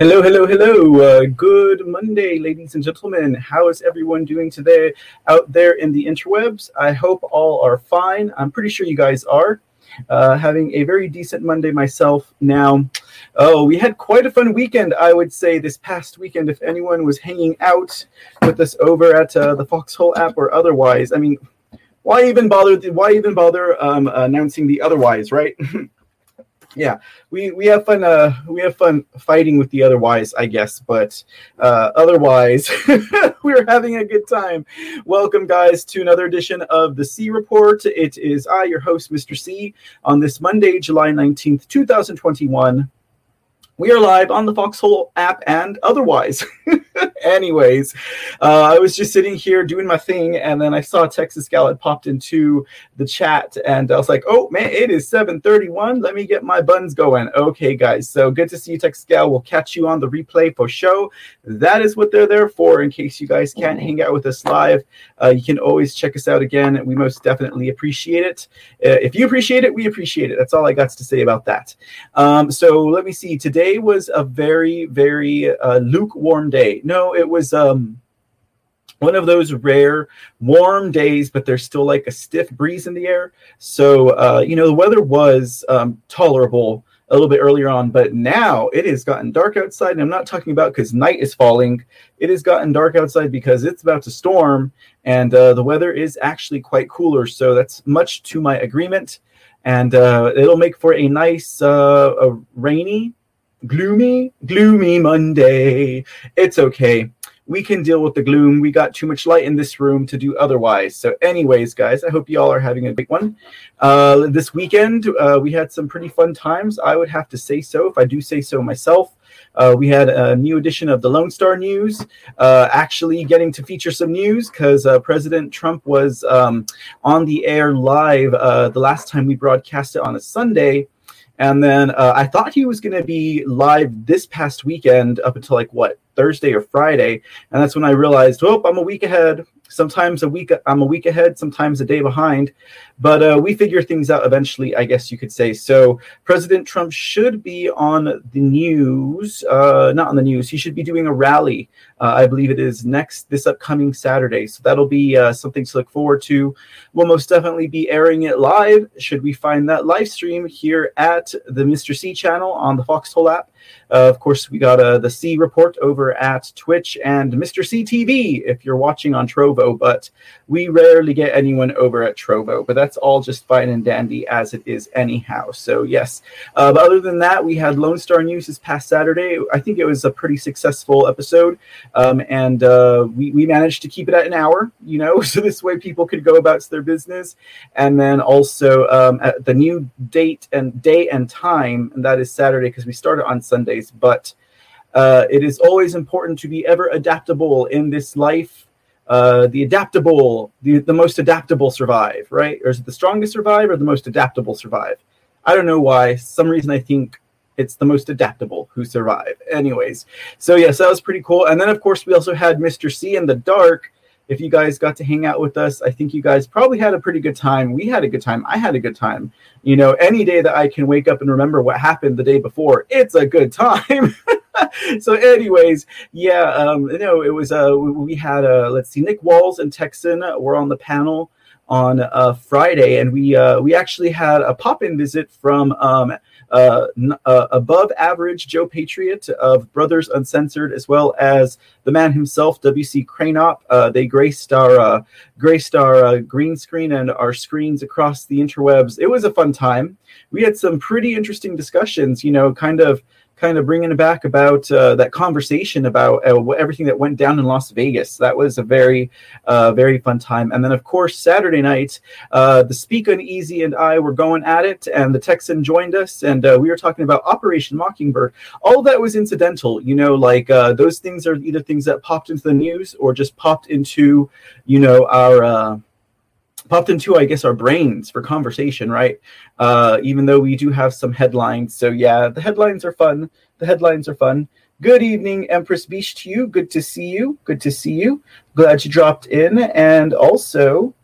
Hello, hello, hello. Uh, good Monday, ladies and gentlemen. How is everyone doing today out there in the interwebs? I hope all are fine. I'm pretty sure you guys are. Uh, having a very decent Monday myself now. Oh, we had quite a fun weekend, I would say, this past weekend. If anyone was hanging out with us over at uh, the Foxhole app or otherwise, I mean, why even bother? Why even bother um, announcing the otherwise, right? yeah, we we have fun. Uh, we have fun fighting with the otherwise, I guess. But uh, otherwise, we're having a good time. Welcome, guys, to another edition of the C Report. It is I, your host, Mr. C, on this Monday, July nineteenth, two thousand twenty-one. We are live on the Foxhole app and otherwise. Anyways, uh, I was just sitting here doing my thing, and then I saw Texas Gal had popped into the chat, and I was like, "Oh man, it is 7:31. Let me get my buns going." Okay, guys, so good to see you, Texas Gal. We'll catch you on the replay for show. That is what they're there for. In case you guys can't hang out with us live, uh, you can always check us out again. We most definitely appreciate it. Uh, if you appreciate it, we appreciate it. That's all I got to say about that. Um, so let me see. Today was a very, very uh, lukewarm day. No, it was um, one of those rare warm days, but there's still like a stiff breeze in the air. So, uh, you know, the weather was um, tolerable a little bit earlier on, but now it has gotten dark outside. And I'm not talking about because night is falling. It has gotten dark outside because it's about to storm, and uh, the weather is actually quite cooler. So that's much to my agreement, and uh, it'll make for a nice, uh, a rainy, gloomy, gloomy Monday. It's okay we can deal with the gloom. We got too much light in this room to do otherwise. So, anyways, guys, I hope you all are having a great one. Uh, this weekend, uh, we had some pretty fun times. I would have to say so, if I do say so myself. Uh, we had a new edition of the Lone Star News, uh, actually getting to feature some news because uh, President Trump was um, on the air live uh, the last time we broadcast it on a Sunday. And then uh, I thought he was going to be live this past weekend up until like what Thursday or Friday, and that's when I realized, oh, I'm a week ahead. Sometimes a week I'm a week ahead, sometimes a day behind, but uh, we figure things out eventually, I guess you could say. So President Trump should be on the news, uh, not on the news. He should be doing a rally. Uh, I believe it is next this upcoming Saturday. So that'll be uh, something to look forward to. We'll most definitely be airing it live. Should we find that live stream here at the Mr. C channel on the Foxhole app? Uh, of course, we got uh, the C report over at Twitch and Mr. C TV if you're watching on Trovo, but we rarely get anyone over at Trovo. But that's all just fine and dandy as it is, anyhow. So, yes. Uh, but other than that, we had Lone Star News this past Saturday. I think it was a pretty successful episode, um, and uh, we, we managed to keep it at an hour, you know, so this way people could go about their business. And then also um, at the new date and day and time, and that is Saturday because we started on Sundays, but uh, it is always important to be ever adaptable in this life. Uh, the adaptable, the, the most adaptable survive, right? Or is it the strongest survive or the most adaptable survive? I don't know why. Some reason I think it's the most adaptable who survive. Anyways, so yes, that was pretty cool. And then of course we also had Mr. C in the dark. If you guys got to hang out with us, I think you guys probably had a pretty good time. We had a good time. I had a good time. You know, any day that I can wake up and remember what happened the day before, it's a good time. so, anyways, yeah, um, you know, it was uh, we had uh, let's see, Nick Walls and Texan were on the panel on uh, Friday, and we uh, we actually had a pop-in visit from um, uh, uh, above average Joe Patriot of Brothers Uncensored, as well as the man himself, W.C. Cranop. Uh, they graced our uh, graced our uh, green screen and our screens across the interwebs. It was a fun time. We had some pretty interesting discussions. You know, kind of kind of bringing it back about uh, that conversation about uh, everything that went down in Las Vegas. That was a very, uh, very fun time. And then, of course, Saturday night, uh, the Speak Uneasy and I were going at it, and the Texan joined us, and uh, we were talking about Operation Mockingbird. All that was incidental, you know, like uh, those things are either things that popped into the news or just popped into, you know, our popped into i guess our brains for conversation right? Uh, even though we do have some headlines. So yeah the headlines are fun. The headlines are fun. Good evening empress beach to you. Good to see you. Good to see you. Glad you dropped in. And also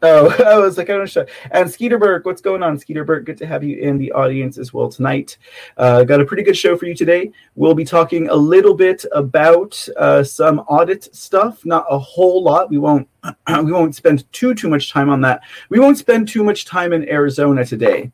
Oh, I was like, I don't know. And Skeeterberg, what's going on, Skeeterberg? Good to have you in the audience as well tonight. Uh, got a pretty good show for you today. We'll be talking a little bit about uh, some audit stuff, not a whole lot. We won't we won't spend too too much time on that. We won't spend too much time in Arizona today.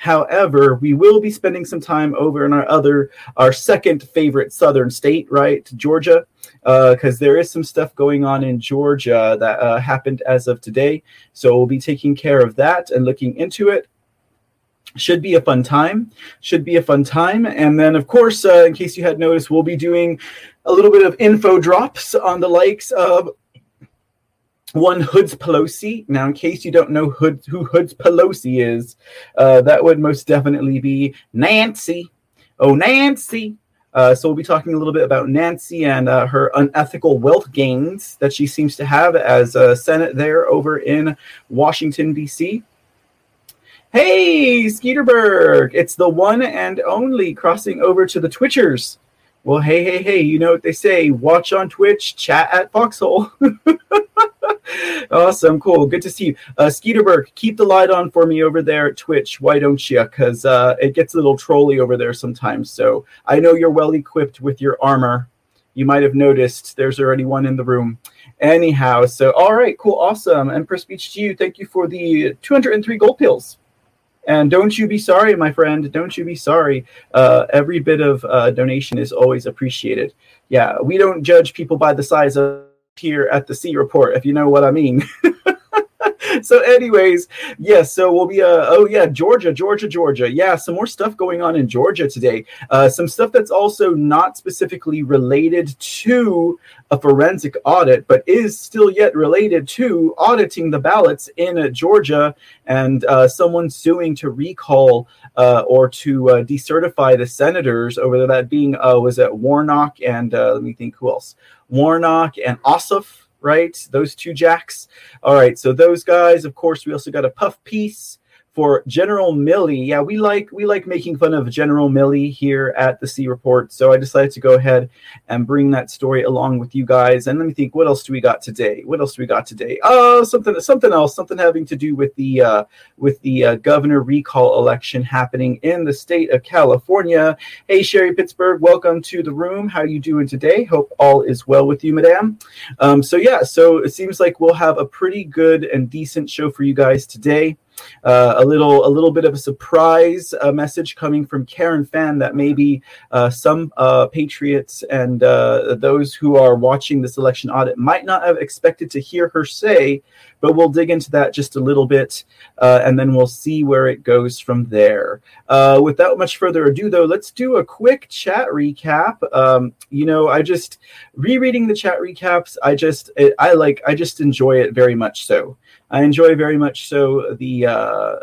However, we will be spending some time over in our other, our second favorite southern state, right, Georgia, because uh, there is some stuff going on in Georgia that uh, happened as of today. So we'll be taking care of that and looking into it. Should be a fun time. Should be a fun time. And then, of course, uh, in case you had noticed, we'll be doing a little bit of info drops on the likes of one Hoods Pelosi. Now, in case you don't know Hood, who Hoods Pelosi is, uh, that would most definitely be Nancy. Oh, Nancy. Uh, so we'll be talking a little bit about Nancy and uh, her unethical wealth gains that she seems to have as a Senate there over in Washington, D.C. Hey, Skeeterberg! It's the one and only crossing over to the Twitchers. Well, hey, hey, hey, you know what they say watch on Twitch, chat at Foxhole. awesome, cool. Good to see you. Uh, Skeeterberg, keep the light on for me over there at Twitch. Why don't you? Because uh, it gets a little trolly over there sometimes. So I know you're well equipped with your armor. You might have noticed there's already one in the room. Anyhow, so all right, cool, awesome. Empress Beach to you. Thank you for the 203 gold pills. And don't you be sorry, my friend. Don't you be sorry. Uh, every bit of uh, donation is always appreciated. Yeah, we don't judge people by the size of here at the C report, if you know what I mean. so anyways yes so we'll be uh oh yeah georgia georgia georgia. Yeah some more stuff going on in georgia today. Uh some stuff that's also not specifically related to a forensic audit but is still yet related to auditing the ballots in uh, georgia and uh, someone suing to recall uh, or to uh, decertify the senators over that being uh was it warnock and uh, let me think who else. Warnock and ossoff right? Those two jacks. All right, so those guys, of course, we also got a puff piece for General Milley. Yeah, we like we like making fun of General Milley here at the C Report. So I decided to go ahead and bring that story along with you guys. And let me think, what else do we got today? What else do we got today? Oh, something something else, something having to do with the uh, with the uh, governor recall election happening in the state of California. Hey, Sherry Pittsburgh, welcome to the room. How you doing today? Hope all is well with you, madam. Um, so yeah, so it seems like we'll have a pretty good and decent show for you guys today. Uh, a little a little bit of a surprise uh, message coming from Karen Fann that maybe uh, some uh, patriots and uh, those who are watching this election audit might not have expected to hear her say, but we'll dig into that just a little bit, and then we'll see where it goes from there. without much further ado, though, let's do a quick chat recap. Um, you know, I just rereading the chat recaps. I just it, I like I just enjoy it very much so. I enjoy very much so the uh,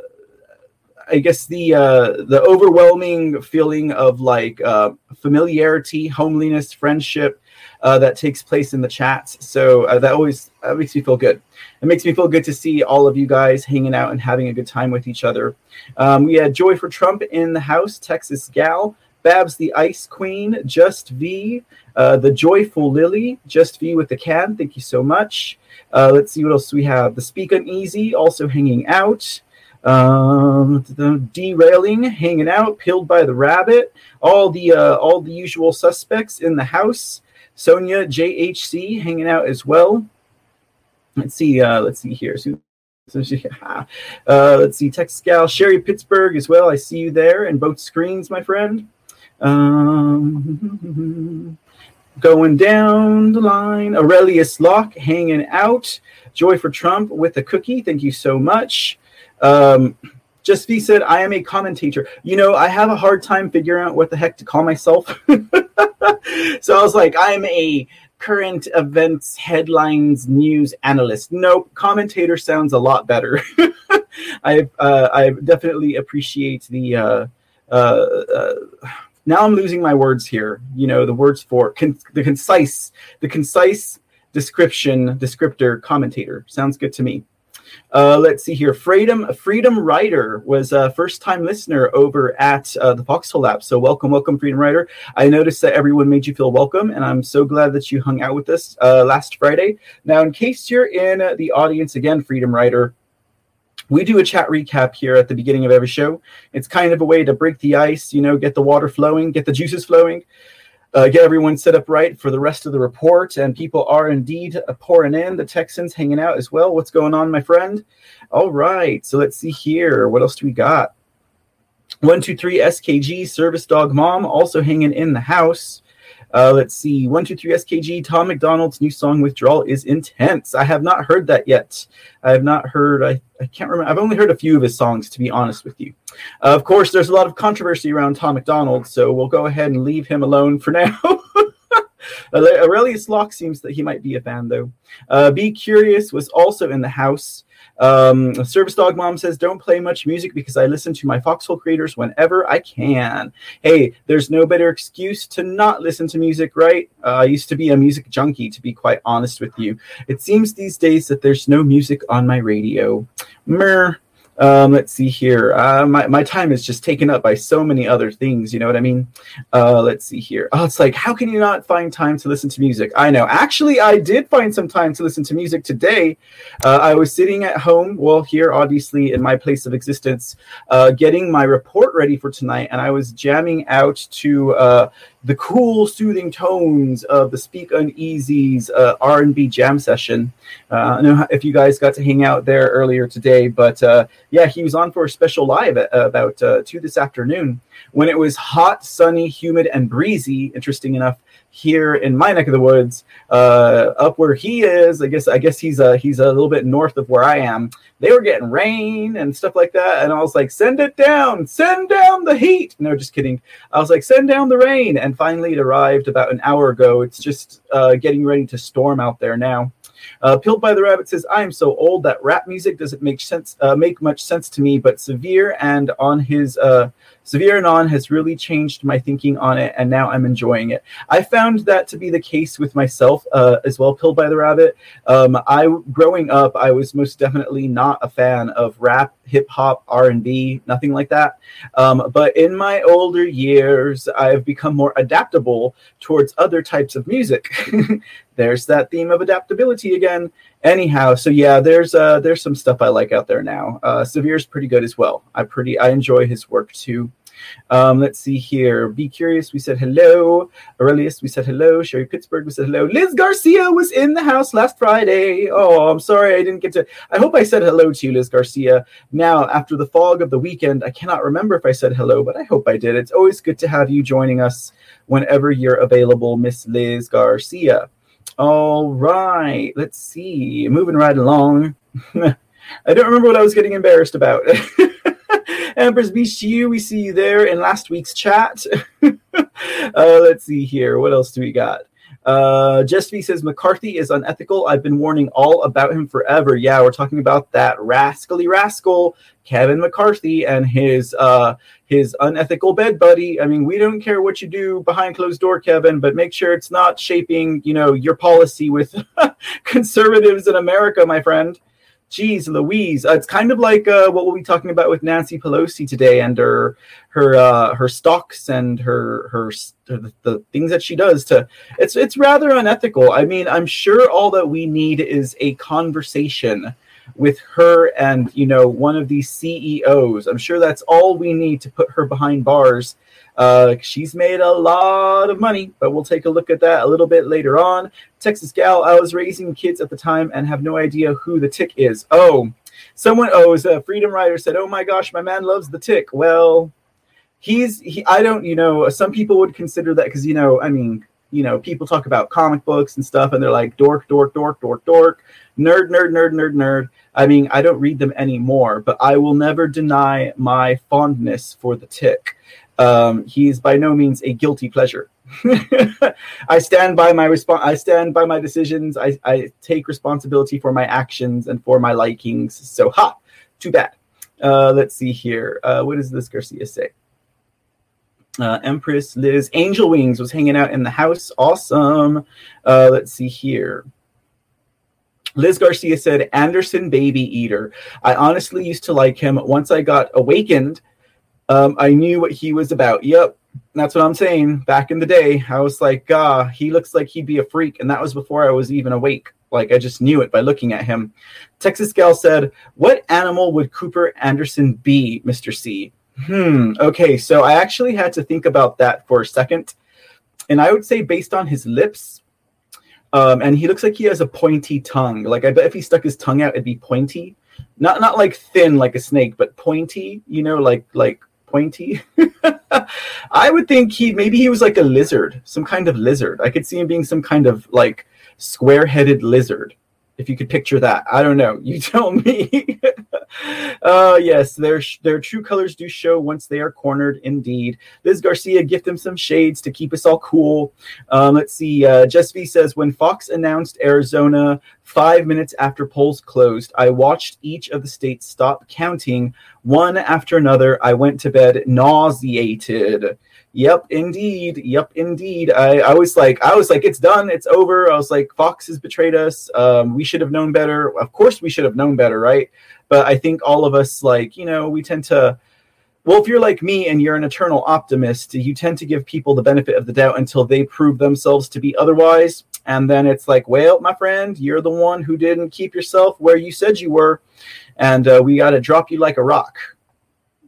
I guess the uh, the overwhelming feeling of like uh, familiarity, homeliness, friendship uh, that takes place in the chats. So uh, that always that makes me feel good. It makes me feel good to see all of you guys hanging out and having a good time with each other. Um, we had Joy for Trump in the house, Texas Gal. Babs the Ice Queen, Just V, uh, the Joyful Lily, Just V with the can. Thank you so much. Uh, let's see what else we have. The Speak Uneasy also hanging out. Um, the derailing, hanging out, pilled by the rabbit. All the uh, all the usual suspects in the house. Sonia JHC hanging out as well. Let's see. Uh, let's see here. So, so she, uh, let's see. Tex Gal, Sherry Pittsburgh as well. I see you there in both screens, my friend. Um, going down the line. Aurelius Locke hanging out. Joy for Trump with a cookie. Thank you so much. Um, Just V said, I am a commentator. You know, I have a hard time figuring out what the heck to call myself. so I was like, I'm a current events, headlines, news analyst. Nope, commentator sounds a lot better. I uh, I definitely appreciate the uh, uh, uh now I'm losing my words here. You know, the words for con- the concise, the concise description, descriptor, commentator. Sounds good to me. Uh, let's see here. Freedom Freedom Rider was a first time listener over at uh, the Foxhole Lab. So welcome, welcome, Freedom Rider. I noticed that everyone made you feel welcome, and I'm so glad that you hung out with us uh, last Friday. Now, in case you're in the audience again, Freedom Rider, we do a chat recap here at the beginning of every show. It's kind of a way to break the ice, you know, get the water flowing, get the juices flowing, uh, get everyone set up right for the rest of the report. And people are indeed uh, pouring in. The Texans hanging out as well. What's going on, my friend? All right. So let's see here. What else do we got? One, two, three, SKG, Service Dog Mom, also hanging in the house. Uh, let's see. One, two, three, SKG. Tom MacDonald's new song "Withdrawal" is intense. I have not heard that yet. I have not heard. I, I can't remember. I've only heard a few of his songs, to be honest with you. Uh, of course, there's a lot of controversy around Tom MacDonald, so we'll go ahead and leave him alone for now. Aurelius Locke seems that he might be a fan, though. Uh, Be Curious was also in the house. Um, Service Dog Mom says, Don't play much music because I listen to my Foxhole creators whenever I can. Hey, there's no better excuse to not listen to music, right? Uh, I used to be a music junkie, to be quite honest with you. It seems these days that there's no music on my radio. Mer. Um, let's see here. Uh, my, my time is just taken up by so many other things. You know what I mean? Uh, let's see here. Oh, it's like, how can you not find time to listen to music? I know. Actually, I did find some time to listen to music today. Uh, I was sitting at home, well, here, obviously, in my place of existence, uh, getting my report ready for tonight, and I was jamming out to uh, the cool, soothing tones of the Speak Uneasy's uh, R&B jam session. Uh, I know if you guys got to hang out there earlier today, but uh, yeah, he was on for a special live at, about uh, two this afternoon when it was hot, sunny, humid, and breezy. Interesting enough, here in my neck of the woods, uh, up where he is, I guess I guess he's a he's a little bit north of where I am. They were getting rain and stuff like that, and I was like, "Send it down, send down the heat." No, just kidding. I was like, "Send down the rain," and finally it arrived about an hour ago. It's just uh, getting ready to storm out there now. Uh, Pilled by the Rabbit says, "I am so old that rap music doesn't make sense, uh, make much sense to me. But Severe and on his uh, Severe and on has really changed my thinking on it, and now I'm enjoying it. I found that to be the case with myself uh, as well. Pilled by the Rabbit. Um, I growing up, I was most definitely not a fan of rap, hip hop, R and B, nothing like that. Um, but in my older years, I've become more adaptable towards other types of music. there's that theme of adaptability again. Anyhow, so yeah, there's uh there's some stuff I like out there now. Uh Severe's pretty good as well. I pretty I enjoy his work too. Um, let's see here. Be curious. We said hello. Aurelius. We said hello. Sherry Pittsburgh. We said hello. Liz Garcia was in the house last Friday. Oh, I'm sorry I didn't get to. I hope I said hello to you, Liz Garcia. Now, after the fog of the weekend, I cannot remember if I said hello, but I hope I did. It's always good to have you joining us whenever you're available, Miss Liz Garcia. All right, let's see. Moving right along. I don't remember what I was getting embarrassed about. Empress Beach to you. We see you there in last week's chat. uh, let's see here. What else do we got? Uh, says McCarthy is unethical. I've been warning all about him forever. Yeah, we're talking about that rascally rascal Kevin McCarthy and his uh, his unethical bed buddy. I mean, we don't care what you do behind closed door, Kevin, but make sure it's not shaping, you know, your policy with conservatives in America, my friend. Jeez, Louise, uh, it's kind of like uh, what we'll be talking about with Nancy Pelosi today and her her uh, her stocks and her her the, the things that she does to. It's it's rather unethical. I mean, I'm sure all that we need is a conversation with her and you know one of these CEOs. I'm sure that's all we need to put her behind bars. Uh, she's made a lot of money, but we'll take a look at that a little bit later on. Texas gal, I was raising kids at the time and have no idea who the tick is. Oh, someone oh, a Freedom Rider said, "Oh my gosh, my man loves the tick." Well, he's he. I don't, you know, some people would consider that because you know, I mean, you know, people talk about comic books and stuff, and they're like dork, dork, dork, dork, dork, nerd, nerd, nerd, nerd, nerd. I mean, I don't read them anymore, but I will never deny my fondness for the tick. Um, he's by no means a guilty pleasure. I stand by my response. I stand by my decisions. I, I take responsibility for my actions and for my likings. So, ha, too bad. Uh, let's see here. Uh, what does this Garcia say? Uh, Empress Liz Angel Wings was hanging out in the house. Awesome. Uh, let's see here. Liz Garcia said, Anderson Baby Eater. I honestly used to like him. Once I got awakened, um, I knew what he was about. Yep, that's what I'm saying. Back in the day, I was like, ah, he looks like he'd be a freak. And that was before I was even awake. Like I just knew it by looking at him. Texas Gal said, "What animal would Cooper Anderson be, Mr. C?" Hmm. Okay, so I actually had to think about that for a second, and I would say based on his lips, um, and he looks like he has a pointy tongue. Like I bet if he stuck his tongue out, it'd be pointy, not not like thin like a snake, but pointy. You know, like like pointy. I would think he maybe he was like a lizard, some kind of lizard. I could see him being some kind of like square-headed lizard if you could picture that. I don't know. You tell me. uh, yes, their their true colors do show once they are cornered. Indeed, Liz Garcia, gift them some shades to keep us all cool. Um, let's see. Uh, Jess V says when Fox announced Arizona five minutes after polls closed, I watched each of the states stop counting one after another. I went to bed nauseated. Yep, indeed. Yep, indeed. I, I was like, I was like, it's done, it's over. I was like, Fox has betrayed us. Um, we should have known better. Of course, we should have known better, right? But I think all of us, like, you know, we tend to. Well, if you're like me and you're an eternal optimist, you tend to give people the benefit of the doubt until they prove themselves to be otherwise. And then it's like, well, my friend, you're the one who didn't keep yourself where you said you were. And uh, we got to drop you like a rock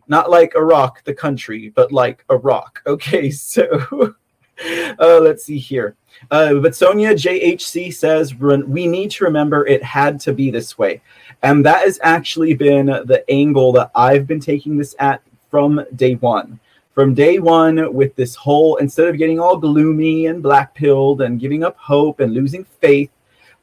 not like Iraq, the country, but like Iraq. Okay, so uh, let's see here. Uh, but Sonia JHC says we need to remember it had to be this way. And that has actually been the angle that I've been taking this at from day one. From day one, with this whole, instead of getting all gloomy and black pilled and giving up hope and losing faith,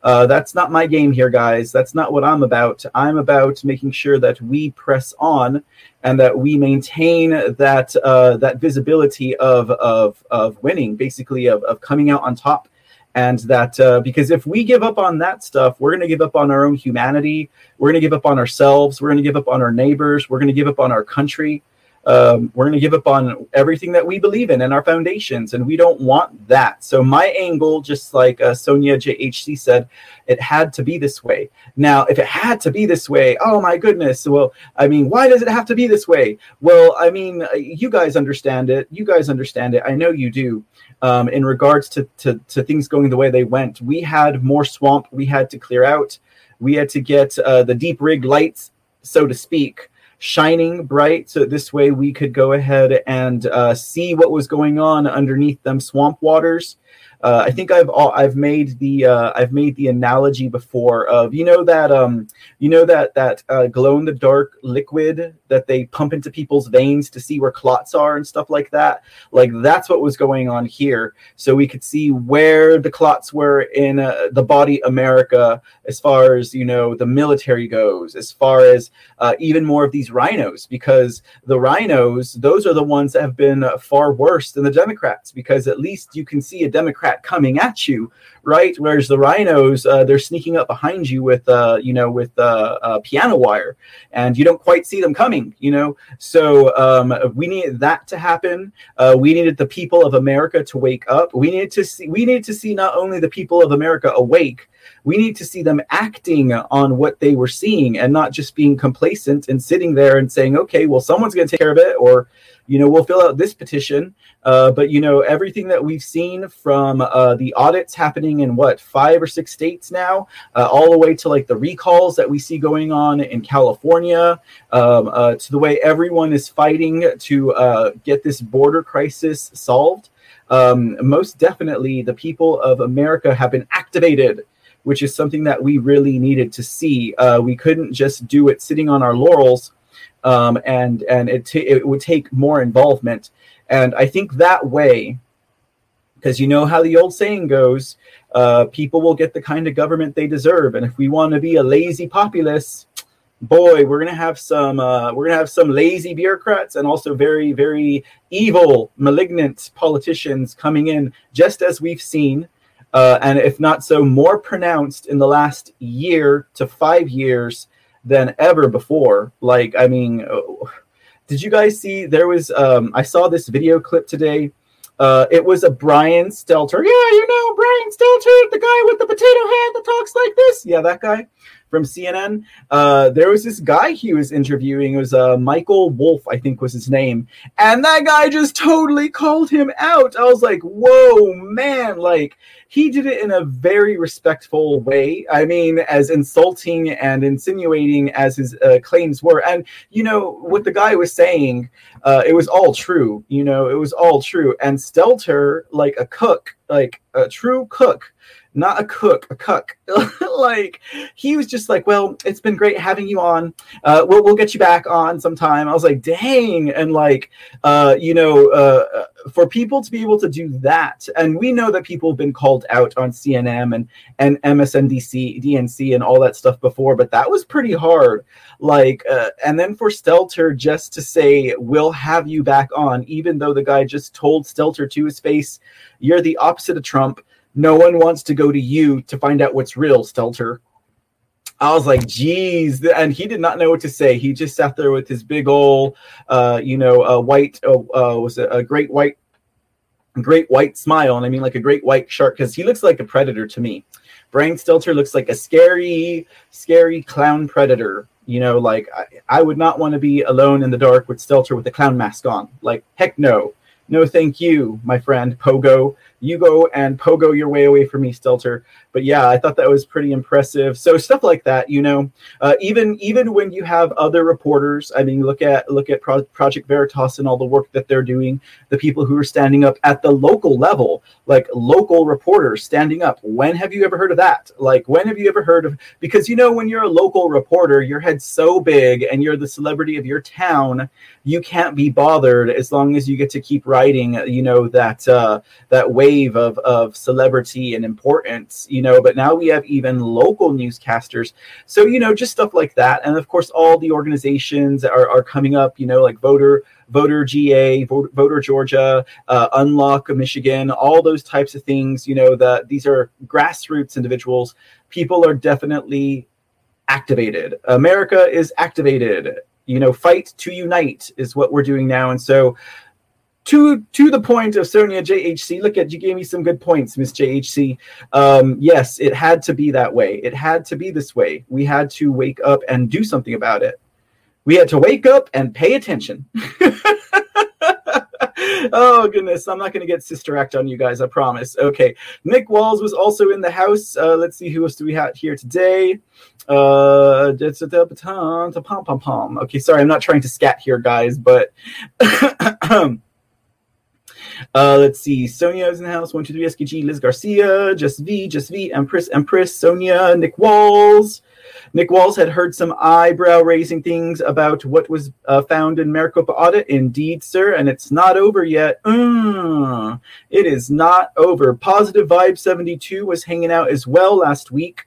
uh, that's not my game here, guys. That's not what I'm about. I'm about making sure that we press on and that we maintain that uh, that visibility of of of winning, basically of of coming out on top. And that uh, because if we give up on that stuff, we're going to give up on our own humanity. We're going to give up on ourselves. We're going to give up on our neighbors. We're going to give up on our country um, we're going to give up on everything that we believe in and our foundations, and we don't want that. So my angle, just like uh, Sonia JHC said, it had to be this way. Now, if it had to be this way, oh my goodness. Well, I mean, why does it have to be this way? Well, I mean, uh, you guys understand it. You guys understand it. I know you do. Um, in regards to, to to things going the way they went, we had more swamp. We had to clear out. We had to get uh, the deep rig lights, so to speak shining bright so this way we could go ahead and uh, see what was going on underneath them swamp waters uh, I think I've I've made the uh, I've made the analogy before of you know that um you know that that uh, glow in the dark liquid that they pump into people's veins to see where clots are and stuff like that. Like that's what was going on here. So we could see where the clots were in uh, the body America as far as you know the military goes, as far as uh, even more of these RINOs because the RINOs those are the ones that have been far worse than the Democrats because at least you can see a Democrat coming at you, right? Whereas the RINOs, uh, they're sneaking up behind you with, uh, you know, with uh, uh, piano wire, and you don't quite see them coming, you know. So um, we needed that to happen. Uh, we needed the people of America to wake up. We needed to see. We needed to see not only the people of America awake, we need to see them acting on what they were seeing and not just being complacent and sitting there and saying, okay, well, someone's going to take care of it, or you know, we'll fill out this petition. Uh, but you know, everything that we've seen from uh, the audits happening in what five or six states now, uh, all the way to like the recalls that we see going on in California, um, uh, to the way everyone is fighting to uh, get this border crisis solved. Um, most definitely, the people of America have been activated which is something that we really needed to see. Uh, we couldn't just do it sitting on our laurels um, and and it t- it would take more involvement. And I think that way, because you know how the old saying goes, uh, people will get the kind of government they deserve. And if we want to be a lazy populace, boy, we're gonna have some uh, we're gonna have some lazy bureaucrats and also very very evil, malignant politicians coming in, just as we've seen. Uh, and if not so, more pronounced in the last year to five years than ever before. Like, I mean, uh, did you guys see? There was, um, I saw this video clip today. Uh, it was a Brian Stelter. Yeah, you know, Brian Stelter, the guy with the potato head that talks like this. Yeah, that guy. From CNN. Uh, there was this guy he was interviewing. It was uh, Michael Wolff, I think was his name, and that guy just totally called him out. I was like, "Whoa, man!" Like he did it in a very respectful way. I mean, as insulting and insinuating as his uh, claims were, and you know what the guy was saying, uh, it was all true. You know, it was all true. And Stelter, like a cook, like a true cook not a cook, a cook. like he was just like, well, it's been great having you on. Uh, we'll we'll get you back on sometime. I was like, dang, and like, uh, you know, uh, uh for people to be able to do that, and we know that people have been called out on CNN and and MSNBC, DNC, and all that stuff before, but that was pretty hard. Like, uh, and then for Stelter just to say, we'll have you back on, even though the guy just told Stelter to his face, you're the opposite of Trump no one wants to go to you to find out what's real, Stelter. I was like, geez. And he did not know what to say. He just sat there with his big old, uh, you know, uh, white, uh, uh, was a, a great white, great white smile. And I mean, like a great white shark, because he looks like a predator to me. Brian Stelter looks like a scary, scary clown predator. You know, like I, I would not want to be alone in the dark with Stelter with a clown mask on. Like, heck no. No, thank you, my friend Pogo you go and pogo your way away from me, Stelter. But yeah, I thought that was pretty impressive. So stuff like that, you know, uh, even even when you have other reporters, I mean, look at look at Pro- Project Veritas and all the work that they're doing. The people who are standing up at the local level, like local reporters standing up. When have you ever heard of that? Like, when have you ever heard of? Because you know, when you're a local reporter, your head's so big and you're the celebrity of your town, you can't be bothered as long as you get to keep writing. You know that uh, that wave of of celebrity and importance. You know but now we have even local newscasters. So, you know, just stuff like that. And of course, all the organizations are, are coming up, you know, like voter voter GA, voter, voter Georgia, uh, Unlock of Michigan, all those types of things. You know that these are grassroots individuals. People are definitely activated. America is activated. You know, fight to unite is what we're doing now, and so to to the point of Sonia JHC. Look at you gave me some good points, Miss JHC. Um, yes, it had to be that way. It had to be this way. We had to wake up and do something about it. We had to wake up and pay attention. oh goodness, I'm not going to get sister act on you guys. I promise. Okay, Nick Walls was also in the house. Uh, let's see who else do we have here today. Uh, okay, sorry, I'm not trying to scat here, guys, but. Uh, let's see. Sonia is in the house. One, two, three. SKG. Liz Garcia. Just V. Just V. Empress. Empress. Sonia. Nick Walls. Nick Walls had heard some eyebrow raising things about what was uh, found in Maricopa audit. Indeed, sir, and it's not over yet. Mm, it is not over. Positive Vibe 72 was hanging out as well last week.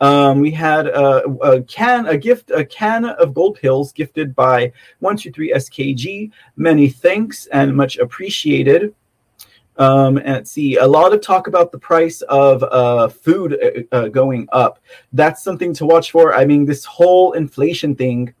Um, we had a, a, can, a gift, a can of gold pills gifted by one two three SKG. Many thanks and much appreciated. Um, and let's see, a lot of talk about the price of uh, food uh, uh going up. That's something to watch for. I mean, this whole inflation thing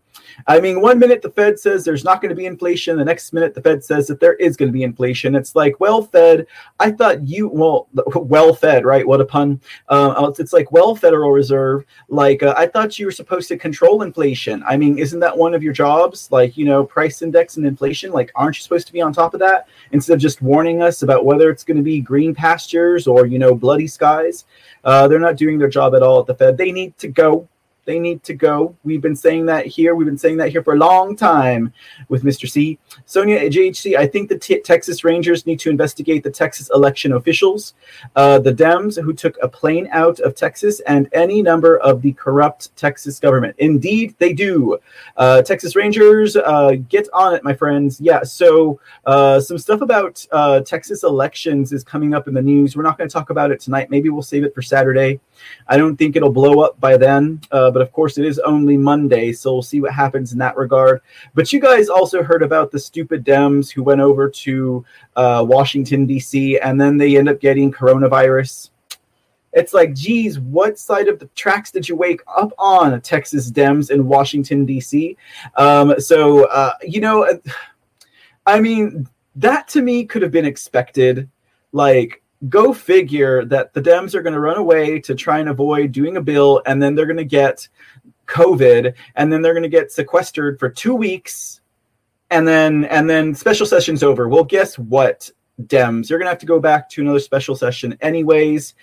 I mean, one minute the Fed says there's not going to be inflation, the next minute the Fed says that there is going to be inflation. It's like, well, Fed, I thought you, well, well fed, right? What a pun. Uh, it's like, well, Federal Reserve, like, uh, I thought you were supposed to control inflation. I mean, isn't that one of your jobs? Like, you know, price index and inflation, like, aren't you supposed to be on top of that instead of just warning us about whether it's going to be green pastures or, you know, bloody skies? Uh, they're not doing their job at all at the Fed. They need to go. They need to go. We've been saying that here. We've been saying that here for a long time with Mr. C. Sonia JHC, I think the t- Texas Rangers need to investigate the Texas election officials, uh, the Dems who took a plane out of Texas, and any number of the corrupt Texas government. Indeed, they do. Uh, Texas Rangers, uh, get on it, my friends. Yeah, so uh, some stuff about uh, Texas elections is coming up in the news. We're not going to talk about it tonight. Maybe we'll save it for Saturday. I don't think it'll blow up by then, uh, but of course it is only Monday, so we'll see what happens in that regard. But you guys also heard about the stupid Dems who went over to uh, Washington D.C. and then they end up getting coronavirus. It's like, geez, what side of the tracks did you wake up on, Texas Dems in Washington D.C.? Um, so uh, you know, I mean, that to me could have been expected. Like go figure that the Dems are going to run away to try and avoid doing a bill, and then they're going to get COVID, and then they're going to get sequestered for two weeks, and then and then special session's over. Well, guess what? Dems. You're going to have to go back to another special session anyways.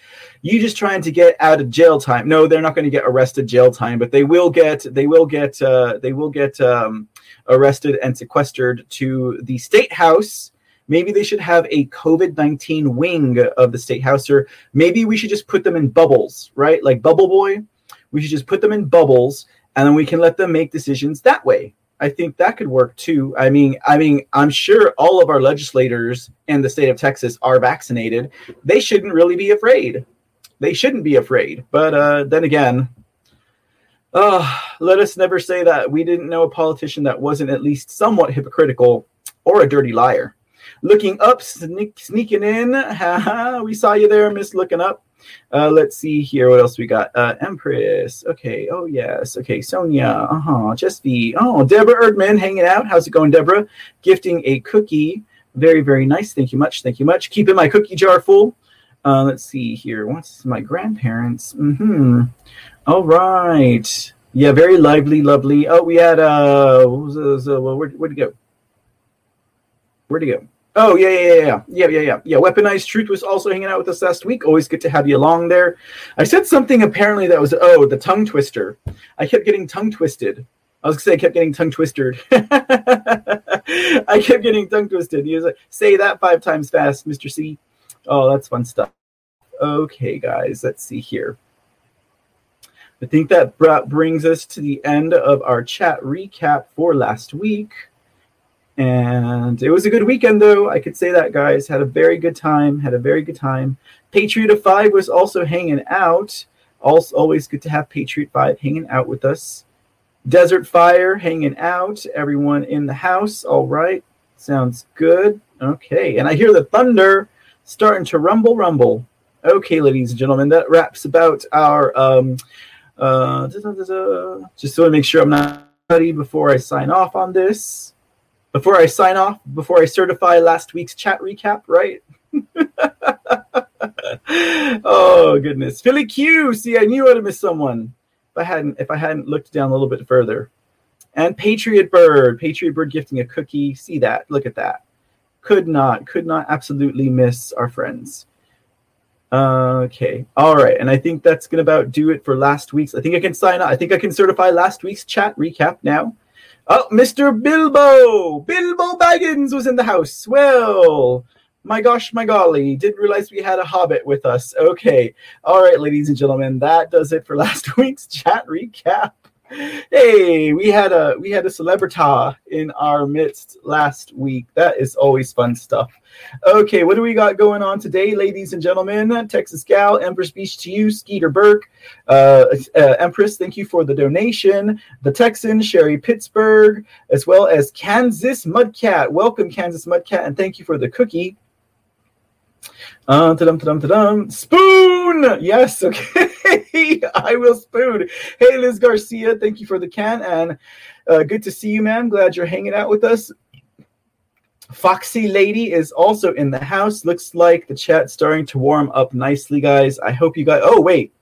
You just trying to get out of jail time. No, they're not going to get arrested jail time, but they will get they will get uh, they will get um, arrested and sequestered to the state house. Maybe they should have a COVID 19 wing of the state house, or maybe we should just put them in bubbles, right? Like Bubble Boy. We should just put them in bubbles and then we can let them make decisions that way. I think that could work too. I mean, I mean, I'm sure all of our legislators in the state of Texas are vaccinated. They shouldn't really be afraid. They shouldn't be afraid. But uh, then again, uh, let us never say that we didn't know a politician that wasn't at least somewhat hypocritical or a dirty liar. Looking up, sneak, sneaking in. we saw you there, Miss Looking Up. Uh, let's see here. What else we got? Uh, Empress. Okay. Oh, yes. Okay. Sonia. Uh huh. Just the. Oh, Deborah Erdman hanging out. How's it going, Deborah? Gifting a cookie. Very, very nice. Thank you much. Thank you much. Keeping my cookie jar full. Uh, let's see here. What's my grandparents? Mm hmm. All right. Yeah, very lively, lovely. Oh, we had uh, what was, uh, well, where, where'd it go? Where'd it go? Oh yeah, yeah, yeah, yeah, yeah, yeah, yeah. Weaponized Truth was also hanging out with us last week. Always good to have you along there. I said something apparently that was oh the tongue twister. I kept getting tongue twisted. I was gonna say I kept getting tongue twisted. I kept getting tongue twisted. He was like, say that five times fast, Mr. C. Oh, that's fun stuff. Okay, guys, let's see here. I think that brings us to the end of our chat recap for last week. And it was a good weekend, though. I could say that, guys. Had a very good time. Had a very good time. Patriot of Five was also hanging out. Also, always good to have Patriot Five hanging out with us. Desert Fire hanging out. Everyone in the house. All right. Sounds good. Okay. And I hear the thunder starting to rumble, rumble. Okay, ladies and gentlemen, that wraps about our. Um, uh, just want to make sure I'm not ready before I sign off on this before I sign off, before I certify last week's chat recap, right? oh goodness, Philly Q. See, I knew I'd have missed someone if I hadn't if I hadn't looked down a little bit further. And Patriot Bird, Patriot Bird gifting a cookie. See that? Look at that. Could not, could not absolutely miss our friends. Okay, all right, and I think that's gonna about do it for last week's. I think I can sign up. I think I can certify last week's chat recap now. Oh, Mr. Bilbo! Bilbo Baggins was in the house. Well, my gosh, my golly, didn't realize we had a hobbit with us. Okay. All right, ladies and gentlemen, that does it for last week's chat recap hey, we had a we had a celebrita in our midst last week. That is always fun stuff. Okay, what do we got going on today, ladies and gentlemen? Texas Gal, Empress Beach to you, Skeeter Burke, uh, uh, Empress. Thank you for the donation. The Texan, Sherry Pittsburgh, as well as Kansas Mudcat. Welcome, Kansas Mudcat, and thank you for the cookie. Uh, ta-dum, ta-dum, ta-dum. Spoon! Yes, okay. I will spoon. Hey, Liz Garcia, thank you for the can. And uh, good to see you, man. Glad you're hanging out with us. Foxy Lady is also in the house. Looks like the chat's starting to warm up nicely, guys. I hope you guys. Oh, wait.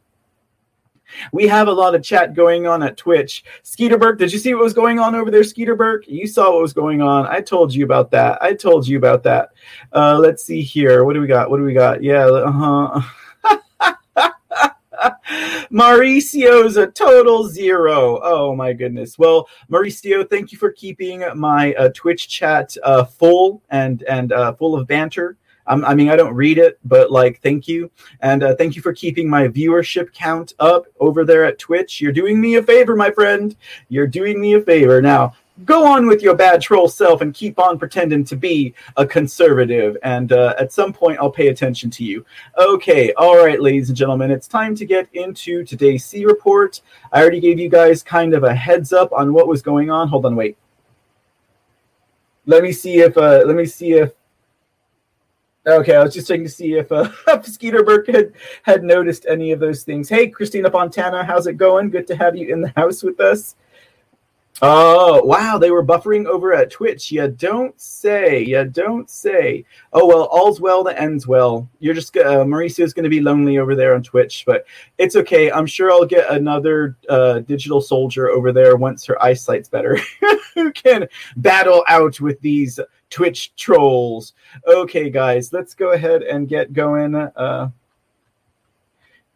We have a lot of chat going on at Twitch. Skeeterberg, did you see what was going on over there, Skeeterberg? You saw what was going on. I told you about that. I told you about that. Uh, let's see here. What do we got? What do we got? Yeah, uh huh. Mauricio's a total zero. Oh my goodness. Well, Mauricio, thank you for keeping my uh, Twitch chat uh, full and and uh, full of banter. Um, I mean, I don't read it, but like, thank you. And uh, thank you for keeping my viewership count up over there at Twitch. You're doing me a favor, my friend. You're doing me a favor. Now, go on with your bad troll self and keep on pretending to be a conservative. And uh, at some point, I'll pay attention to you. Okay, all right, ladies and gentlemen, it's time to get into today's C report. I already gave you guys kind of a heads up on what was going on. Hold on, wait. Let me see if uh, let me see if Okay, I was just checking to see if uh, Skeeter Burke had, had noticed any of those things. Hey, Christina Fontana, how's it going? Good to have you in the house with us. Oh, wow. They were buffering over at Twitch. You don't say. You don't say. Oh, well, all's well that ends well. You're just, uh, Mauricio's going to be lonely over there on Twitch, but it's okay. I'm sure I'll get another uh, digital soldier over there once her eyesight's better who can battle out with these Twitch trolls. Okay, guys, let's go ahead and get going. Uh,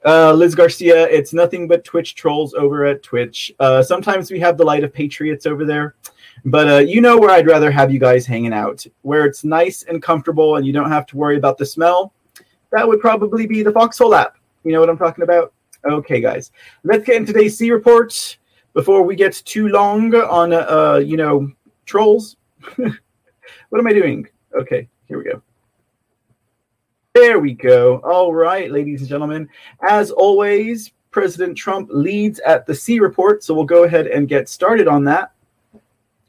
uh, Liz Garcia, it's nothing but Twitch trolls over at Twitch. Uh, sometimes we have the light of patriots over there, but uh, you know where I'd rather have you guys hanging out, where it's nice and comfortable and you don't have to worry about the smell. That would probably be the Foxhole app. You know what I'm talking about? Okay, guys, let's get into today's C report before we get too long on, uh, you know, trolls. what am I doing? Okay, here we go. There we go. All right, ladies and gentlemen. As always, President Trump leads at the C report, so we'll go ahead and get started on that.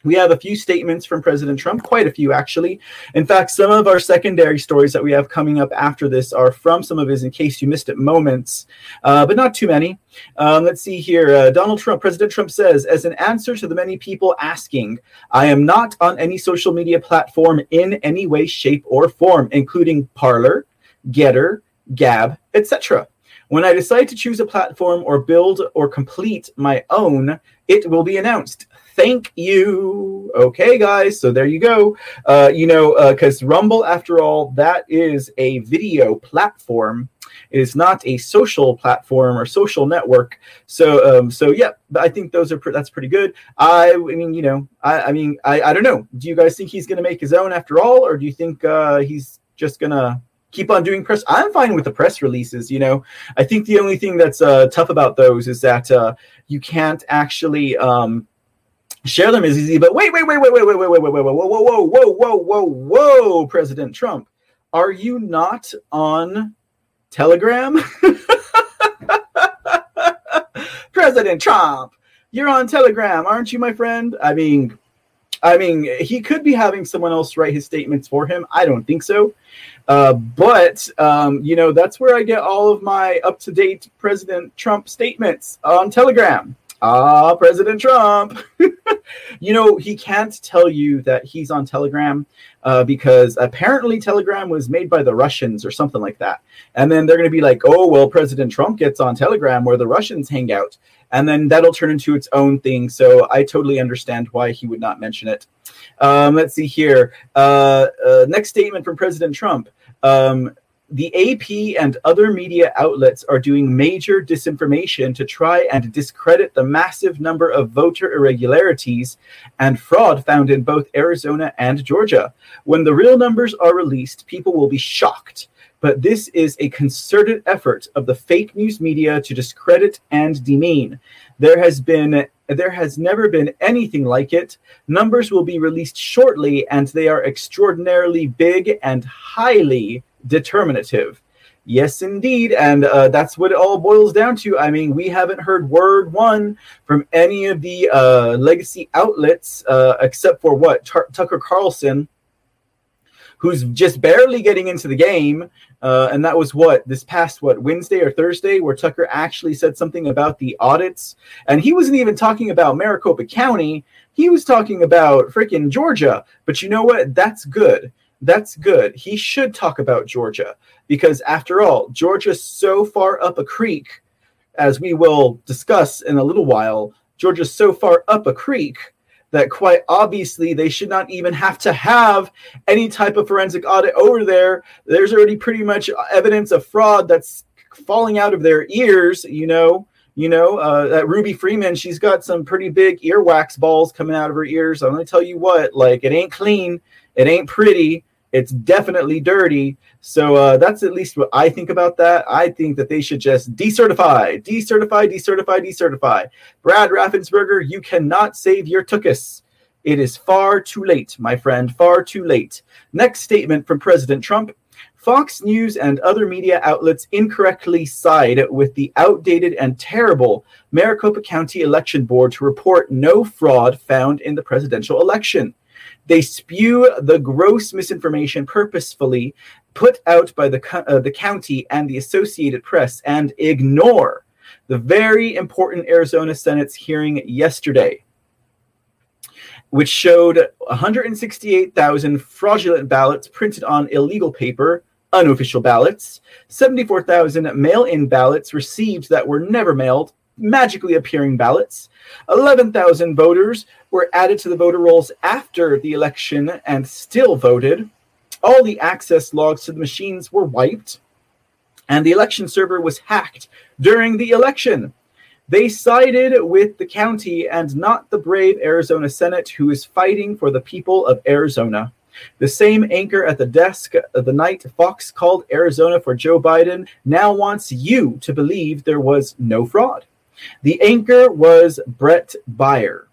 We have a few statements from President Trump, quite a few actually. In fact, some of our secondary stories that we have coming up after this are from some of his, in case you missed it, moments, uh, but not too many. Um, let's see here. Uh, Donald Trump, President Trump says, as an answer to the many people asking, I am not on any social media platform in any way, shape, or form, including Parler, GETTR, Gab, etc. When I decide to choose a platform or build or complete my own, it will be announced. Thank you. Okay, guys. So there you go. Uh, you know, because uh, Rumble, after all, that is a video platform. It is not a social platform or social network. So, um, so yeah, I think those are that's pretty good. I, I mean, you know, I, I mean, I, I don't know. Do you guys think he's going to make his own after all, or do you think uh, he's just gonna keep on doing press. I'm fine with the press releases. You know, I think the only thing that's uh, tough about those is that uh, you can't actually um, share them as easy. But wait, wait, wait, wait, wait, wait, wait, wait, wait, wait, wait, whoa, whoa, whoa, whoa, whoa, whoa, whoa, President Trump, are you not on Telegram? President Trump, you're on Telegram, aren't you, my friend? I mean, I mean, he could be having someone else write his statements for him. I don't think so. Uh, but, um, you know, that's where I get all of my up to date President Trump statements on Telegram. Ah, President Trump. you know, he can't tell you that he's on Telegram uh, because apparently Telegram was made by the Russians or something like that. And then they're going to be like, oh, well, President Trump gets on Telegram where the Russians hang out and then that'll turn into its own thing. So I totally understand why he would not mention it. Um, let's see here. Uh, uh, next statement from President Trump. Um, the AP and other media outlets are doing major disinformation to try and discredit the massive number of voter irregularities and fraud found in both Arizona and Georgia. When the real numbers are released, people will be shocked but this is a concerted effort of the fake news media to discredit and demean. There has been there has never been anything like it. Numbers will be released shortly, and they are extraordinarily big and highly determinative. Yes, indeed. And uh, that's what it all boils down to. I mean, we haven't heard word one from any of the uh, legacy outlets uh, except for what? Tucker Carlson who's just barely getting into the game. Uh, and that was what this past what Wednesday or Thursday, where Tucker actually said something about the audits, and he wasn't even talking about Maricopa County. He was talking about freaking Georgia. But you know what? That's good. That's good. He should talk about Georgia because, after all, Georgia's so far up a creek, as we will discuss in a little while. Georgia's so far up a creek that quite obviously they should not even have to have any type of forensic audit over there. There's already pretty much evidence of fraud that's falling out of their ears, you know. You know, uh, that Ruby Freeman, she's got some pretty big earwax balls coming out of her ears. I'm going to tell you what, like, it ain't clean, it ain't pretty, it's definitely dirty. So uh, that's at least what I think about that. I think that they should just decertify, decertify, decertify, decertify. Brad Raffensperger, you cannot save your tuchus. It is far too late, my friend, far too late. Next statement from President Trump. Fox News and other media outlets incorrectly side with the outdated and terrible Maricopa County Election Board to report no fraud found in the presidential election. They spew the gross misinformation purposefully put out by the, uh, the county and the Associated Press and ignore the very important Arizona Senate's hearing yesterday. which showed 168,000 fraudulent ballots printed on illegal paper, unofficial ballots, 74,000 mail in ballots received that were never mailed, magically appearing ballots, 11,000 voters were added to the voter rolls after the election and still voted. All the access logs to the machines were wiped, and the election server was hacked during the election. They sided with the county and not the brave Arizona Senate, who is fighting for the people of Arizona. The same anchor at the desk the night Fox called Arizona for Joe Biden now wants you to believe there was no fraud. The anchor was Brett Bayer,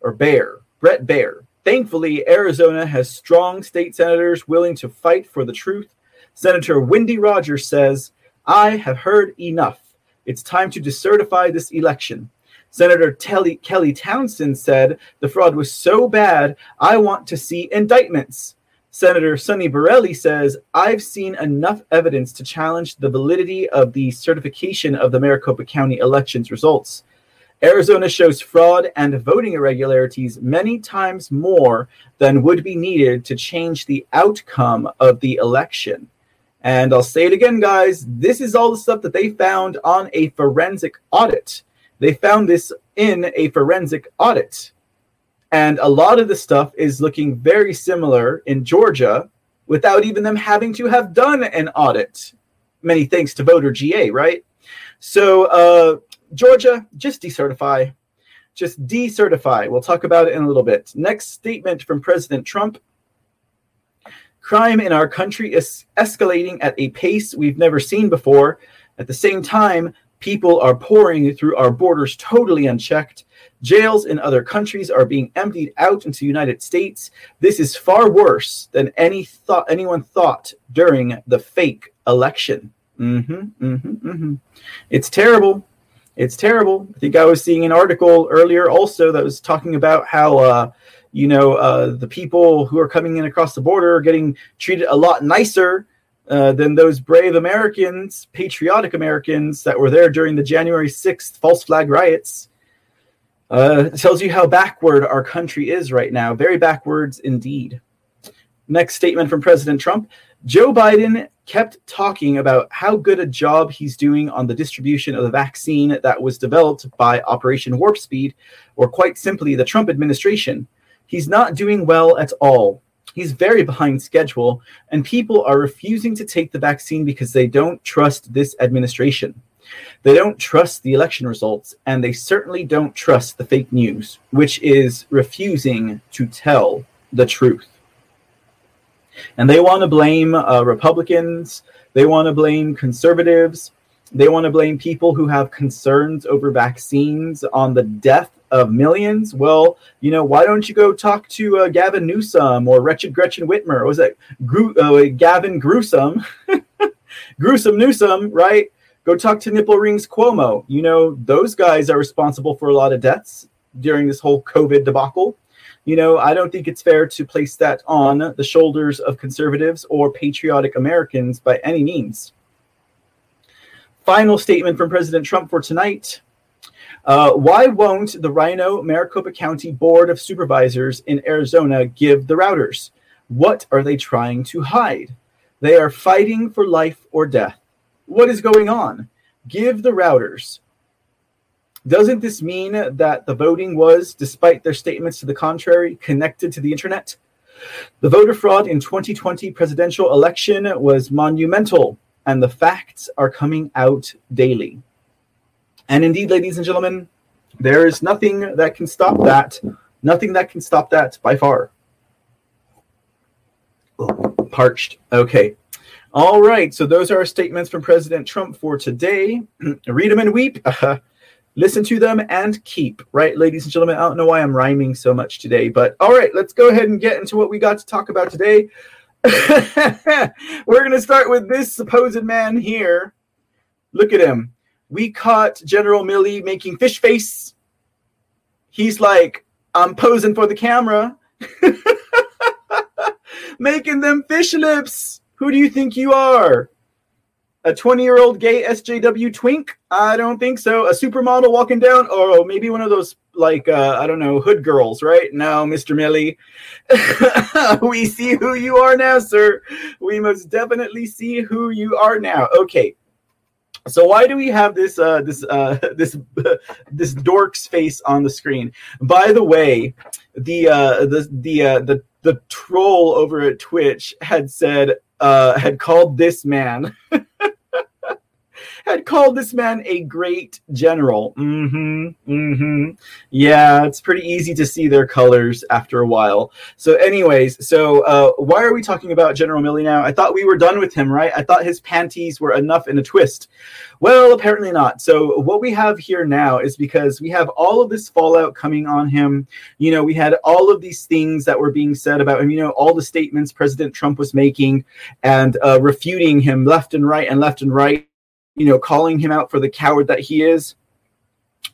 or Bear, Brett Baier. Thankfully, Arizona has strong state senators willing to fight for the truth. Senator Wendy Rogers says, I have heard enough. It's time to decertify this election. Senator Kelly Townsend said the fraud was so bad, I want to see indictments. Senator Sonny Borrelli says, I've seen enough evidence to challenge the validity of the certification of the Maricopa County elections results. Arizona shows fraud and voting irregularities many times more than would be needed to change the outcome of the election. And I'll say it again, guys this is all the stuff that they found on a forensic audit. They found this in a forensic audit. And a lot of the stuff is looking very similar in Georgia without even them having to have done an audit. Many thanks to voter GA, right? So, uh, Georgia, just decertify. Just decertify. We'll talk about it in a little bit. Next statement from President Trump Crime in our country is escalating at a pace we've never seen before. At the same time, people are pouring through our borders totally unchecked. Jails in other countries are being emptied out into the United States. This is far worse than any thought anyone thought during the fake election. Mm-hmm, mm-hmm, mm-hmm. It's terrible. It's terrible. I think I was seeing an article earlier also that was talking about how uh, you know, uh, the people who are coming in across the border are getting treated a lot nicer uh, than those brave Americans, patriotic Americans that were there during the January 6th false flag riots. Uh, tells you how backward our country is right now. Very backwards indeed. Next statement from President Trump Joe Biden kept talking about how good a job he's doing on the distribution of the vaccine that was developed by Operation Warp Speed, or quite simply, the Trump administration. He's not doing well at all. He's very behind schedule, and people are refusing to take the vaccine because they don't trust this administration. They don't trust the election results, and they certainly don't trust the fake news, which is refusing to tell the truth. And they want to blame uh, Republicans, they want to blame conservatives, they want to blame people who have concerns over vaccines on the death of millions. Well, you know, why don't you go talk to uh, Gavin Newsom or Wretched Gretchen Whitmer? Or was that Gru- uh, Gavin Gruesome? Gruesome Newsom, right? Go talk to Nipple Rings Cuomo. You know, those guys are responsible for a lot of deaths during this whole COVID debacle. You know, I don't think it's fair to place that on the shoulders of conservatives or patriotic Americans by any means. Final statement from President Trump for tonight. Uh, why won't the RINO Maricopa County Board of Supervisors in Arizona give the routers? What are they trying to hide? They are fighting for life or death. What is going on? Give the routers. Doesn't this mean that the voting was, despite their statements to the contrary, connected to the internet? The voter fraud in 2020 presidential election was monumental, and the facts are coming out daily. And indeed, ladies and gentlemen, there is nothing that can stop that. Nothing that can stop that by far. parched. Okay. All right. So those are our statements from President Trump for today. Read them and weep. Uh, listen to them and keep. Right, ladies and gentlemen. I don't know why I'm rhyming so much today, but all right. Let's go ahead and get into what we got to talk about today. We're going to start with this supposed man here. Look at him we caught General Milley making fish face. He's like, I'm posing for the camera, making them fish lips. Who do you think you are? A 20 year old gay SJW twink? I don't think so. A supermodel walking down, or maybe one of those like uh, I don't know hood girls, right? No, Mr. Milley. we see who you are now, sir. We must definitely see who you are now. Okay, so why do we have this uh, this uh, this this dork's face on the screen? By the way, the uh, the the uh, the the troll over at Twitch had said uh, had called this man had called this man a great general. Mm-hmm. Mm-hmm. Yeah, it's pretty easy to see their colors after a while. So, anyways, so uh, why are we talking about General Milley now? I thought we were done with him, right? I thought his panties were enough in a twist. Well, apparently not. So, what we have here now is because we have all of this fallout coming on him. You know, we had all of these things that were being said about him, you know, all the statements President Trump was making and uh, refuting him left and right and left and right you know, calling him out for the coward that he is.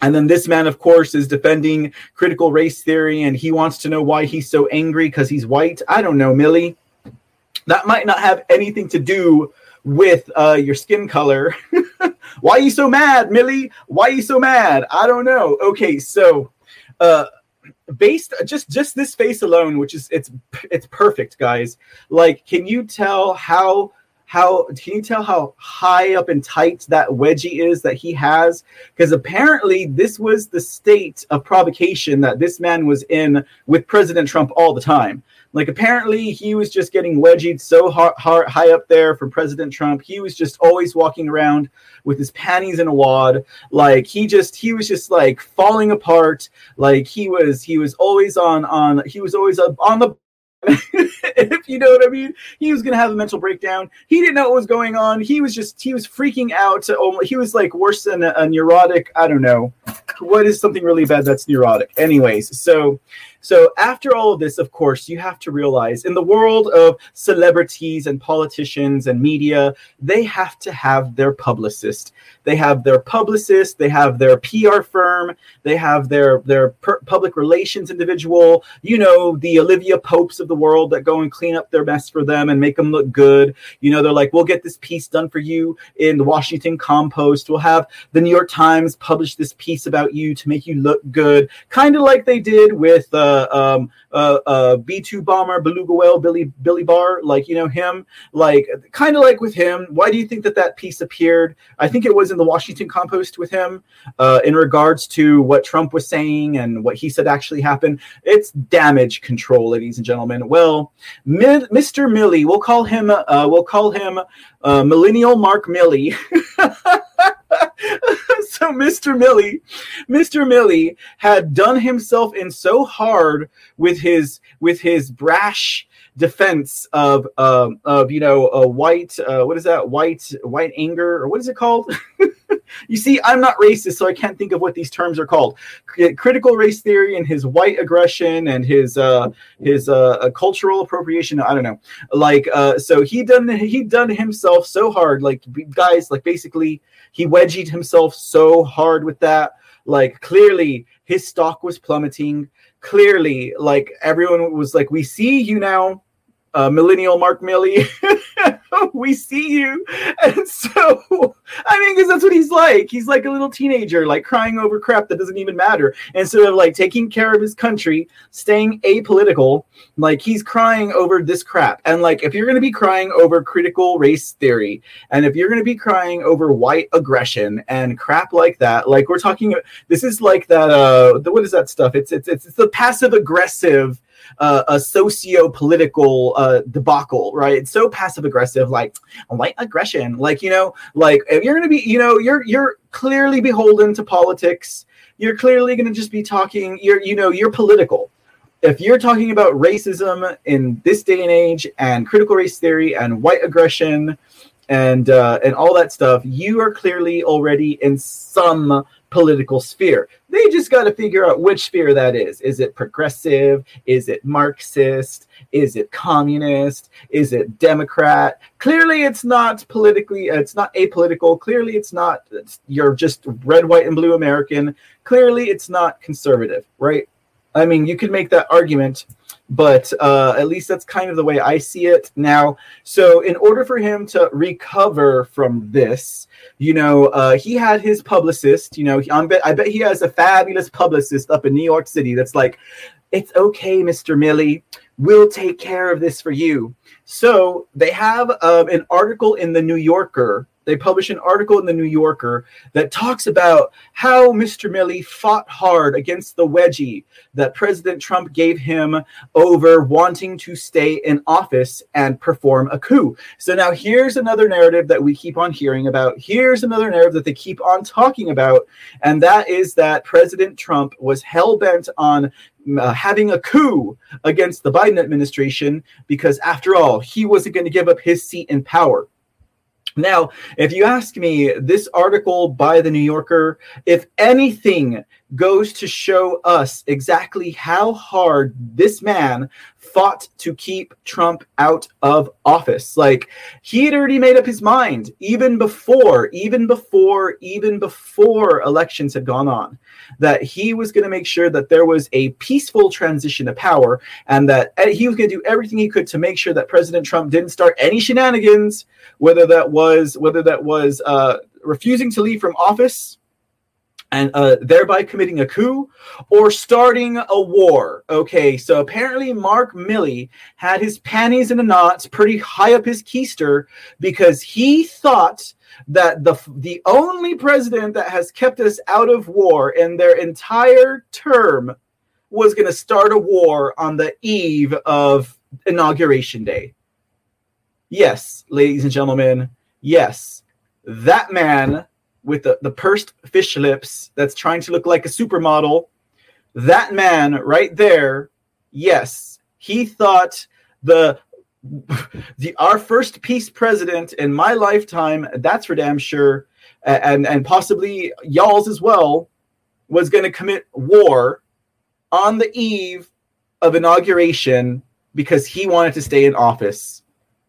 And then this man, of course, is defending critical race theory and he wants to know why he's so angry because he's white. I don't know, Milley. That might not have anything to do with uh, your skin color. why are you so mad, Milley? Why are you so mad? I don't know. Okay, so uh, based just just this face alone, which is it's it's perfect, guys. Like, can you tell how how can you tell how high up and tight that wedgie is that he has? Because apparently this was the state of provocation that this man was in with President Trump all the time. Like apparently he was just getting wedgied so hard, hard, high up there from President Trump. He was just always walking around with his panties in a wad. Like he just he was just like falling apart. Like he was he was always on on he was always on the if you know what I mean. He was gonna have a mental breakdown. He didn't know what was going on. He was just he was freaking out. He was like worse than a, a neurotic. I don't know what is something really bad that's neurotic. Anyways, so so, after all of this, of course, you have to realize in the world of celebrities and politicians and media, they have to have their publicist. They have their publicist, they have their PR firm, they have their their per- public relations individual, you know, the Olivia Popes of the world that go and clean up their mess for them and make them look good. You know, they're like, we'll get this piece done for you in the Washington Compost. We'll have the New York Times publish this piece about you to make you look good, kind of like they did with. Uh, um, B two bomber, beluga whale, Billy Billy Barr, like you know him, like kind of like with him. Why do you think that that piece appeared? I think it was in the Washington Compost with him, uh, in regards to what Trump was saying and what he said actually happened. It's damage control, ladies and gentlemen. Well, Mr. Milley, we'll call him, uh, we'll call him uh, Millennial Mark Milley. so Mr. Milley, Mr. Milley had done himself in so hard with his with his brash defense of um, of you know a white uh, what is that white white anger or what is it called? you see, I'm not racist, so I can't think of what these terms are called. C- critical race theory and his white aggression and his uh, his uh, cultural appropriation. I don't know. Like uh, so, he done he done himself so hard. Like guys, like basically he wedged himself so hard with that. Like clearly his stock was plummeting. Clearly, like everyone was like, "We see you now." Uh, millennial Mark Milley, we see you. And so, I mean, because that's what he's like. He's like a little teenager, like crying over crap that doesn't even matter. Instead of like taking care of his country, staying apolitical, like he's crying over this crap. And like, if you're going to be crying over critical race theory, and if you're going to be crying over white aggression and crap like that, like we're talking, this is like that, uh, the, what is that stuff? It's, it's, it's, it's the passive aggressive uh, a socio-political uh, debacle, right? It's so passive aggressive, like white aggression. Like you know, like if you're gonna be, you know, you're you're clearly beholden to politics. You're clearly gonna just be talking. You're you know you're political. If you're talking about racism in this day and age and critical race theory and white aggression and uh, and all that stuff, you are clearly already in some political sphere. They just got to figure out which sphere that is. Is it progressive? Is it Marxist? Is it communist? Is it Democrat? Clearly, it's not politically. Uh, it's not apolitical. Clearly, it's not. It's, you're just red, white, and blue American. Clearly, it's not conservative, right? I mean, you could make that argument, but uh, at least that's kind of the way I see it now. So, in order for him to recover from this, you know, uh, he had his publicist. You know, I bet I bet he has a fabulous publicist up in New York City. That's like, it's okay, Mister Milley. we'll take care of this for you. So they have um, an article in the New Yorker they published an article in the New Yorker that talks about how Mr. Milley fought hard against the wedgie that President Trump gave him over wanting to stay in office and perform a coup. So now here's another narrative that we keep on hearing about. Here's another narrative that they keep on talking about, and that is that President Trump was hell bent on uh, having a coup against the Biden administration because, after all, he wasn't going to give up his seat in power. Now, if you ask me, this article by the New Yorker, if anything goes to show us exactly how hard this man fought to keep Trump out of office. Like he had already made up his mind even before, even before, even before elections had gone on, that he was going to make sure that there was a peaceful transition of power and that he was going to do everything he could to make sure that President Trump didn't start any shenanigans, whether that was whether that was uh, refusing to leave from office and uh, thereby committing a coup or starting a war. Okay, so apparently Mark Milley had his panties in a knot pretty high up his keister because he thought that the the only president that has kept us out of war in their entire term was going to start a war on the eve of inauguration day. Yes, ladies and gentlemen, yes, that man with the, the pursed fish lips that's trying to look like a supermodel, that man right there, yes, he thought the the our first peace president in my lifetime, that's for damn sure, and and possibly y'all's as well, was going to commit war on the eve of inauguration because he wanted to stay in office.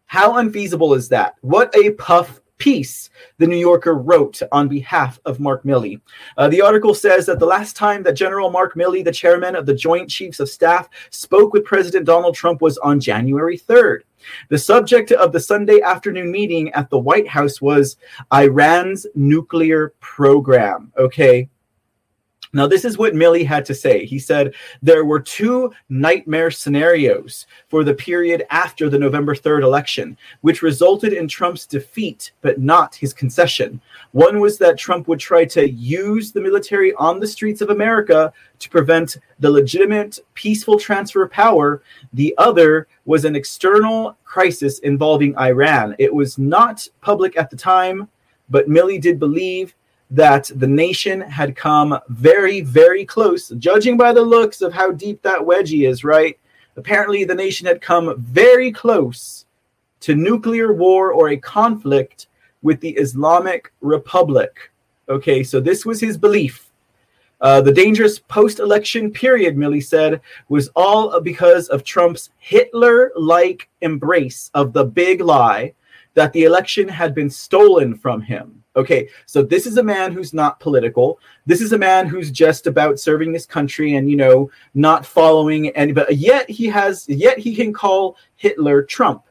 How unfeasible is that? What a puff piece the New Yorker wrote on behalf of Mark Milley. Uh, the article says that the last time that General Mark Milley, the chairman of the Joint Chiefs of Staff, spoke with President Donald Trump was on January 3rd. The subject of the Sunday afternoon meeting at the White House was Iran's nuclear program. Okay, now, this is what Milley had to say. He said there were two nightmare scenarios for the period after the November 3rd election, which resulted in Trump's defeat, but not his concession. One was that Trump would try to use the military on the streets of America to prevent the legitimate, peaceful transfer of power. The other was an external crisis involving Iran. It was not public at the time, but Milley did believe that the nation had come very, very close, judging by the looks of how deep that wedgie is, right? Apparently, the nation had come very close to nuclear war or a conflict with the Islamic Republic. Okay, so this was his belief. Uh, the dangerous post election period, Milley said, was all because of Trump's Hitler like embrace of the big lie that the election had been stolen from him. Okay, so this is a man who's not political. This is a man who's just about serving this country and you know not following any. But Yet he has, yet he can call Hitler Trump.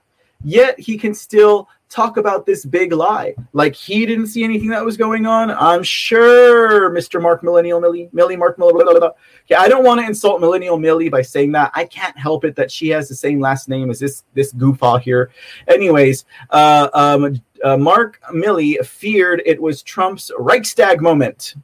Yet he can still talk about this big lie. Like he didn't see anything that was going on. I'm sure Mr. Mark Millennial Millie, Millie Mark Millie. Blah, blah, blah. Okay, I don't want to insult Millennial Millie by saying that. I can't help it that she has the same last name as this this goofball here. Anyways, uh, um, uh, Mark Milley feared it was Trump's Reichstag moment.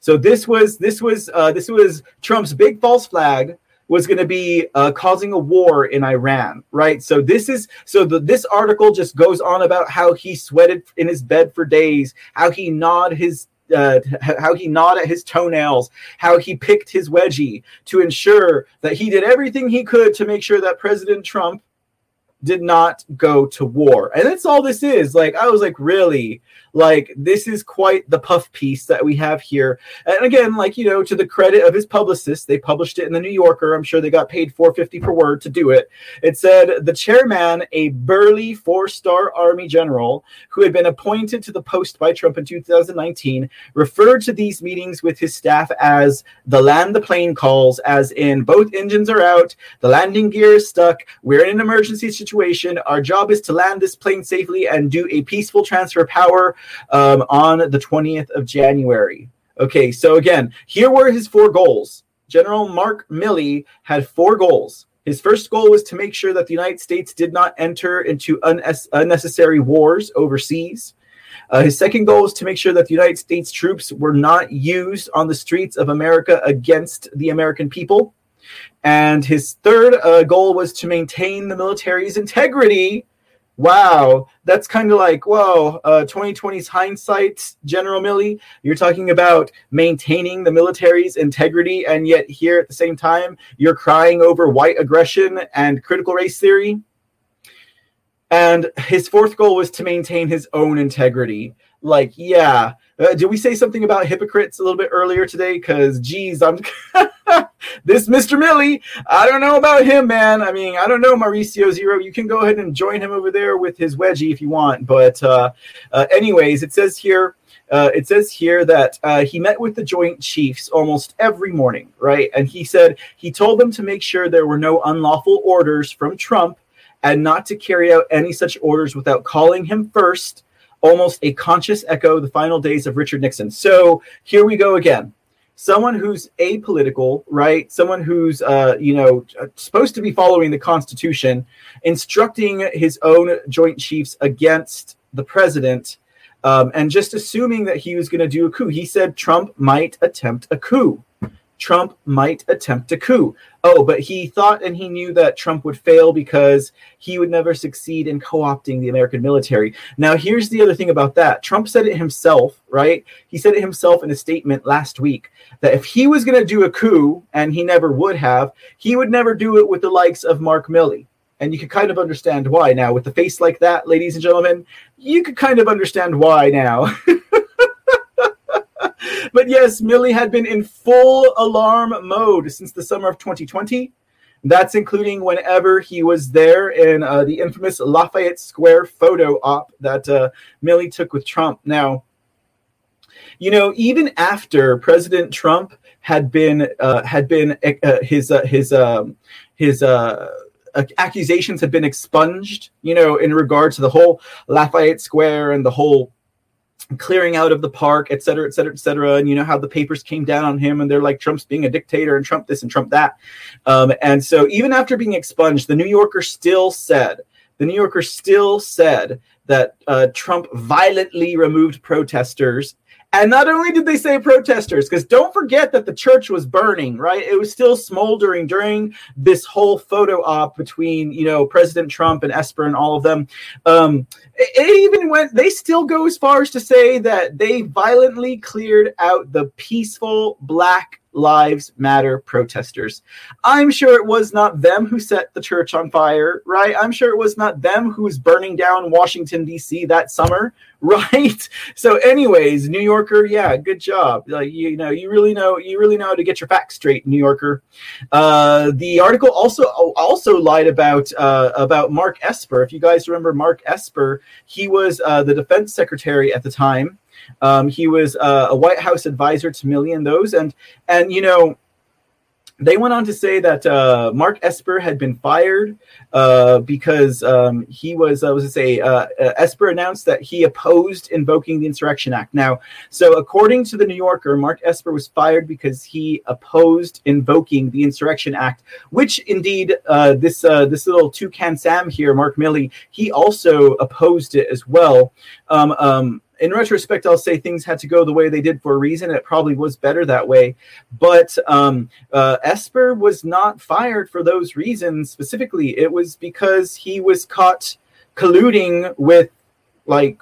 So this was this was uh, this was Trump's big false flag was going to be uh, causing a war in Iran, right? So this is so the, this article just goes on about how he sweated in his bed for days, how he gnawed his uh, how he gnawed at his toenails, how he picked his wedgie to ensure that he did everything he could to make sure that President Trump did not go to war. And that's all this is. Like, I was like, really? Like this is quite the puff piece that we have here. And again, like you know, to the credit of his publicist, they published it in the New Yorker. I'm sure they got paid 450 per word to do it. It said the chairman, a burly four-star army general who had been appointed to the post by Trump in 2019, referred to these meetings with his staff as the land the plane calls, as in both engines are out, the landing gear is stuck, we're in an emergency situation. Our job is to land this plane safely and do a peaceful transfer of power um, on the 20th of January. Okay, so again, here were his four goals. General Mark Milley had four goals. His first goal was to make sure that the United States did not enter into unnecessary wars overseas. Uh, his second goal was to make sure that the United States troops were not used on the streets of America against the American people. And his third uh, goal was to maintain the military's integrity wow, that's kind of like, whoa, uh, 2020's hindsight, General Milley. You're talking about maintaining the military's integrity, and yet here at the same time, you're crying over white aggression and critical race theory. And his fourth goal was to maintain his own integrity. Like, yeah. Uh, did we say something about hypocrites a little bit earlier today? Because, geez, I'm. this Mr. Milley. I don't know about him, man. I mean, I don't know Mauricio Zero. You can go ahead and join him over there with his wedgie if you want. But, uh, uh, anyways, it says here. Uh, it says here that uh, he met with the Joint Chiefs almost every morning, right? And he said he told them to make sure there were no unlawful orders from Trump and not to carry out any such orders without calling him first, almost a conscious echo the final days of Richard Nixon. So here we go again someone who's apolitical, right? Someone who's, uh, you know, supposed to be following the Constitution, instructing his own Joint Chiefs against the president, um, and just assuming that he was going to do a coup. He said Trump might attempt a coup. Trump might attempt a coup. Oh, but he thought and he knew that Trump would fail because he would never succeed in co opting the American military. Now, here's the other thing about that Trump said it himself, right? He said it himself in a statement last week that if he was going to do a coup, and he never would have, he would never do it with the likes of Mark Milley. And you can kind of understand why now. With a face like that, ladies and gentlemen, you could kind of understand why now. but yes, Milley had been in full alarm mode since the summer of 2020. That's including whenever he was there in uh, the infamous Lafayette Square photo op that uh, Milley took with Trump. Now, you know, even after President Trump had been uh, had been uh, his uh, his um, his uh, accusations had been expunged, you know, in regard to the whole Lafayette Square and the whole clearing out of the park, et cetera, et cetera, et cetera. And you know how the papers came down on him and they're like, Trump's being a dictator and Trump this and Trump that. Um, and so even after being expunged, the New Yorker still said, the New Yorker still said that uh, Trump violently removed protesters and not only did they say protesters, because don't forget that the church was burning, right? It was still smoldering during this whole photo op between, you know, President Trump and Esper and all of them. Um, it, it even went, they still go as far as to say that they violently cleared out the peaceful black Lives Matter protesters. I'm sure it was not them who set the church on fire, right? I'm sure it was not them who was burning down Washington, D.C. that summer, right? So, anyways, New Yorker, yeah, good job. Like, you know, you really know, you really know how to get your facts straight, New Yorker. Uh, the article also also lied about uh, about Mark Esper. If you guys remember Mark Esper, he was uh, the defense secretary at the time. Um, he was uh, a White House advisor to Milley and those, and and you know they went on to say that uh, Mark Esper had been fired uh, because um, he was, uh, was to say, uh, uh, Esper announced that he opposed invoking the Insurrection Act. Now, so according to the New Yorker, Mark Esper was fired because he opposed invoking the Insurrection Act, which indeed this this little toucan Sam here, Mark Milley, he also opposed it as well. Um, um, in retrospect, I'll say things had to go the way they did for a reason. It probably was better that way. But um, uh, Esper was not fired for those reasons specifically. It was because he was caught colluding with like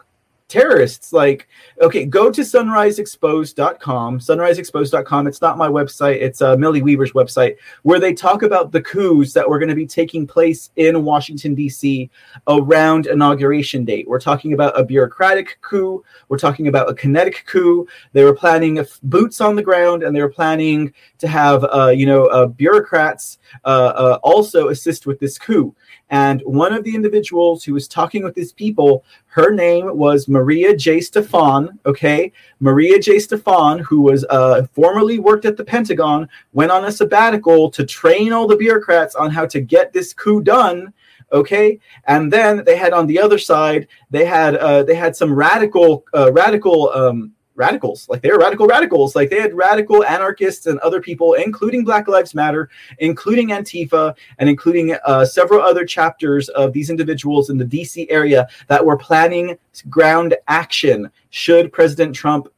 terrorists like okay go to sunriseexposed.com sunriseexposed.com it's not my website it's uh, millie weaver's website where they talk about the coups that were going to be taking place in washington d.c around inauguration date. We're talking about a bureaucratic coup we're talking about a kinetic coup they were planning boots on the ground and they were planning to have uh, you know uh, bureaucrats uh, uh, also assist with this coup. And one of the individuals who was talking with these people, her name was Maria J. Stephan. Okay, Maria J. Stephan, who was uh, formerly worked at the Pentagon, went on a sabbatical to train all the bureaucrats on how to get this coup done. Okay, and then they had on the other side, they had uh, they had some radical uh, radical um, radicals. Like they were radical radicals. Like they had radical anarchists and other people, including Black Lives Matter, including Antifa, and including uh, several other chapters of these individuals in the DC area that were planning ground action should President Trump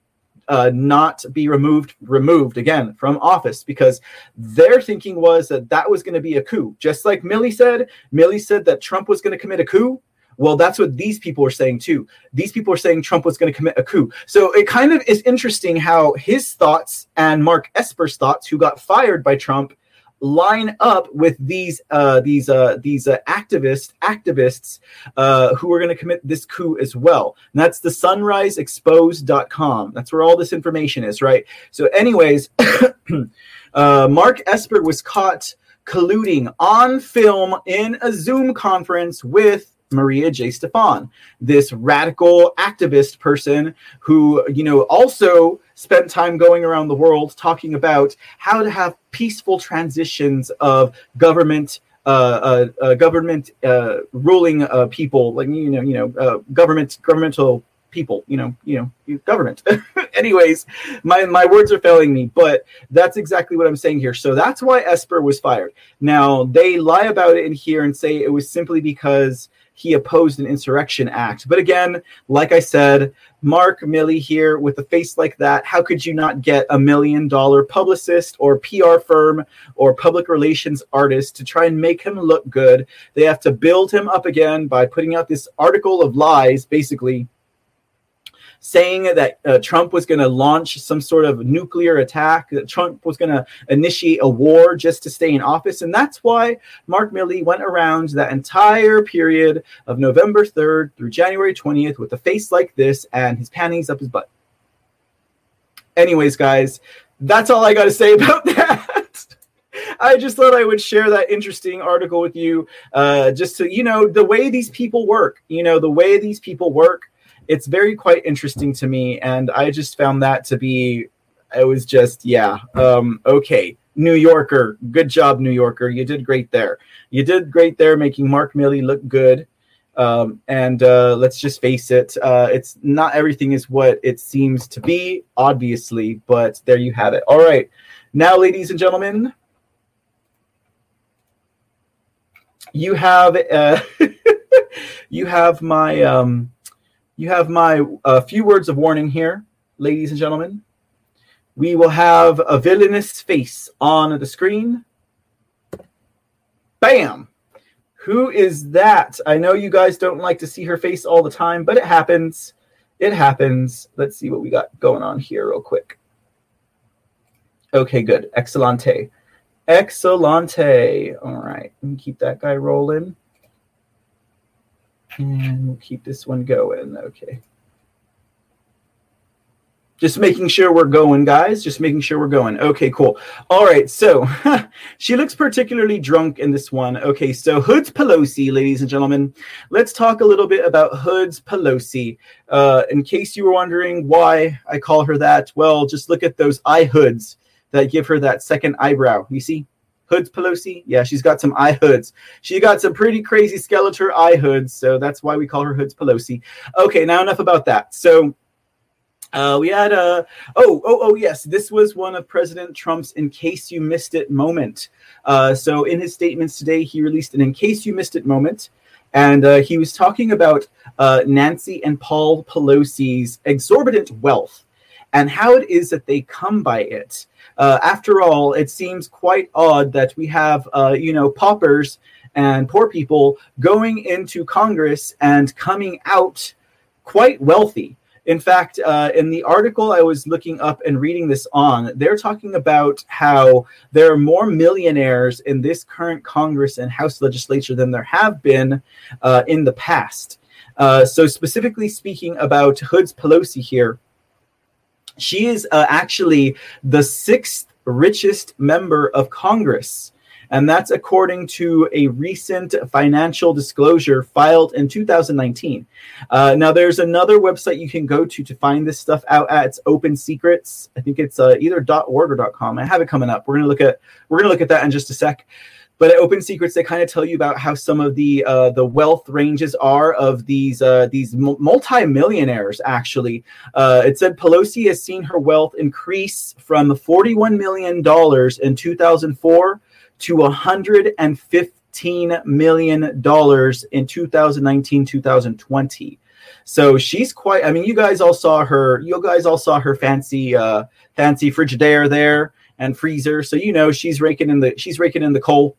uh, not be removed removed again from office because their thinking was that that was going to be a coup just like Milley said Milley said that trump was going to commit a coup well, that's what these people are saying too. These people are saying Trump was going to commit a coup. So it kind of is interesting how his thoughts and Mark Esper's thoughts, who got fired by Trump, line up with these uh, these uh, these uh, activists activists uh, who are going to commit this coup as well. And that's the sunriseexposed.com. That's where all this information is, right? So, anyways, uh, Mark Esper was caught colluding on film in a Zoom conference with Maria J. Stephan, this radical activist person who, you know, also spent time going around the world talking about how to have peaceful transitions of government. Uh, uh, uh, government uh, ruling uh, people, like you know, you know, uh, government governmental people, you know, you know, government. Anyways, my my words are failing me, but that's exactly what I'm saying here. So that's why Esper was fired. Now they lie about it in here and say it was simply because he opposed an insurrection act. But again, like I said, Mark Milley here with a face like that, how could you not get a million dollar publicist or PR firm or public relations artist to try and make him look good? They have to build him up again by putting out this article of lies, basically saying that uh, Trump was going to launch some sort of nuclear attack, that Trump was going to initiate a war just to stay in office. And that's why Mark Milley went around that entire period of November 3rd through January 20th with a face like this and his panties up his butt. Anyways, guys, that's all I got to say about that. I just thought I would share that interesting article with you, uh, just to you know the way these people work. You know the way these people work it's very quite interesting to me, and I just found that to be. It was just yeah, um, okay. New Yorker, good job, New Yorker. You did great there. You did great there, making Mark Milley look good. Um, and uh, let's just face it, uh, it's not everything is what it seems to be, obviously, but there you have it. All right. Now, ladies and gentlemen, you have uh, you have my um, you have my uh, few words of warning here, ladies and gentlemen. We will have a villainous face on the screen. Bam! Who is that? I know you guys don't like to see her face all the time, but it happens. It happens. Let's see what we got going on here, real quick. Okay, good. Excellente. Excellente. All right. Let me keep that guy rolling. And we'll keep this one going. Okay. Just making sure we're going, guys. Just making sure we're going. Okay, cool. All right, so she looks particularly drunk in this one. Okay, so Hoods Pelosi, ladies and gentlemen. Let's talk a little bit about Hoods Pelosi. Uh, in case you were wondering why I call her that, well, just look at those eye hoods that give her that second eyebrow. You see? Hoods Pelosi. Yeah, she's got some eye hoods. She got some pretty crazy skeletal eye hoods, so that's why we call her hoods Pelosi. Okay, now enough about that. So uh, we had a oh oh oh yes, this was one of President Trump's "in case you missed it" moment. Uh, so in his statements today, he released an "in case you missed it" moment, and uh, he was talking about uh, Nancy and Paul Pelosi's exorbitant wealth and how it is that they come by it. Uh, after all, it seems quite odd that we have, uh, you know, paupers and poor people going into Congress and coming out quite wealthy. In fact, uh, in the article I was looking up and reading this on, they're talking about how there are more millionaires in this current Congress and House legislature than there have been uh, in the past. Uh, so, specifically speaking about Hoods Pelosi here, she is uh, actually the sixth richest member of Congress and that's according to a recent financial disclosure filed in 2019. Uh, now, there's another website you can go to to find this stuff out at. It's Open Secrets. I think it's uh, either .org or .com. I have it coming up. We're gonna look at we're gonna look at that in just a sec. But at Open Secrets, they kind of tell you about how some of the uh, the wealth ranges are of these uh, these multi-millionaires. Actually, uh, it said Pelosi has seen her wealth increase from 41 million dollars in 2004 to 115 million dollars in 2019 2020 so she's quite i mean you guys all saw her you guys all saw her fancy uh fancy frigidaire there and freezer. So you know she's raking in the she's raking in the coal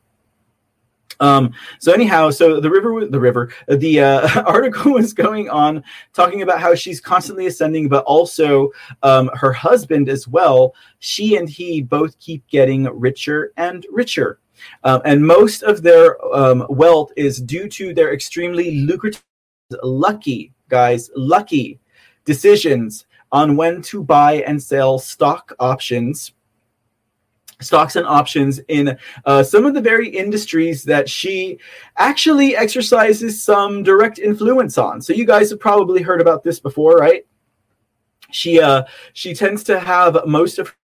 um, so anyhow, so the river, the river, the uh, article was going on talking about how she's constantly ascending, but also um, her husband as well. She and he both keep getting richer and richer. Um, and most of their um, wealth is due to their extremely lucrative, lucky, guys, lucky decisions on when to buy and sell stock options stocks and options in uh, some of the very industries that she actually exercises some direct influence on. So you guys have probably heard about this before, right? She uh, she tends to have most of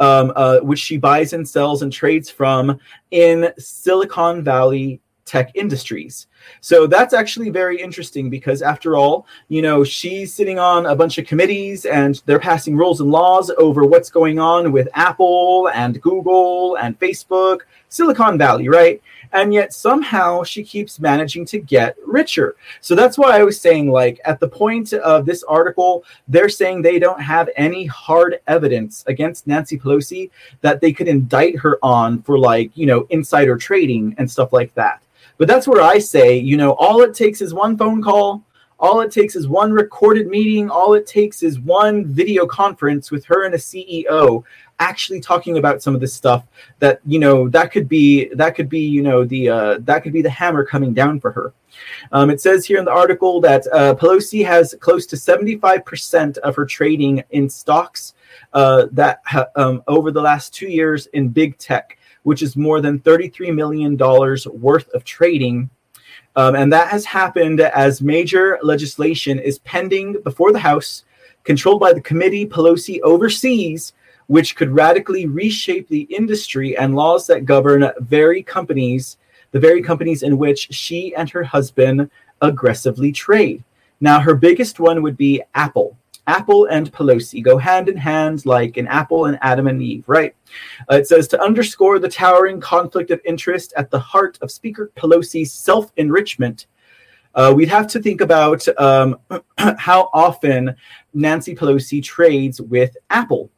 um, uh, which she buys and sells and trades from in Silicon Valley tech industries. So that's actually very interesting because, after all, you know, she's sitting on a bunch of committees and they're passing rules and laws over what's going on with Apple and Google and Facebook, Silicon Valley, right? And yet somehow she keeps managing to get richer. So that's why I was saying, like, at the point of this article, they're saying they don't have any hard evidence against Nancy Pelosi that they could indict her on for, like, you know, insider trading and stuff like that. But that's where I say, you know, all it takes is one phone call. All it takes is one recorded meeting. All it takes is one video conference with her and a CEO actually talking about some of this stuff that you know that could be that could be you know the uh, that could be the hammer coming down for her. Um, it says here in the article that uh, Pelosi has close to 75% of her trading in stocks uh, that ha- um, over the last two years in big tech which is more than $33 million worth of trading. Um, and that has happened as major legislation is pending before the House, controlled by the committee Pelosi oversees, which could radically reshape the industry and laws that govern very companies, the very companies in which she and her husband aggressively trade. Now, her biggest one would be Apple. Apple and Pelosi go hand in hand like an apple and Adam and Eve, right? Uh, it says to underscore the towering conflict of interest at the heart of Speaker Pelosi's self enrichment. Uh, we'd have to think about um, how often Nancy Pelosi trades with Apple.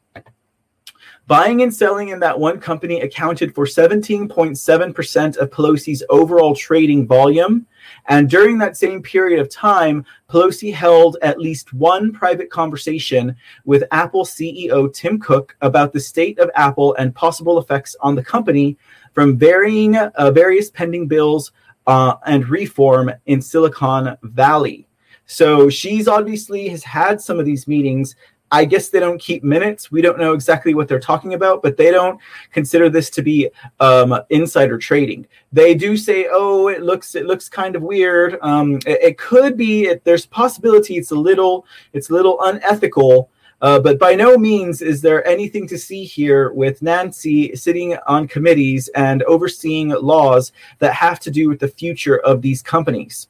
Buying and selling in that one company accounted for 17.7% of Pelosi's overall trading volume and during that same period of time, Pelosi held at least one private conversation with Apple CEO Tim Cook about the state of Apple and possible effects on the company from varying uh, various pending bills uh, and reform in Silicon Valley. So she's obviously has had some of these meetings I guess they don't keep minutes. We don't know exactly what they're talking about, but they don't consider this to be um, insider trading. They do say, "Oh, it looks it looks kind of weird." Um, it, it, could be. It, there's possibility it's a little it's a little unethical. Uh, but by no means is there anything to see here with Nancy sitting on committees and overseeing laws that have to do with the future of these companies.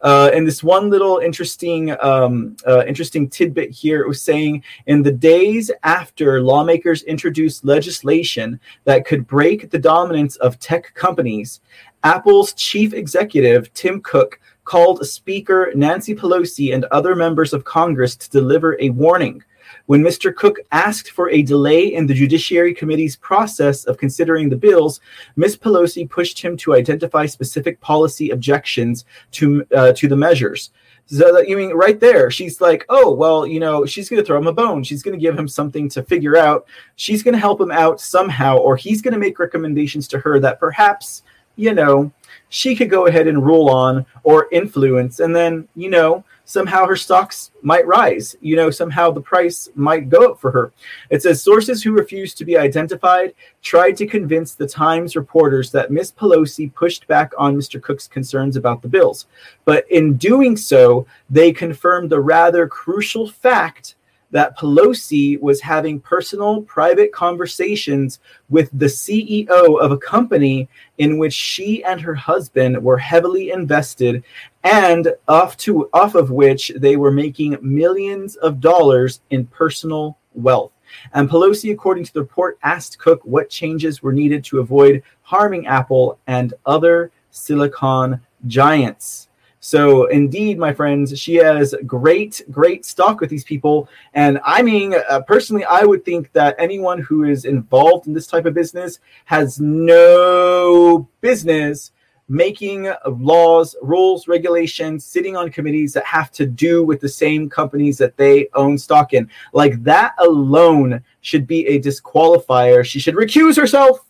Uh, and this one little interesting, um, uh, interesting tidbit here it was saying in the days after lawmakers introduced legislation that could break the dominance of tech companies, Apple's chief executive Tim Cook called Speaker Nancy Pelosi and other members of Congress to deliver a warning. When Mr. Cook asked for a delay in the Judiciary Committee's process of considering the bills, Ms. Pelosi pushed him to identify specific policy objections to, uh, to the measures. So you mean right there, she's like, oh well, you know, she's going to throw him a bone. She's going to give him something to figure out. She's going to help him out somehow, or he's going to make recommendations to her that perhaps, you know, she could go ahead and rule on or influence, and then you know, somehow her stocks might rise. You know, somehow the price might go up for her. It says sources who refused to be identified tried to convince the Times reporters that Miss Pelosi pushed back on Mr. Cook's concerns about the bills. But in doing so, they confirmed the rather crucial fact that Pelosi was having personal, private conversations with the CEO of a company in which she and her husband were heavily invested, and off to off of which they were making millions of dollars in personal wealth. And Pelosi, according to the report, asked Cook what changes were needed to avoid harming Apple and other silicon giants. So, indeed, my friends, she has great, great stock with these people. And I mean, uh, personally, I would think that anyone who is involved in this type of business has no business making laws, rules, regulations, sitting on committees that have to do with the same companies that they own stock in. Like that alone should be a disqualifier. She should recuse herself,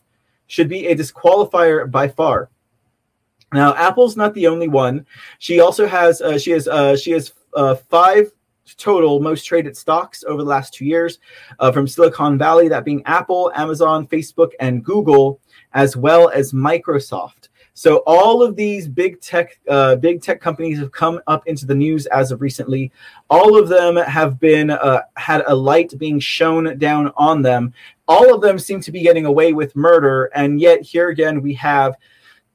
should be a disqualifier by far. Now, Apple's not the only one. She also has uh, she has uh, she has uh, five total most traded stocks over the last two years uh, from Silicon Valley, that being Apple, Amazon, Facebook, and Google, as well as Microsoft. So all of these big tech uh, big tech companies have come up into the news as of recently. All of them have been uh, had a light being shown down on them. All of them seem to be getting away with murder, and yet here again we have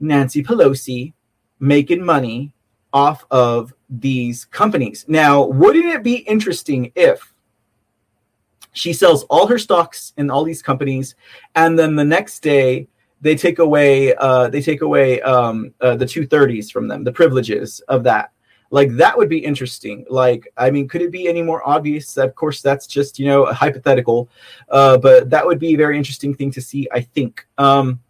Nancy Pelosi making money off of these companies. Now, wouldn't it be interesting if she sells all her stocks in all these companies, and then the next day they take away uh, they take away um, uh, the two thirties from them, the privileges of that. Like that would be interesting. Like, I mean, could it be any more obvious? Of course, that's just you know a hypothetical, uh, but that would be a very interesting thing to see. I think. Um,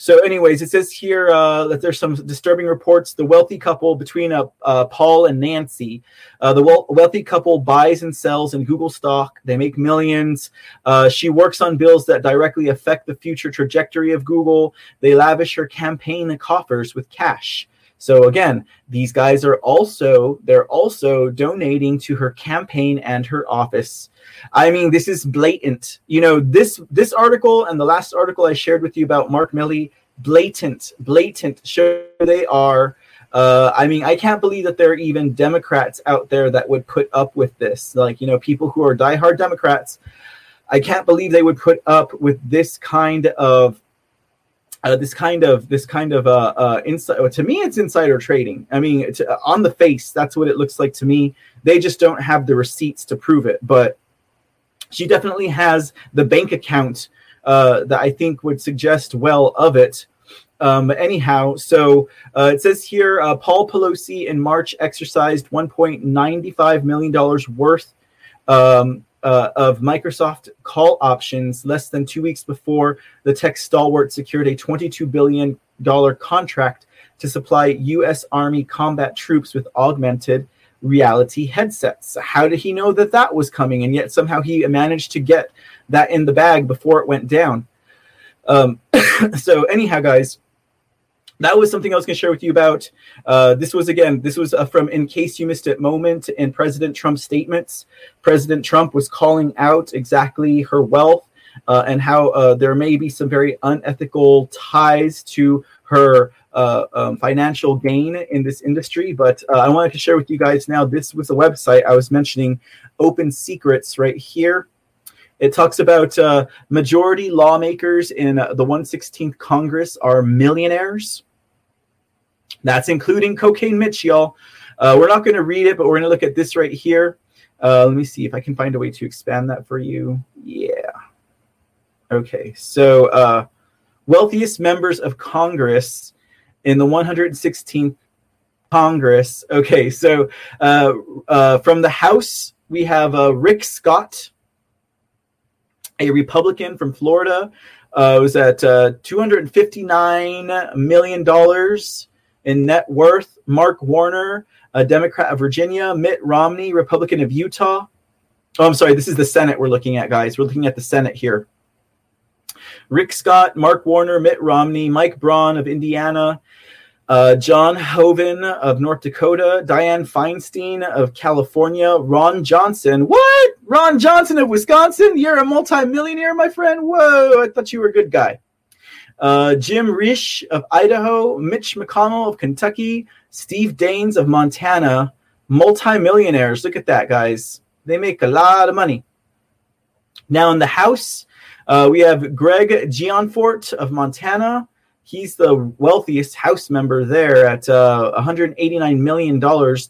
so, anyways, it says here uh, that there's some disturbing reports. The wealthy couple between uh, uh, Paul and Nancy, uh, the wealthy couple buys and sells in Google stock. They make millions. Uh, she works on bills that directly affect the future trajectory of Google. They lavish her campaign coffers with cash. So again, these guys are also they're also donating to her campaign and her office. I mean, this is blatant. You know, this this article and the last article I shared with you about Mark Milley, blatant, blatant. Sure, they are. Uh, I mean, I can't believe that there are even Democrats out there that would put up with this. Like, you know, people who are diehard Democrats. I can't believe they would put up with this kind of uh, this kind of this kind of uh, uh inside to me it's insider trading. I mean it's, uh, on the face that's what it looks like to me. They just don't have the receipts to prove it but she definitely has the bank account uh, that i think would suggest well of it. Um, anyhow so uh, it says here paul pelosi in march exercised 1.95 million dollars worth um, uh, of Microsoft call options less than two weeks before the tech stalwart secured a $22 billion contract to supply U.S. Army combat troops with augmented reality headsets. How did he know that that was coming? And yet somehow he managed to get that in the bag before it went down. Um, so, anyhow, guys, that was something I was going to share with you about. Uh, this was again, this was uh, from in case you missed it moment in President Trump's statements. President Trump was calling out exactly her wealth uh, and how uh, there may be some very unethical ties to her uh, um, financial gain in this industry. But uh, I wanted to share with you guys now. This was a website I was mentioning, Open Secrets, right here. It talks about majority lawmakers in the 116th Congress are millionaires. That's including Cocaine Mitch, y'all. Uh, we're not going to read it, but we're going to look at this right here. Uh, let me see if I can find a way to expand that for you. Yeah. Okay. So, uh, wealthiest members of Congress in the 116th Congress. Okay. So, uh, uh, from the House, we have uh, Rick Scott, a Republican from Florida. Uh, was at uh, $259 million in net worth. Mark Warner, a Democrat of Virginia, Mitt Romney, Republican of Utah. Oh, I'm sorry, this is the Senate we're looking at, guys. We're looking at the Senate here. Rick Scott, Mark Warner, Mitt Romney, Mike Braun of Indiana, uh, John Hoeven of North Dakota, Dianne Feinstein of California, Ron Johnson. What? Ron Johnson of Wisconsin? You're a multimillionaire, my friend? Whoa, I thought you were a good guy. Uh, Jim Risch of Idaho, Mitch McConnell of Kentucky, Steve Daines of Montana, multimillionaires. Look at that, guys. They make a lot of money. Now in the House, uh, we have Greg Gianforte of Montana. He's the wealthiest House member there at uh, $189 million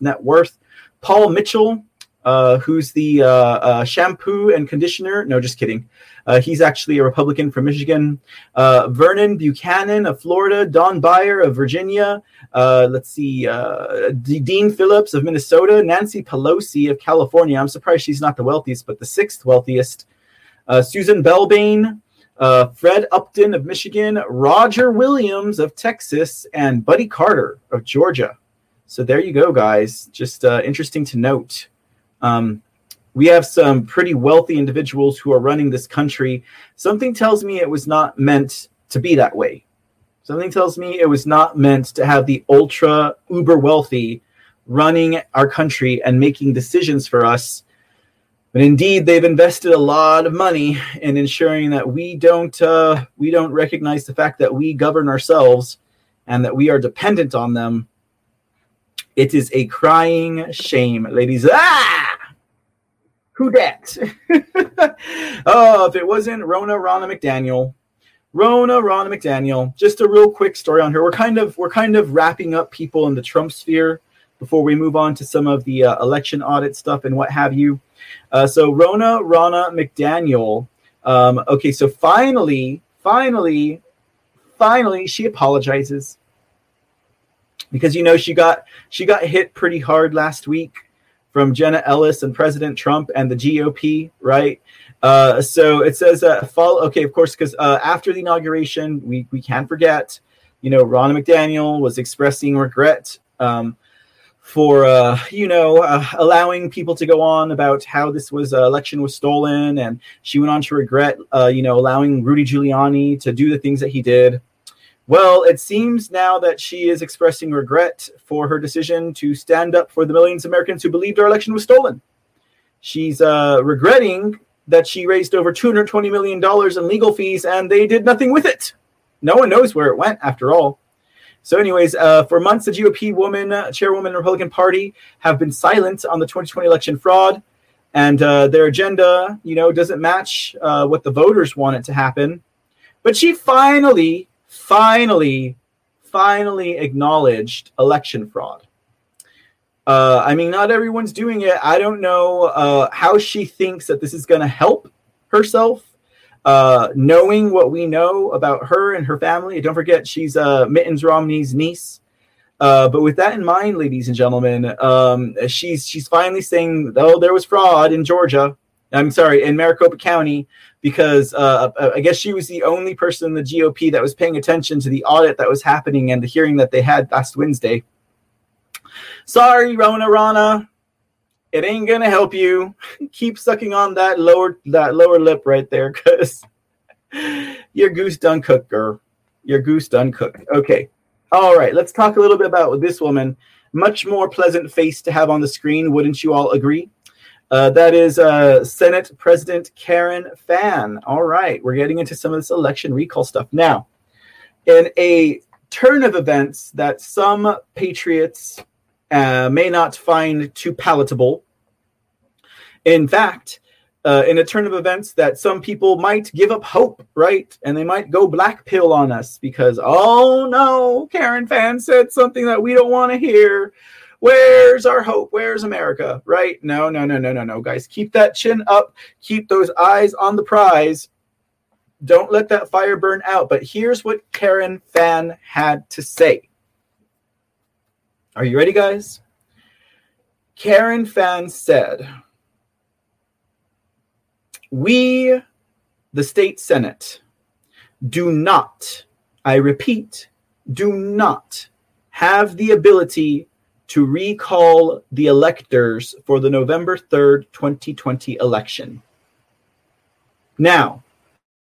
net worth. Paul Mitchell, uh, who's the uh, uh, shampoo and conditioner. No, just kidding. Uh, he's actually a Republican from Michigan. Uh, Vernon Buchanan of Florida. Don Beyer of Virginia. Uh, let's see. D- Dean Phillips of Minnesota. Nancy Pelosi of California. I'm surprised she's not the wealthiest, but the sixth wealthiest. Suzan DelBene. Fred Upton of Michigan, Roger Williams of Texas, and Buddy Carter of Georgia. So there you go, guys. Just interesting to note. Um, we have some pretty wealthy individuals who are running this country. Something tells me it was not meant to be that way. Something tells me it was not meant to have the ultra uber wealthy running our country and making decisions for us. But indeed, they've invested a lot of money in ensuring that we don't uh, we don't recognize the fact that we govern ourselves and that we are dependent on them. It is a crying shame, ladies. Ah! Who dat? oh, if it wasn't Rona Ronna McDaniel. Rona Ronna McDaniel. Just a real quick story on her. We're kind of we're kind of wrapping up people in the Trump sphere before we move on to some of the uh, election audit stuff and what have you. Uh, so Rona Ronna McDaniel. Um, okay, so finally, finally, finally, she apologizes because you know she got she got hit pretty hard last week from Jenna Ellis and President Trump and the GOP, right? Uh, so it says, uh, follow, okay, of course, because uh, after the inauguration, we, we can't forget, you know, Ron McDaniel was expressing regret um, for, uh, you know, uh, allowing people to go on about how this was uh, election was stolen. And she went on to regret, uh, you know, allowing Rudy Giuliani to do the things that he did. Well, it seems now that she is expressing regret for her decision to stand up for the millions of Americans who believed our election was stolen. She's uh, regretting that she raised over $220 million in legal fees and they did nothing with it. No one knows where it went after all. So, anyways, uh, for months, the GOP woman, uh, chairwoman, Republican Party have been silent on the 2020 election fraud, and uh, their agenda, you know, doesn't match uh, what the voters wanted to happen. But she finally finally, finally acknowledged election fraud. Uh, I mean, not everyone's doing it. I don't know uh, how she thinks that this is going to help herself. Uh, knowing what we know about her and her family, don't forget she's uh, Mittens Romney's niece. Uh, but with that in mind, ladies and gentlemen, um, she's she's finally saying, "Oh, there was fraud in Georgia." I'm sorry, in Maricopa County, because uh, uh, I guess she was the only person in the GOP that was paying attention to the audit that was happening and the hearing that they had last Wednesday. Sorry, Rona Rana, it ain't gonna help you. Keep sucking on that lower that lower lip right there, cause your goose done cooked, girl. Your goose done cooked. Okay, all right. Let's talk a little bit about this woman. Much more pleasant face to have on the screen, wouldn't you all agree? Uh, that is uh, Senate President Karen Fann. All right, we're getting into some of this election recall stuff now. In a turn of events that some patriots uh, may not find too palatable, in fact, uh, in a turn of events that some people might give up hope, right? And they might go black pill on us because, oh no, Karen Fann said something that we don't want to hear where's our hope? Where's America? Right? No, no, no, no, no, no, guys. Keep that chin up. Keep those eyes on the prize. Don't let that fire burn out. But here's what Karen Fann had to say. Are you ready, guys? Karen Fann said, We, the state senate, do not, I repeat, do not have the ability to recall the electors for the November 3rd, 2020 election. Now,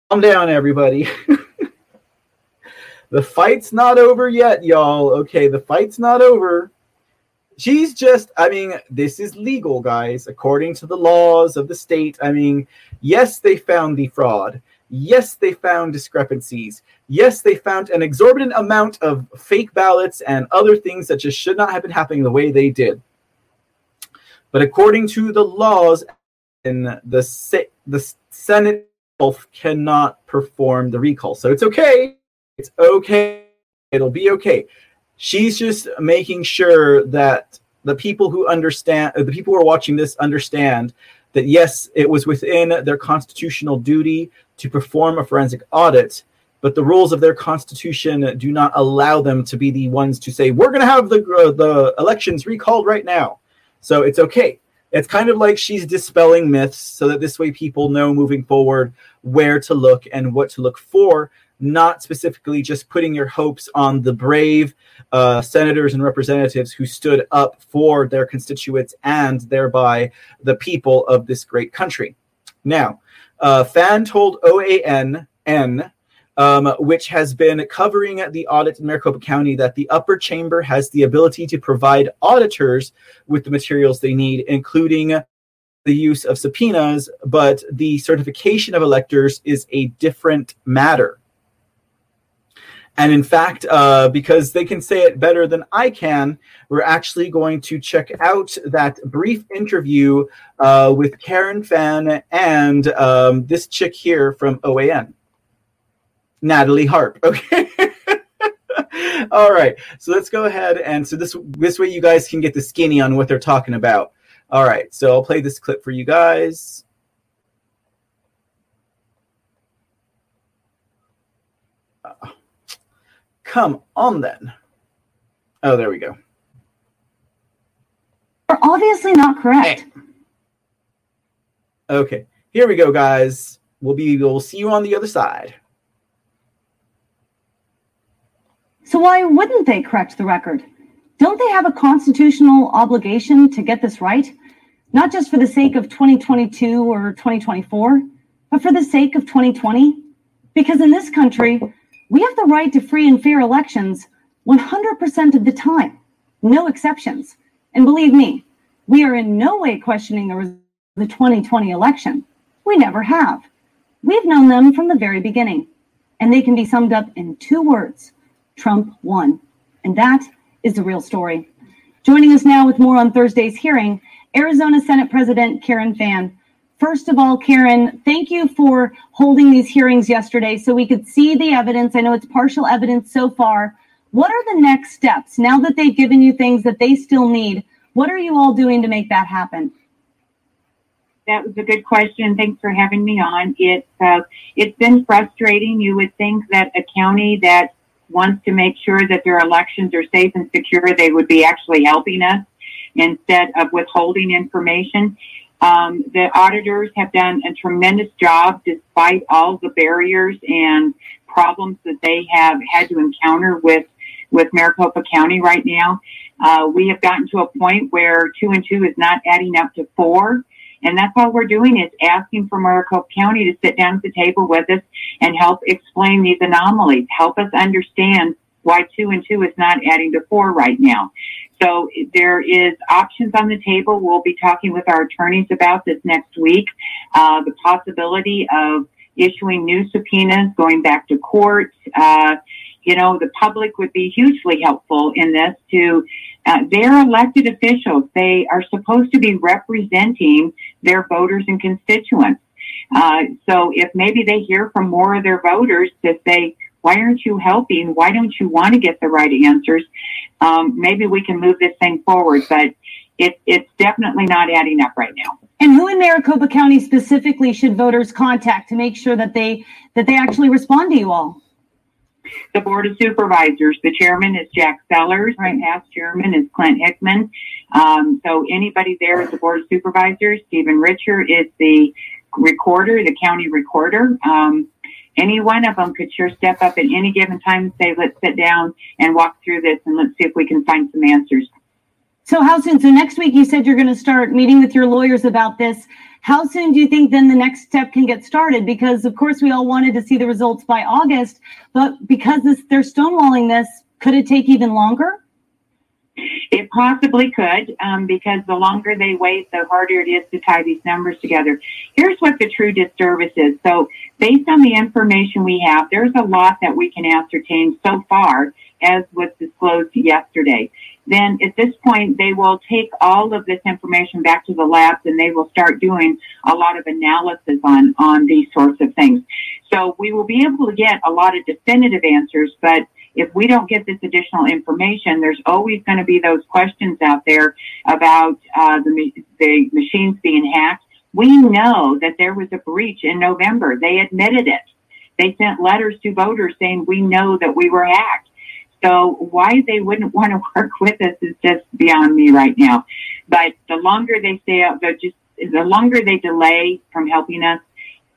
calm down, everybody. the fight's not over yet, y'all. Okay, the fight's not over. She's just, I mean, this is legal, guys, according to the laws of the state. I mean, yes, they found the fraud. Yes, they found discrepancies. Yes, they found an exorbitant amount of fake ballots and other things that just should not have been happening the way they did. But according to the laws, in the the Senate cannot perform the recall. So it's okay. It's okay. It'll be okay. She's just making sure that the people who understand, the people who are watching this understand that yes, it was within their constitutional duty to perform a forensic audit, but the rules of their constitution do not allow them to be the ones to say we're going to have the uh, the elections recalled right now. So it's okay. It's kind of like she's dispelling myths so that this way people know moving forward where to look and what to look for, not specifically just putting your hopes on the brave uh, senators and representatives who stood up for their constituents and thereby the people of this great country. Now, uh, Fann told OAN N, um, which has been covering the audit in Maricopa County, that the upper chamber has the ability to provide auditors with the materials they need, including the use of subpoenas, but the certification of electors is a different matter. And in fact, uh, because they can say it better than I can, we're actually going to check out that brief interview uh, with Karen Fann and um, this chick here from OAN, Natalie Harp. Okay. All right. So let's go ahead and so this this way you guys can get the skinny on what they're talking about. All right. So I'll play this clip for you guys. Come on then. Oh, there we go. We're obviously not correct. Okay, here we go, guys. We'll be we'll see you on the other side. So why wouldn't they correct the record? Don't they have a constitutional obligation to get this right? Not just for the sake of 2022 or 2024, but for the sake of 2020? Because in this country, we have the right to free and fair elections 100% of the time, no exceptions. And believe me, we are in no way questioning the 2020 election. We never have. We've known them from the very beginning, and they can be summed up in two words Trump won. And that is the real story. Joining us now with more on Thursday's hearing, Arizona Senate President Karen Fann. First of all, Karen, thank you for holding these hearings yesterday so we could see the evidence. I know it's partial evidence so far. What are the next steps now that they've given you things that they still need? What are you all doing to make that happen? That was a good question. Thanks for having me on. It's uh, it's been frustrating. You would think that a county that wants to make sure that their elections are safe and secure, they would be actually helping us instead of withholding information. Um, the auditors have done a tremendous job despite all the barriers and problems that they have had to encounter with with Maricopa County right now. Uh, we have gotten to a point where two and two is not adding up to four. And that's all we're doing is asking for Maricopa County to sit down at the table with us and help explain these anomalies, help us understand why two and two is not adding to four right now. So there is options on the table. We'll be talking with our attorneys about this next week. Uh, the possibility of issuing new subpoenas, going back to court. Uh, you know, the public would be hugely helpful in this to, uh, they're elected officials. They are supposed to be representing their voters and constituents. Uh, so if maybe they hear from more of their voters that say, why aren't you helping? Why don't you want to get the right answers? Um, maybe we can move this thing forward, but it, it's definitely not adding up right now. And who in Maricopa County specifically should voters contact to make sure that they that they actually respond to you all? The Board of Supervisors. The chairman is Jack Sellers. Right. The past chairman is Clint Hickman. Um, so anybody there at the Board of Supervisors. Stephen Richer is the recorder, the county recorder. Um, any one of them could sure step up at any given time and say, let's sit down and walk through this and let's see if we can find some answers. So how soon? So next week you said you're going to start meeting with your lawyers about this. How soon do you think then the next step can get started? Because of course we all wanted to see the results by August, but because this, they're stonewalling this, could it take even longer? It possibly could, um, because the longer they wait, the harder it is to tie these numbers together. Here's what the true disservice is. So, based on the information we have, there's a lot that we can ascertain so far, as was disclosed yesterday. Then, at this point, they will take all of this information back to the labs and they will start doing a lot of analysis on on these sorts of things. So, we will be able to get a lot of definitive answers, but if we don't get this additional information, there's always going to be those questions out there about uh, the, the machines being hacked. We know that there was a breach in November. They admitted it. They sent letters to voters saying, we know that we were hacked. So why they wouldn't want to work with us is just beyond me right now. But the longer they stay out, the just the longer they delay from helping us,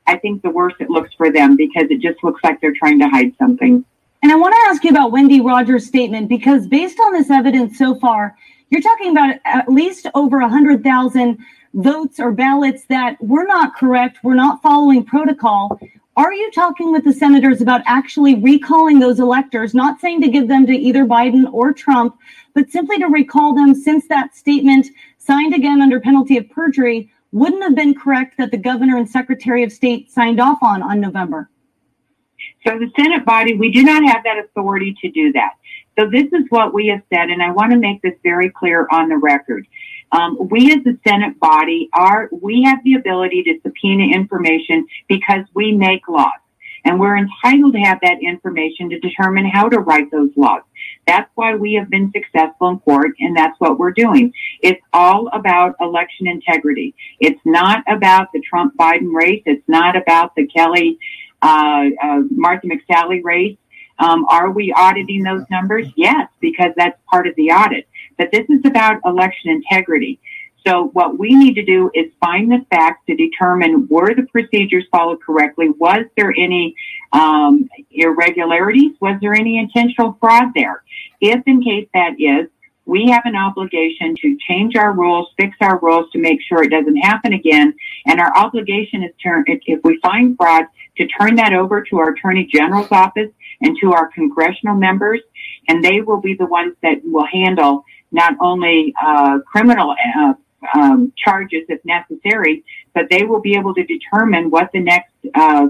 I think the worse it looks for them because it just looks like they're trying to hide something. And I want to ask you about Wendy Rogers' statement because based on this evidence so far, you're talking about at least over 100,000 votes or ballots that were not correct, were not following protocol. Are you talking with the senators about actually recalling those electors, not saying to give them to either Biden or Trump, but simply to recall them since that statement signed again under penalty of perjury wouldn't have been correct that the governor and secretary of state signed off on on November? So the Senate body, we do not have that authority to do that. So this is what we have said, and I want to make this very clear on the record. Um, we as the Senate body are, we have the ability to subpoena information because we make laws. And we're entitled to have that information to determine how to write those laws. That's why we have been successful in court, and that's what we're doing. It's all about election integrity. It's not about the Trump Biden race. It's not about the Kelly uh, uh, Martha McSally race. Um, are we auditing those numbers? Yes, because that's part of the audit. But this is about election integrity. So what we need to do is find the facts to determine were the procedures followed correctly? Was there any um, irregularities? Was there any intentional fraud there? If in case that is, we have an obligation to change our rules, fix our rules to make sure it doesn't happen again. And our obligation is to, if we find fraud, to turn that over to our Attorney General's office and to our congressional members. And they will be the ones that will handle not only uh, criminal uh, um, charges if necessary, but they will be able to determine what the next uh,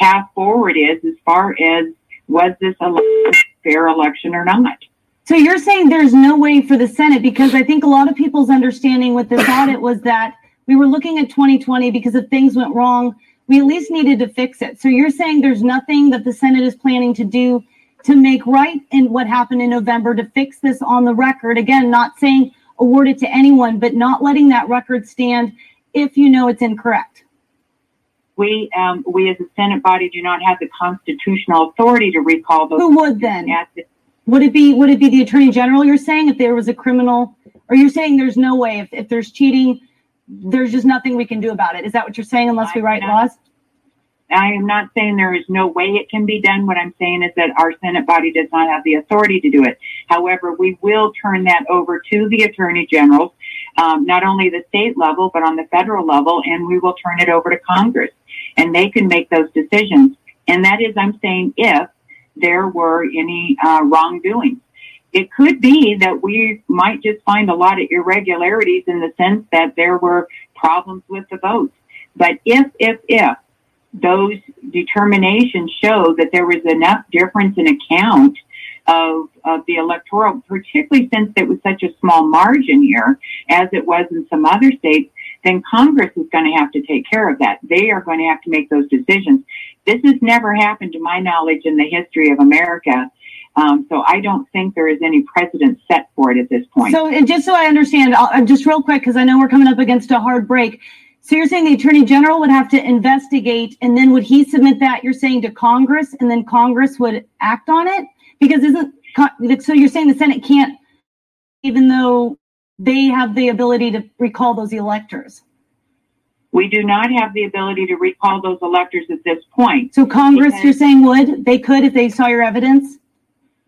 path forward is as far as was this a fair election or not. So you're saying there's no way for the Senate because I think a lot of people's understanding with this audit was that we were looking at 2020 because if things went wrong, we at least needed to fix it. So you're saying there's nothing that the Senate is planning to do to make right in what happened in November to fix this on the record. Again, not saying award it to anyone, but not letting that record stand if you know it's incorrect. We, um, we as a Senate body do not have the constitutional authority to recall those. Who would then? Would it be would it be the attorney general you're saying if there was a criminal or you're saying there's no way if, if there's cheating, there's just nothing we can do about it. Is that what you're saying unless we write laws? I am not saying there is no way it can be done. What I'm saying is that our Senate body does not have the authority to do it. However, we will turn that over to the attorney generals, um, not only the state level, but on the federal level, and we will turn it over to Congress and they can make those decisions. And that is, I'm saying if there were any uh, wrongdoing. It could be that we might just find a lot of irregularities in the sense that there were problems with the votes. But if, if, if those determinations show that there was enough difference in account of, of the electoral, particularly since it was such a small margin here, as it was in some other states, then Congress is going to have to take care of that. They are going to have to make those decisions. This has never happened to my knowledge in the history of America. Um, so I don't think there is any precedent set for it at this point. So, and just so I understand, I'll, uh, just real quick, because I know we're coming up against a hard break. So you're saying the attorney general would have to investigate, and then would he submit that? You're saying to Congress, and then Congress would act on it because isn't so? You're saying the Senate can't, even though they have the ability to recall those electors. We do not have the ability to recall those electors at this point. So Congress, you're saying would they could if they saw your evidence?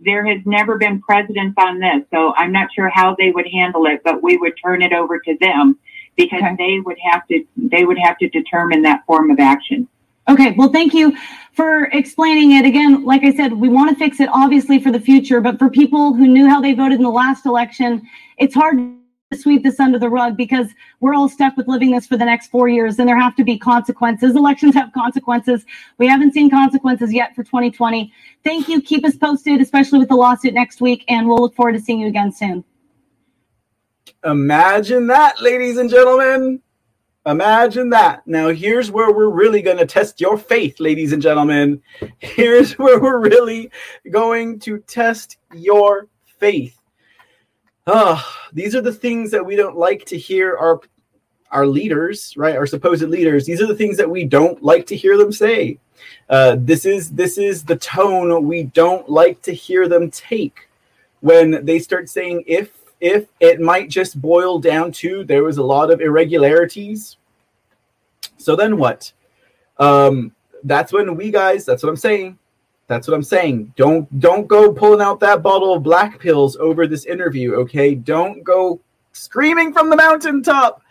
there has never been precedence on this, so I'm not sure how they would handle it, but we would turn it over to them because Okay. they would have to they would have to determine that form of action. Okay, well, thank you for explaining it. Again, like I said, we want to fix it obviously for the future, but for people who knew how they voted in the last election, it's hard to sweep this under the rug because we're all stuck with living this for the next four years and there have to be consequences. Elections have consequences. We haven't seen consequences yet for 2020. Thank you. Keep us posted, especially with the lawsuit next week, and we'll look forward to seeing you again soon. Imagine that, ladies and gentlemen. Imagine that. Now, here's where we're really going to test your faith, ladies and gentlemen. Here's where we're really going to test your faith. Ah, these are the things that we don't like to hear our our leaders, right? Our supposed leaders. These are the things that we don't like to hear them say. Uh, this is this is the tone we don't like to hear them take when they start saying if if it might just boil down to there was a lot of irregularities. So then what? Um, that's when we guys. That's what I'm saying. That's what I'm saying. Don't don't go pulling out that bottle of black pills over this interview. Okay, don't go screaming from the mountaintop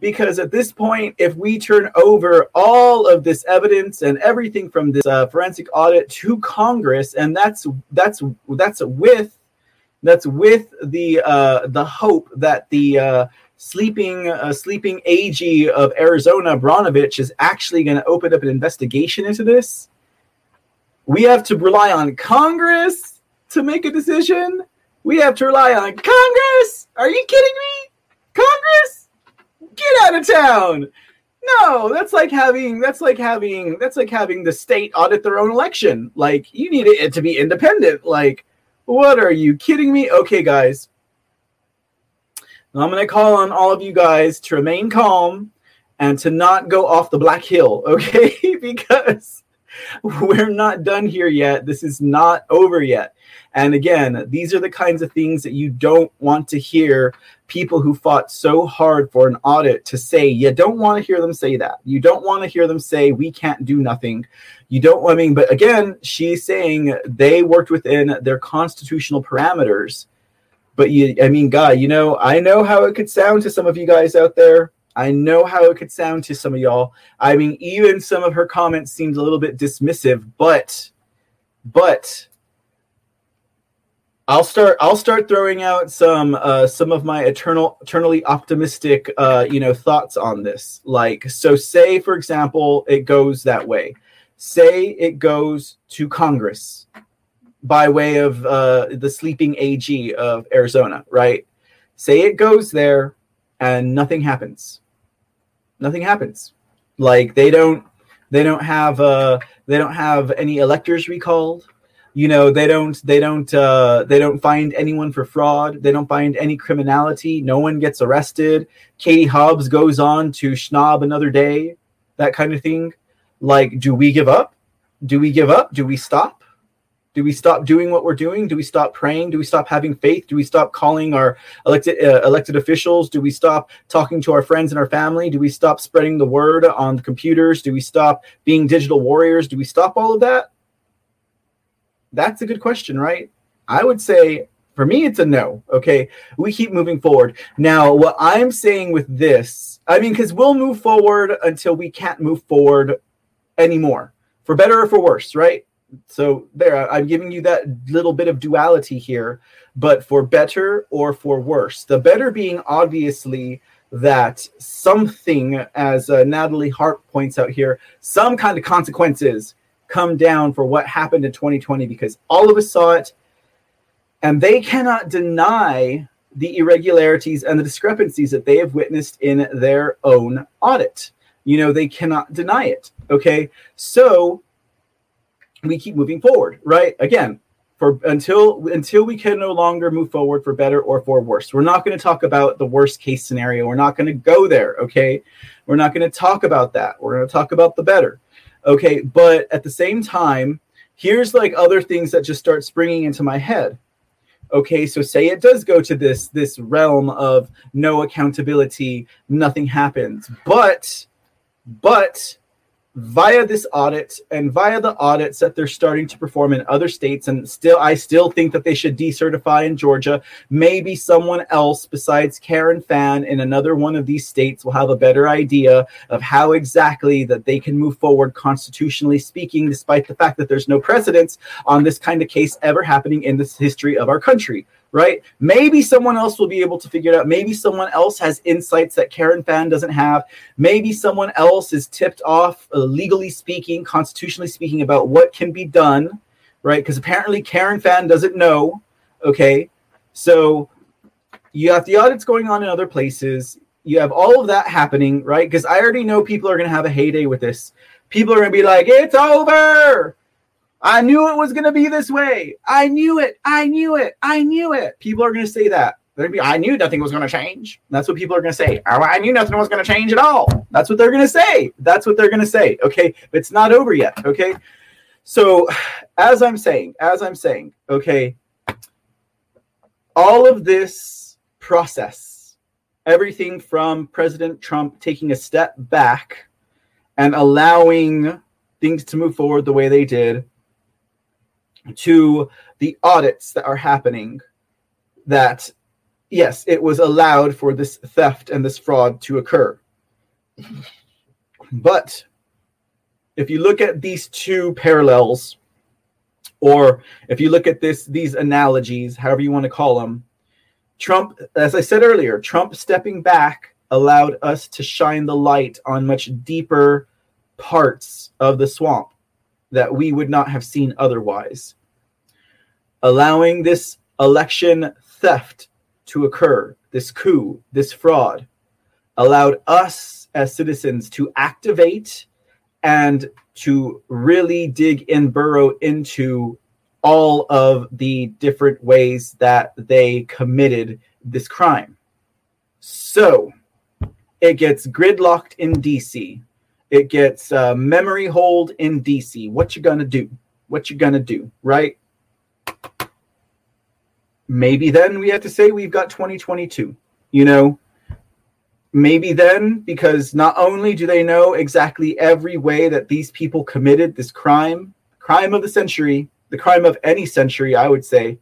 because at this point, if we turn over all of this evidence and everything from this uh, forensic audit to Congress, and that's that's that's with that's with the uh, the hope that the uh, sleeping uh, sleeping AG of Arizona, Brnovich, is actually going to open up an investigation into this. We have to rely on Congress to make a decision. We have to rely on Congress. Are you kidding me? Congress, get out of town. No, that's like having that's like having that's like having the state audit their own election. Like you need it to be independent. Like what are you kidding me? Okay, guys. I'm going to call on all of you guys to remain calm and to not go off the black hill, okay? because we're not done here yet. This is not over yet. And again, these are the kinds of things that you don't want to hear people who fought so hard for an audit to say. You don't want to hear them say that. You don't want to hear them say, we can't do nothing. You don't, I mean, but again, she's saying they worked within their constitutional parameters. But you, I mean, God, you know, I know how it could sound to some of you guys out there. I know how it could sound to some of y'all. I mean, even some of her comments seemed a little bit dismissive, but, but, I'll start. I'll start throwing out some uh, some of my eternal, eternally optimistic, uh, you know, thoughts on this. Like, so, say for example, it goes that way. Say it goes to Congress by way of uh, the sleeping AG of Arizona, right? Say it goes there, and nothing happens. Nothing happens. Like they don't. They don't have. Uh, they don't have any electors recalled. You know they don't they don't uh, they don't find anyone for fraud. They don't find any criminality. No one gets arrested. Katie hobbs goes on to schnob another day. That kind of thing. Like do we give up? Do we give up? Do we stop do we stop doing what we're doing do we stop praying do we stop having faith do we stop calling our elected uh, elected officials do we stop talking to our friends and our family do we stop spreading the word on the computers do we stop being digital warriors do we stop all of that that's a good question, right? I would say for me, it's a no. Okay. We keep moving forward. Now, what I'm saying with this, I mean, because we'll move forward until we can't move forward anymore, for better or for worse, right? So, there, I'm giving you that little bit of duality here, but for better or for worse. The better being obviously that something, as uh, Natalie Harp points out here, some kind of consequences come down for what happened in 2020 because all of us saw it and they cannot deny the irregularities and the discrepancies that they have witnessed in their own audit. You know, they cannot deny it. Okay. So we keep moving forward, right? Again, for until until we can no longer move forward for better or for worse. We're not going to talk about the worst case scenario. We're not going to go there, okay? We're not going to talk about that. We're going to talk about the better. Okay, but at the same time, here's like other things that just start springing into my head. Okay, so say it does go to this this realm of no accountability, nothing happens. But but via this audit and via the audits that they're starting to perform in other states and still i still think that they should decertify in georgia. Maybe someone else besides karen Fann in another one of these states will have a better idea of how exactly that they can move forward constitutionally speaking despite the fact that there's no precedence on this kind of case ever happening in the history of our country right? Maybe someone else will be able to figure it out. Maybe someone else has insights that Karen Fann doesn't have. Maybe someone else is tipped off, uh, legally speaking, constitutionally speaking, about what can be done, right? Because apparently Karen Fann doesn't know. Okay. So you have the audits going on in other places. You have all of that happening, right? Because I already know people are going to have a heyday with this. People are going to be like, it's over I knew it was going to be this way. I knew it. I knew it. I knew it. People are going to say that. They're be, I knew nothing was going to change. That's what people are going to say. I knew nothing was going to change at all. That's what they're going to say. That's what they're going to say. Okay. It's not over yet. Okay. So, as I'm saying, as I'm saying, okay, all of this process, everything from President Trump taking a step back and allowing things to move forward the way they did to the audits that are happening that yes it was allowed for this theft and this fraud to occur. But if you look at these two parallels or if you look at this these analogies however you want to call them trump as i said earlier trump stepping back allowed us to shine the light on much deeper parts of the swamp that we would not have seen otherwise allowing this election theft to occur, this coup, this fraud, allowed us as citizens to activate and to really dig and burrow into all of the different ways that they committed this crime. So it gets gridlocked in DC. It gets uh, memory hold in DC. What you gonna do? What you gonna do? Right? Maybe then we have to say we've got 2022 you know? Maybe then because not only do they know exactly every way that these people committed this crime crime of the century the crime of any century i would say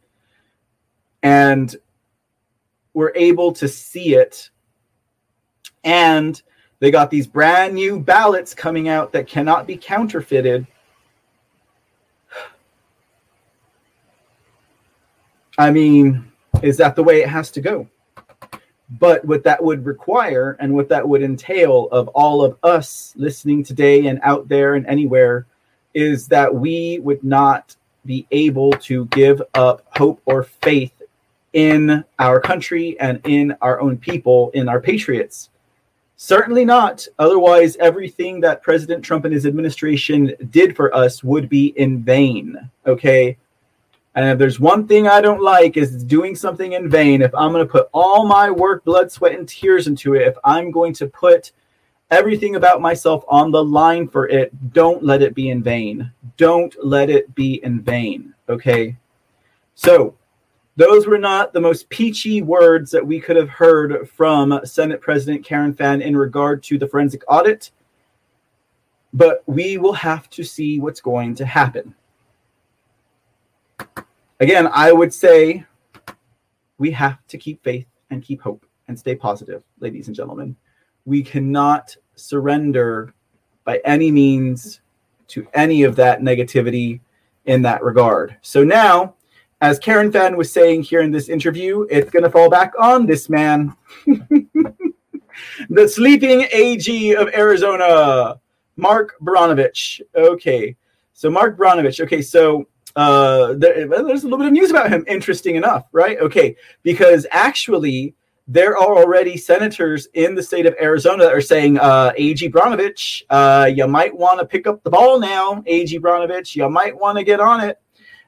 and we're able to see it and they got these brand new ballots coming out that cannot be counterfeited I mean, is that the way it has to go? But what that would require and what that would entail of all of us listening today and out there and anywhere is that we would not be able to give up hope or faith in our country and in our own people, in our patriots. Certainly not. Otherwise, everything that President Trump and his administration did for us would be in vain. Okay. And if there's one thing I don't like is doing something in vain. If I'm going to put all my work, blood, sweat, and tears into it, if I'm going to put everything about myself on the line for it, don't let it be in vain. Don't let it be in vain. Okay. So, those were not the most peachy words that we could have heard from Senate President Karen Fann in regard to the forensic audit. But we will have to see what's going to happen again, I would say we have to keep faith and keep hope and stay positive, ladies and gentlemen. We cannot surrender by any means to any of that negativity in that regard. So now, as Karen Fann was saying here in this interview, it's going to fall back on this man, the sleeping AG of Arizona, Mark Brnovich. Okay, so Mark Brnovich. Okay, so uh, there, there's a little bit of news about him. Interesting enough, right? Okay, because actually there are already senators in the state of Arizona that are saying, uh, AG Brnovich, uh, you might want to pick up the ball now, AG Brnovich. You might want to get on it.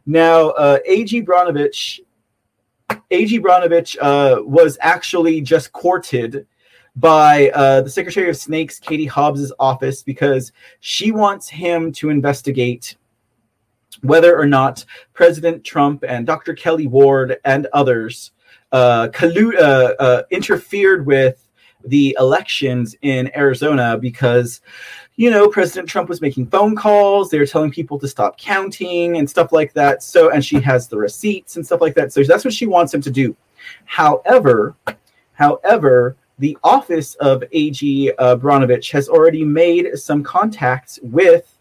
Now, uh, AG Brnovich, AG Brnovich uh, was actually just courted by uh, the Secretary of Snakes, Katie Hobbs's office, because she wants him to investigate whether or not President Trump and Dr. Kelly Ward and others uh, uh, uh, interfered with the elections in Arizona because, you know, President Trump was making phone calls. They were telling people to stop counting and stuff like that. So, and she has the receipts and stuff like that. So that's what she wants him to do. However, however, the office of AG uh, Brnovich has already made some contacts with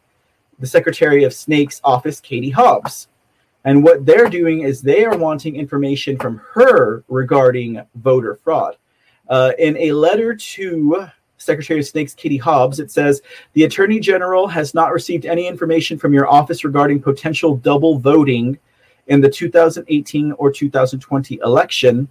the Secretary of SNAKE's office, Katie Hobbs. And what they're doing is they are wanting information from her regarding voter fraud. Uh, in a letter to Secretary of SNAKE's Katie Hobbs, it says the Attorney General has not received any information from your office regarding potential double voting in the 2018 or 2020 election.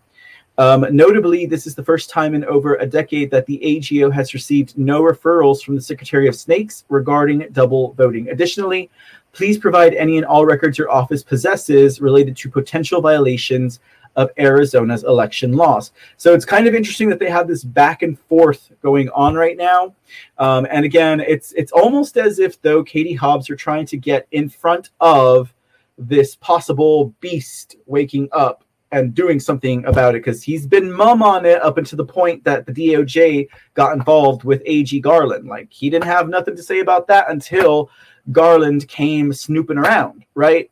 Um, notably, this is the first time in over a decade that the AGO has received no referrals from the Secretary of SNAKES regarding double voting. Additionally, please provide any and all records your office possesses related to potential violations of Arizona's election laws. So it's kind of interesting that they have this back and forth going on right now. Um, and again, it's it's almost as if though Katie Hobbs are trying to get in front of this possible beast waking up and doing something about it because he's been mum on it up until the point that the DOJ got involved with AG Garland. Like he didn't have nothing to say about that until Garland came snooping around, right?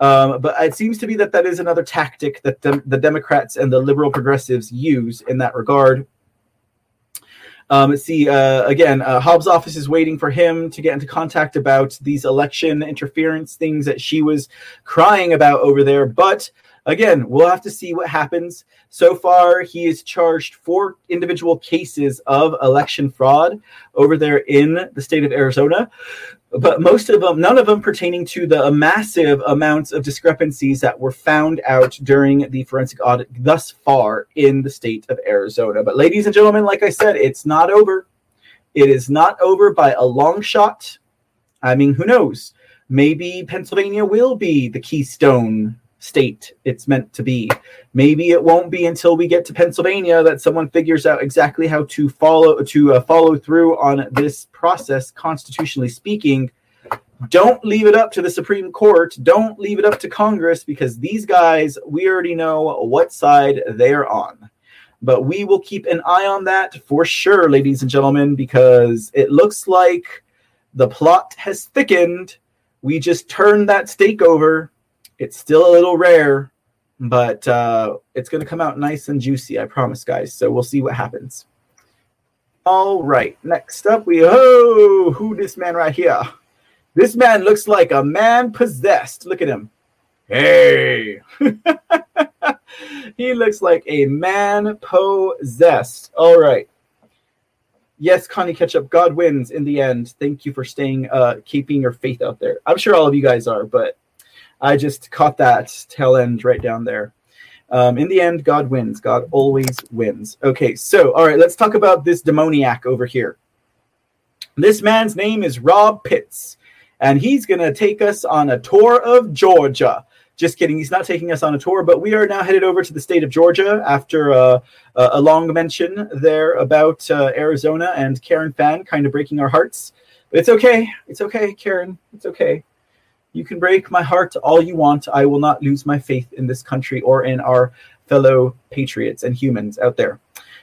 Um, but it seems to be that that is another tactic that the, the Democrats and the liberal progressives use in that regard. Um, see, uh, again, uh, Hobbs' office is waiting for him to get into contact about these election interference things that she was crying about over there. But Again, we'll have to see what happens. So far, he is charged four individual cases of election fraud over there in the state of Arizona, but most of them, none of them pertaining to the massive amounts of discrepancies that were found out during the forensic audit thus far in the state of Arizona. But, ladies and gentlemen, like I said, it's not over. It is not over by a long shot. I mean, who knows? Maybe Pennsylvania will be the keystone state it's meant to be. Maybe it won't be until we get to Pennsylvania that someone figures out exactly how to follow to uh, follow through on this process constitutionally speaking. Don't leave it up to the Supreme Court. Don't leave it up to Congress because these guys, we already know what side they're on. But we will keep an eye on that for sure, ladies and gentlemen, because it looks like the plot has thickened. We just turned that stake over it's still a little rare, but uh, it's going to come out nice and juicy, I promise, guys. So we'll see what happens. All right, next up we oh, who this man right here? This man looks like a man possessed. Look at him. Hey. he looks like a man possessed. All right. Yes, Connie Ketchup, God wins in the end. Thank you for staying, uh, keeping your faith out there. I'm sure all of you guys are, but I just caught that tail end right down there. Um, in the end, God wins. God always wins. Okay, so all right, let's talk about this demoniac over here. This man's name is Rob Pitts, and he's going to take us on a tour of Georgia. Just kidding, he's not taking us on a tour, but we are now headed over to the state of Georgia after uh, a long mention there about uh, Arizona and Karen Fann kind of breaking our hearts. But it's okay. It's okay, Karen. It's okay. You can break my heart all you want. I will not lose my faith in this country or in our fellow patriots and humans out there.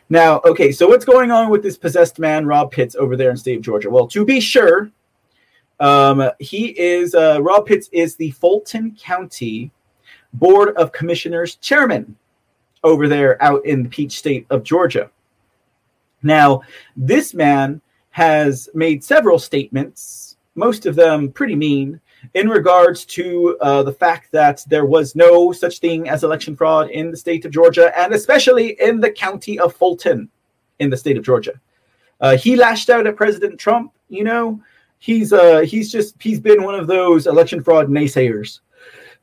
Now, okay, so what's going on with this possessed man, Rob Pitts, over there in state of Georgia? Well, to be sure, um, he is uh, Rob Pitts is the Fulton County Board of Commissioners chairman over there out in the Peach State of Georgia. Now, this man has made several statements, most of them pretty mean, in regards to uh, the fact that there was no such thing as election fraud in the state of Georgia, and especially in the county of Fulton in the state of Georgia. Uh, he lashed out at President Trump. You know, he's uh, he's just he's been one of those election fraud naysayers.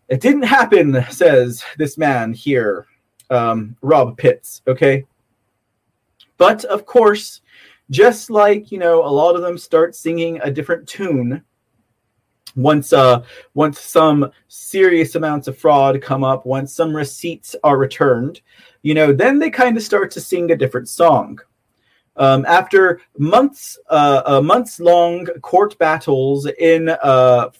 It didn't happen, says this man here, um, Rob Pitts. Okay, but of course, just like you know, a lot of them start singing a different tune once uh once some serious amounts of fraud come up once some receipts are returned you know then they kind of start to sing a different song. Um, after months uh, uh, months long court battles in uh,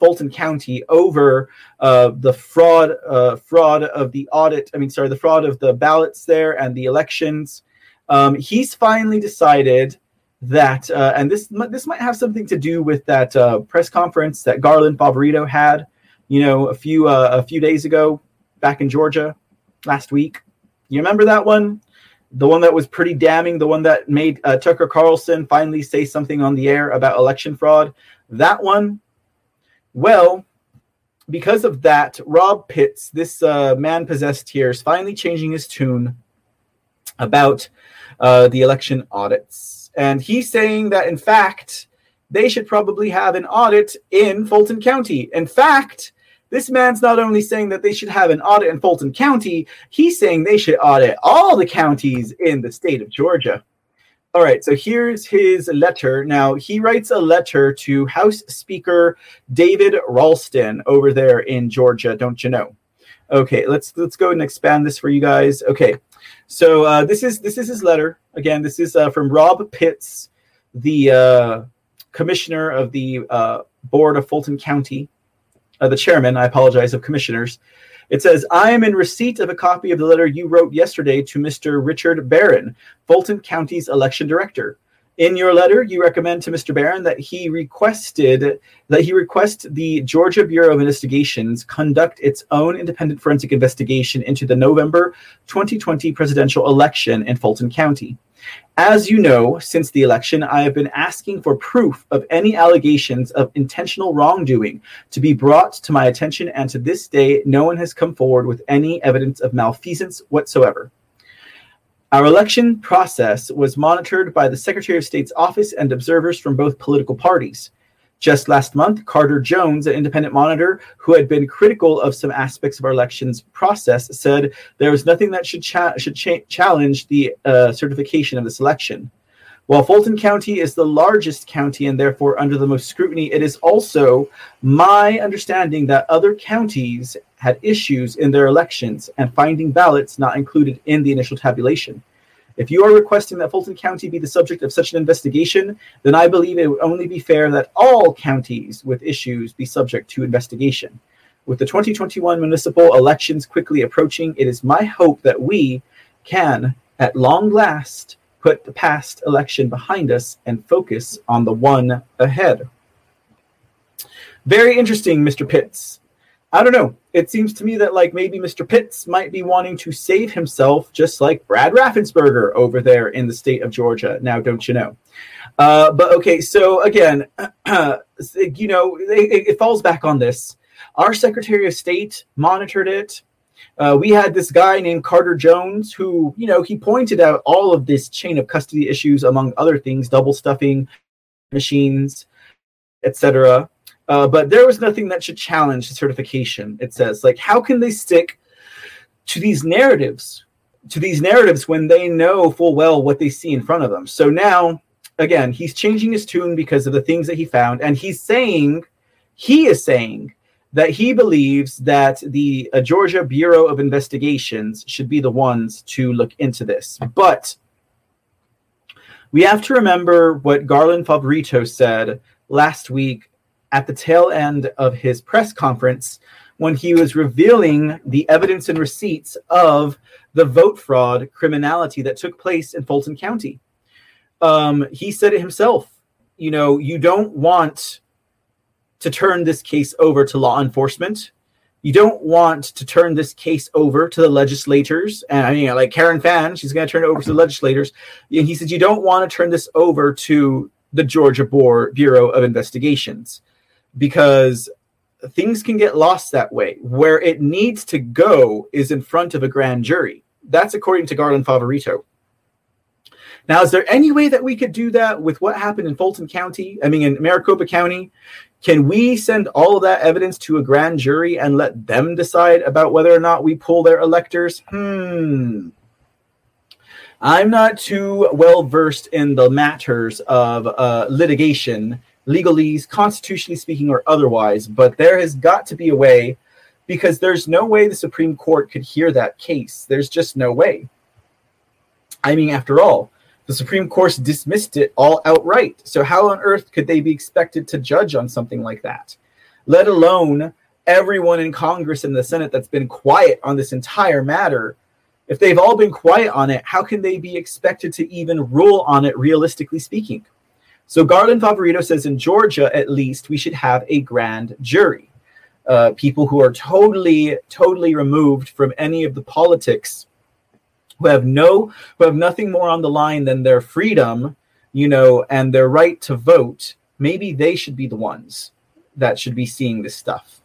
Fulton County over uh, the fraud uh, fraud of the audit I mean sorry the fraud of the ballots there and the elections Um, he's finally decided that, uh, and this this might have something to do with that uh, press conference that Garland Favorito had, you know, a few uh, a few days ago back in Georgia last week. You remember that one? The one that was pretty damning, the one that made uh, Tucker Carlson finally say something on the air about election fraud. That one, well, because of that, Rob Pitts, this uh, man possessed here, is finally changing his tune about uh, the election audits. And he's saying that, in fact, they should probably have an audit in Fulton County. In fact, this man's not only saying that they should have an audit in Fulton County, he's saying they should audit all the counties in the state of Georgia. All right, so here's his letter. Now, he writes a letter to House Speaker David Ralston over there in Georgia, don't you know? Okay, let's let's go and expand this for you guys. Okay. So, uh, this is this is his letter. Again, this is uh, from Rob Pitts, the uh, commissioner of the uh, board of Fulton County uh, the chairman, I apologize, of commissioners. It says, I am in receipt of a copy of the letter you wrote yesterday to Mr. Richard Barron, Fulton County's election director. In your letter, you recommend to Mr. Barron that he requested that he request the Georgia Bureau of Investigations conduct its own independent forensic investigation into the November 2020 presidential election in Fulton County. As you know, since the election, I have been asking for proof of any allegations of intentional wrongdoing to be brought to my attention, and to this day, no one has come forward with any evidence of malfeasance whatsoever. Our election process was monitored by the Secretary of State's office and observers from both political parties. Just last month, Carter Jones, an independent monitor who had been critical of some aspects of our elections process, said there was nothing that should cha- should cha- challenge the uh, certification of this election. While Fulton County is the largest county and therefore under the most scrutiny, it is also my understanding that other counties had issues in their elections and finding ballots not included in the initial tabulation. If you are requesting that Fulton County be the subject of such an investigation, then I believe it would only be fair that all counties with issues be subject to investigation. With the 2021 municipal elections quickly approaching, it is my hope that we can, at long last, put the past election behind us and focus on the one ahead. Very interesting, Mr. Pitts. I don't know. It seems to me that like maybe Mr. Pitts might be wanting to save himself, just like Brad Raffensperger over there in the state of Georgia. Now, don't you know? Uh, but okay, so again, you know, it, it, falls back on this. Our Secretary of State monitored it. Uh, we had this guy named Carter Jones who, you know, he pointed out all of this chain of custody issues, among other things, double stuffing machines, etc. Uh, but there was nothing that should challenge the certification. It says, like, how can they stick to these narratives, to these narratives when they know full well what they see in front of them? So now, again, he's changing his tune because of the things that he found, and he's saying, he is saying that he believes that the uh, Georgia Bureau of Investigations should be the ones to look into this. But we have to remember what Garland Favorito said last week at the tail end of his press conference when he was revealing the evidence and receipts of the vote fraud criminality that took place in Fulton County. Um, he said it himself. You know, you don't want to turn this case over to law enforcement. You don't want to turn this case over to the legislators. And I mean, like Karen Fann, she's going to turn it over to the legislators. And he said, you don't want to turn this over to the Georgia Bureau of Investigations because things can get lost that way. Where it needs to go is in front of a grand jury. That's according to Garland Favorito. Now, is there any way that we could do that with what happened in Fulton County? I mean, in Maricopa County? Can we send all of that evidence to a grand jury and let them decide about whether or not we pull their electors? Hmm. I'm not too well versed in the matters of uh, litigation legalese, constitutionally speaking, or otherwise. But there has got to be a way because there's no way the Supreme Court could hear that case. There's just no way. I mean, after all, the Supreme Court dismissed it all outright. So, how on earth could they be expected to judge on something like that? Let alone everyone in Congress and the Senate that's been quiet on this entire matter If they've all been quiet on it, how can they be expected to even rule on it, realistically speaking? So Garland Favorito says in Georgia, at least, we should have a grand jury. Uh, people who are totally, totally removed from any of the politics, who have no, who have nothing more on the line than their freedom, you know, and their right to vote. Maybe they should be the ones that should be seeing this stuff.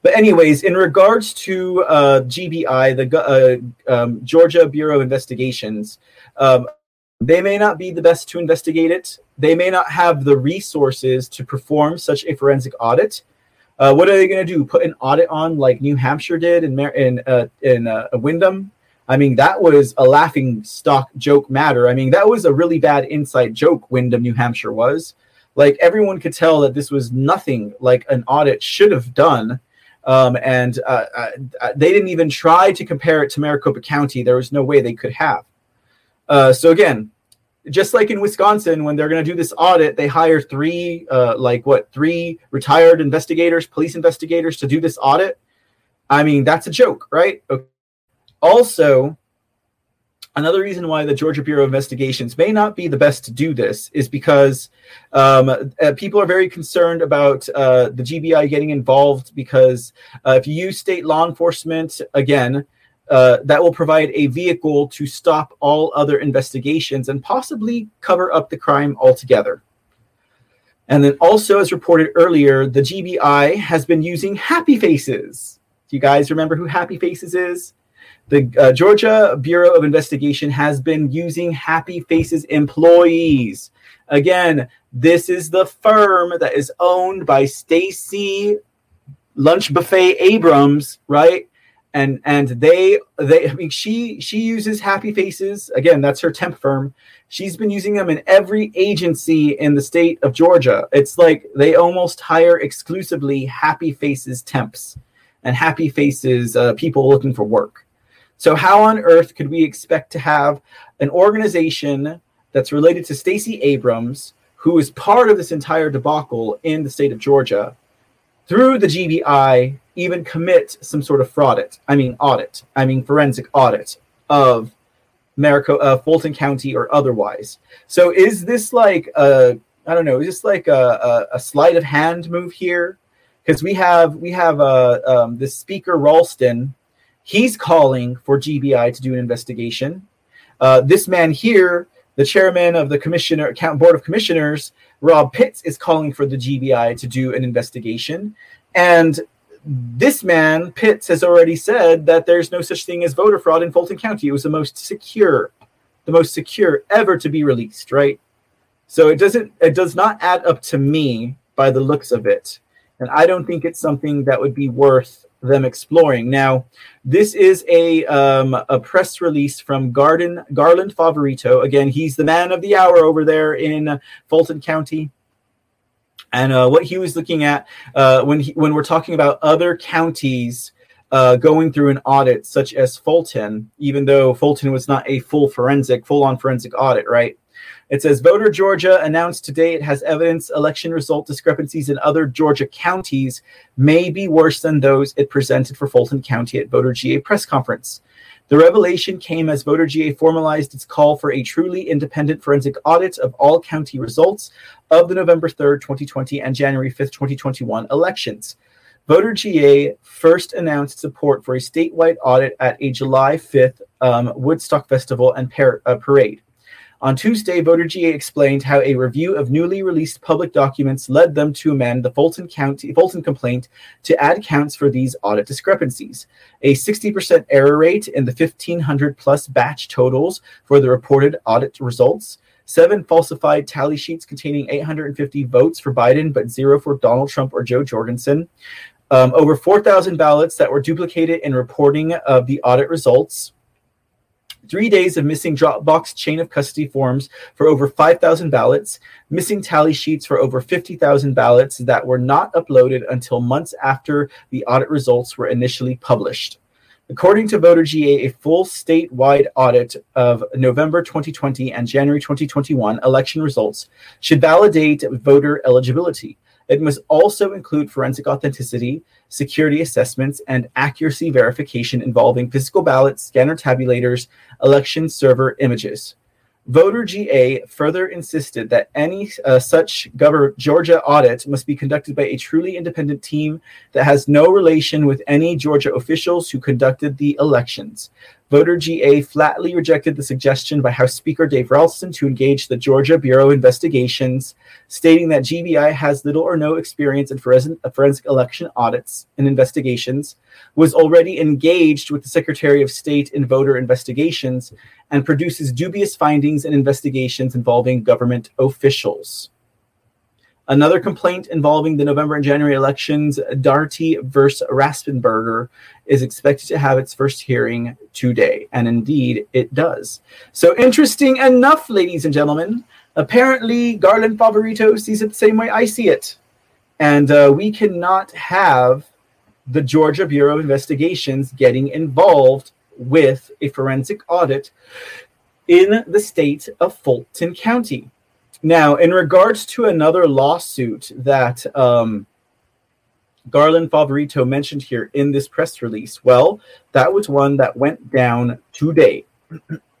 But anyways, in regards to uh, GBI, the uh, um, Georgia Bureau of Investigations, um, they may not be the best to investigate it. They may not have the resources to perform such a forensic audit. Uh, what are they going to do? Put an audit on like New Hampshire did in in uh, in uh, Windham? I mean, that was a laughing stock joke matter. I mean, that was a really bad inside joke. Windham, New Hampshire was like everyone could tell that this was nothing like an audit should have done. Um, and uh, uh, uh they didn't even try to compare it to Maricopa County. There was no way they could have. Uh, so again, just like in Wisconsin, when they're going to do this audit, they hire three, uh, like what, three retired investigators, police investigators to do this audit. I mean, that's a joke, right? Okay. Also, another reason why the Georgia Bureau of Investigations may not be the best to do this is because um, uh, people are very concerned about uh, the GBI getting involved because uh, if you use state law enforcement, again, uh, that will provide a vehicle to stop all other investigations and possibly cover up the crime altogether. And then, also, as reported earlier, the GBI has been using Happy Faces. Do you guys remember who Happy Faces is? The uh, Georgia Bureau of Investigation has been using Happy Faces employees. Again, this is the firm that is owned by Stacey Lunch Buffet Abrams, right? And and they they I mean she she uses happy faces. Again that's her temp firm. She's been using them in every agency in the state of Georgia. It's like they almost hire exclusively happy faces temps and happy faces uh, people looking for work. So how on earth could we expect to have an organization that's related to Stacey Abrams who is part of this entire debacle in the state of Georgia through the GBI even commit some sort of fraud it. I mean audit. I mean forensic audit of Marico, uh, Fulton County or otherwise. So is this like a I don't know, is this like a, a, a sleight of hand move here? Because we have we have uh, um, the speaker Ralston. He's calling for GBI to do an investigation. Uh, this man here, the chairman of the commissioner board of commissioners, Rob Pitts, is calling for the GBI to do an investigation. And this man, Pitts, has already said that there's no such thing as voter fraud in Fulton County. It was the most secure, the most secure ever to be released, right? So it doesn't, it does not add up to me by the looks of it. And I don't think it's something that would be worth them exploring. Now, this is a um, a press release from Garden Garland Favorito. Again, he's the man of the hour over there in Fulton County. And uh, what he was looking at uh, when he, when we're talking about other counties uh, going through an audit, such as Fulton, even though Fulton was not a full forensic, full on forensic audit, right? It says Voter Georgia announced today it has evidence election result discrepancies in other Georgia counties may be worse than those it presented for Fulton County at Voter GA press conference. The revelation came as Voter GA formalized its call for a truly independent forensic audit of all county results of the November 3rd, 2020 and January 5th, 2021 elections. Voter GA first announced support for a statewide audit at a July 5th um, Woodstock Festival and par- uh, parade. On Tuesday, Voter GA explained how a review of newly released public documents led them to amend the Fulton County Fulton complaint to add counts for these audit discrepancies. A 60% error rate in the 1500 plus batch totals for the reported audit results. Seven falsified tally sheets containing 850 votes for Biden, but zero for Donald Trump or Jo Jorgensen. Um, over 4,000 ballots that were duplicated in reporting of the audit results three days of missing Dropbox chain of custody forms for over 5,000 ballots, missing tally sheets for over 50,000 ballots that were not uploaded until months after the audit results were initially published. According to Voter GA, a full statewide audit of November 2020 and January 2021 election results should validate voter eligibility. It must also include forensic authenticity, security assessments, and accuracy verification involving physical ballots, scanner tabulators, election server images. Voter GA further insisted that any uh, such Gov- Georgia audit must be conducted by a truly independent team that has no relation with any Georgia officials who conducted the elections. Voter GA flatly rejected the suggestion by House Speaker Dave Ralston to engage the Georgia Bureau of Investigations, stating that GBI has little or no experience in forensic election audits and investigations, was already engaged with the Secretary of State in voter investigations, and produces dubious findings and investigations involving government officials. Another complaint involving the November and January elections, Daugherty versus Raffensperger, is expected to have its first hearing today. And indeed, it does. So, interesting enough, ladies and gentlemen. Apparently, Garland Favorito sees it the same way I see it. And uh, we cannot have the Georgia Bureau of Investigations getting involved with a forensic audit in the state of Fulton County. Now, in regards to another lawsuit that um, Garland Favorito mentioned here in this press release, well, that was one that went down today.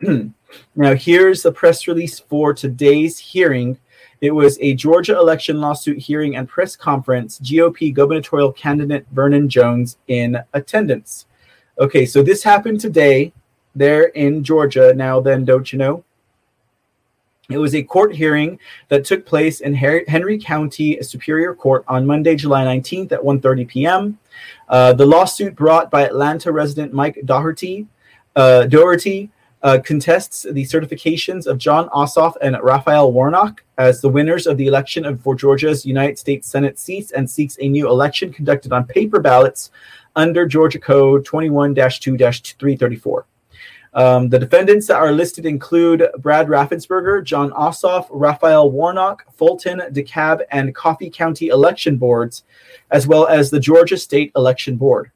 now, here's the press release for today's hearing. It was a Georgia election lawsuit hearing and press conference. GOP gubernatorial candidate Vernon Jones in attendance. Okay, so this happened today there in Georgia. Now, then, don't you know? It was a court hearing that took place in Henry County Superior Court on Monday, July 19th at 1:30 p.m. Uh, the lawsuit brought by Atlanta resident Mike Daugherty, uh, Doherty uh, contests the certifications of Jon Ossoff and Raphael Warnock as the winners of the election for Georgia's United States Senate seats and seeks a new election conducted on paper ballots under Georgia Code 21-2-334. Um, the defendants that are listed include Brad Raffensperger, Jon Ossoff, Raphael Warnock, Fulton, DeKalb, and Coffee County election boards, as well as the Georgia State Election Board.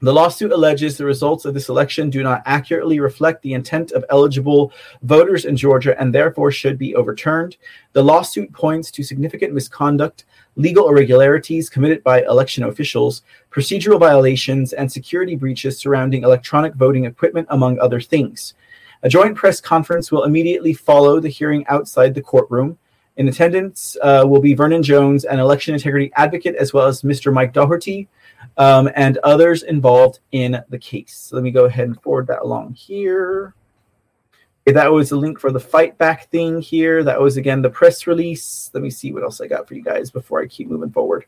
The lawsuit alleges the results of this election do not accurately reflect the intent of eligible voters in Georgia and therefore should be overturned. The lawsuit points to significant misconduct, legal irregularities committed by election officials, procedural violations, and security breaches surrounding electronic voting equipment, among other things. A joint press conference will immediately follow the hearing outside the courtroom. In attendance uh, will be Vernon Jones, an election integrity advocate, as well as Mr. Mike Daugherty, um, and others involved in the case. So let me go ahead and forward that along here. Okay, that was the link for the fight back thing here. That was again the press release. Let me see what else I got for you guys before I keep moving forward.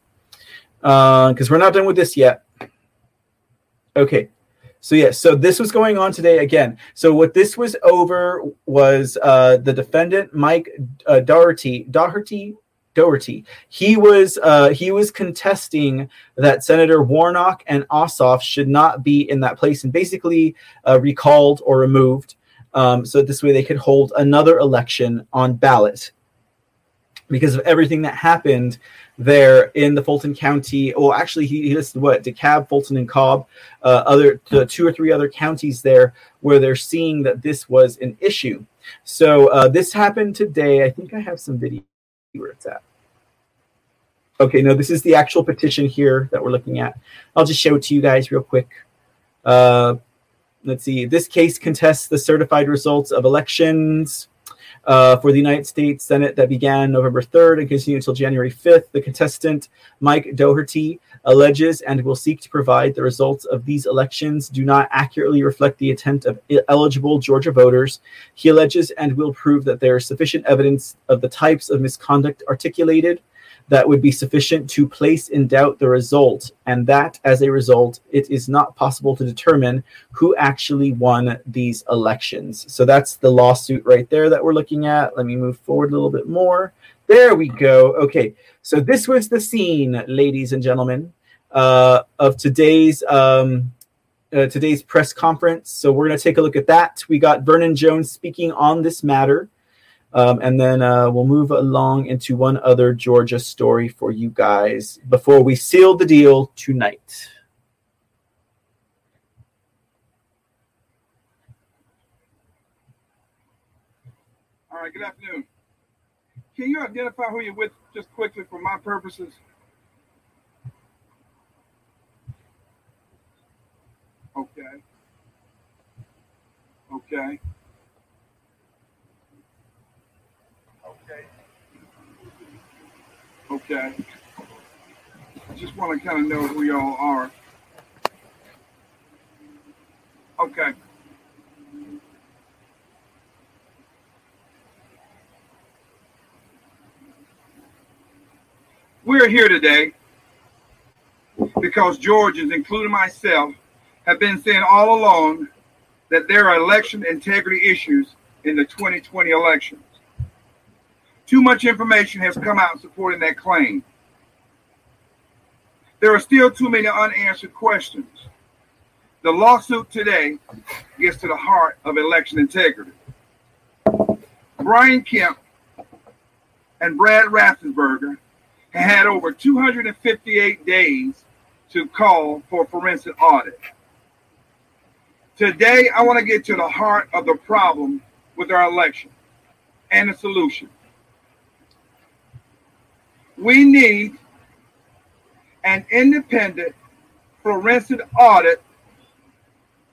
Because uh, we're not done with this yet. Okay. So yes, so this was going on today again. So what this was over was uh, the defendant Mike uh, Doherty, Doherty Doherty. He was uh, he was contesting that Senator Warnock and Ossoff should not be in that place and basically uh, recalled or removed, um, so this way they could hold another election on ballot because of everything that happened there in the Fulton County. Well, actually, he, he listed what DeKalb, Fulton, and Cobb, uh, other the two or three other counties there where they're seeing that this was an issue. So uh, this happened today. I think I have some video where it's at. Okay, no, this is the actual petition here that we're looking at. I'll just show it to you guys real quick. Uh, let's see. This case contests the certified results of elections uh, for the United States Senate that began November 3rd and continued until January 5th. The contestant, Mike Doherty, alleges and will seek to provide the results of these elections do not accurately reflect the intent of eligible Georgia voters. He alleges and will prove that there is sufficient evidence of the types of misconduct articulated that would be sufficient to place in doubt the result, and that as a result, it is not possible to determine who actually won these elections. So that's the lawsuit right there that we're looking at. Let me move forward a little bit more. There we go. Okay, so this was the scene, ladies and gentlemen, uh, of today's um, uh, today's press conference. So we're going to take a look at that. We got Vernon Jones speaking on this matter. Um, and then uh, we'll move along into one other Georgia story for you guys before we seal the deal tonight. All right, good afternoon. Can you identify who you're with just quickly for my purposes. Okay. Okay. Okay. I just want to kind of know who y'all are. Okay. We're here today because Georgians, including myself, have been saying all along that there are election integrity issues in the 2020 elections. Too much information has come out supporting that claim. There are still too many unanswered questions. The lawsuit today gets to the heart of election integrity. Brian Kemp and Brad Raffensperger had over 258 days to call for forensic audit. Today, I want to get to the heart of the problem with our election and the solution. We need an independent forensic audit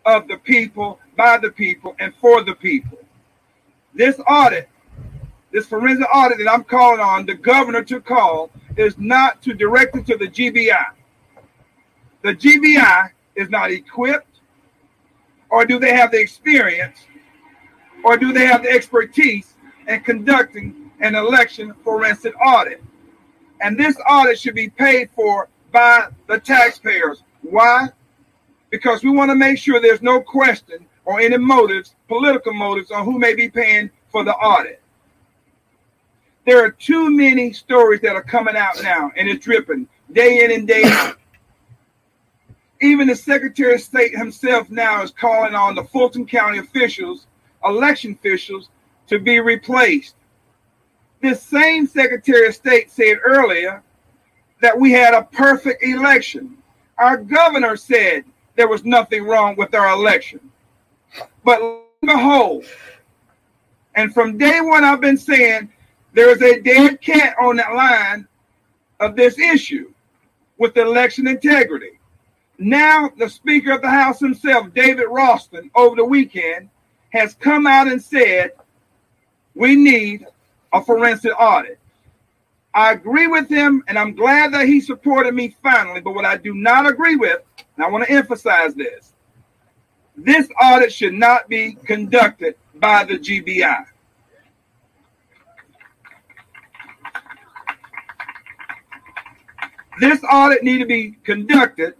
of the people, by the people, and for the people. This audit, this forensic audit that I'm calling on the governor to call, is not to direct it to the GBI. The GBI is not equipped, or do they have the experience, or do they have the expertise in conducting an election forensic audit? And this audit should be paid for by the taxpayers. Why? Because we want to make sure there's no question or any motives, political motives, on who may be paying for the audit. There are too many stories that are coming out now, and it's dripping day in and day out. Even the Secretary of State himself now is calling on the Fulton County officials, election officials, to be replaced. This same Secretary of State said earlier that we had a perfect election. Our governor said there was nothing wrong with our election. But behold, and from day one, I've been saying there is a dead cat on that line of this issue with election integrity. Now, the Speaker of the House himself, David Ralston, over the weekend, has come out and said we need a forensic audit. I agree with him, and I'm glad that he supported me finally. But what I do not agree with, and I want to emphasize this this audit should not be conducted by the GBI. This audit need to be conducted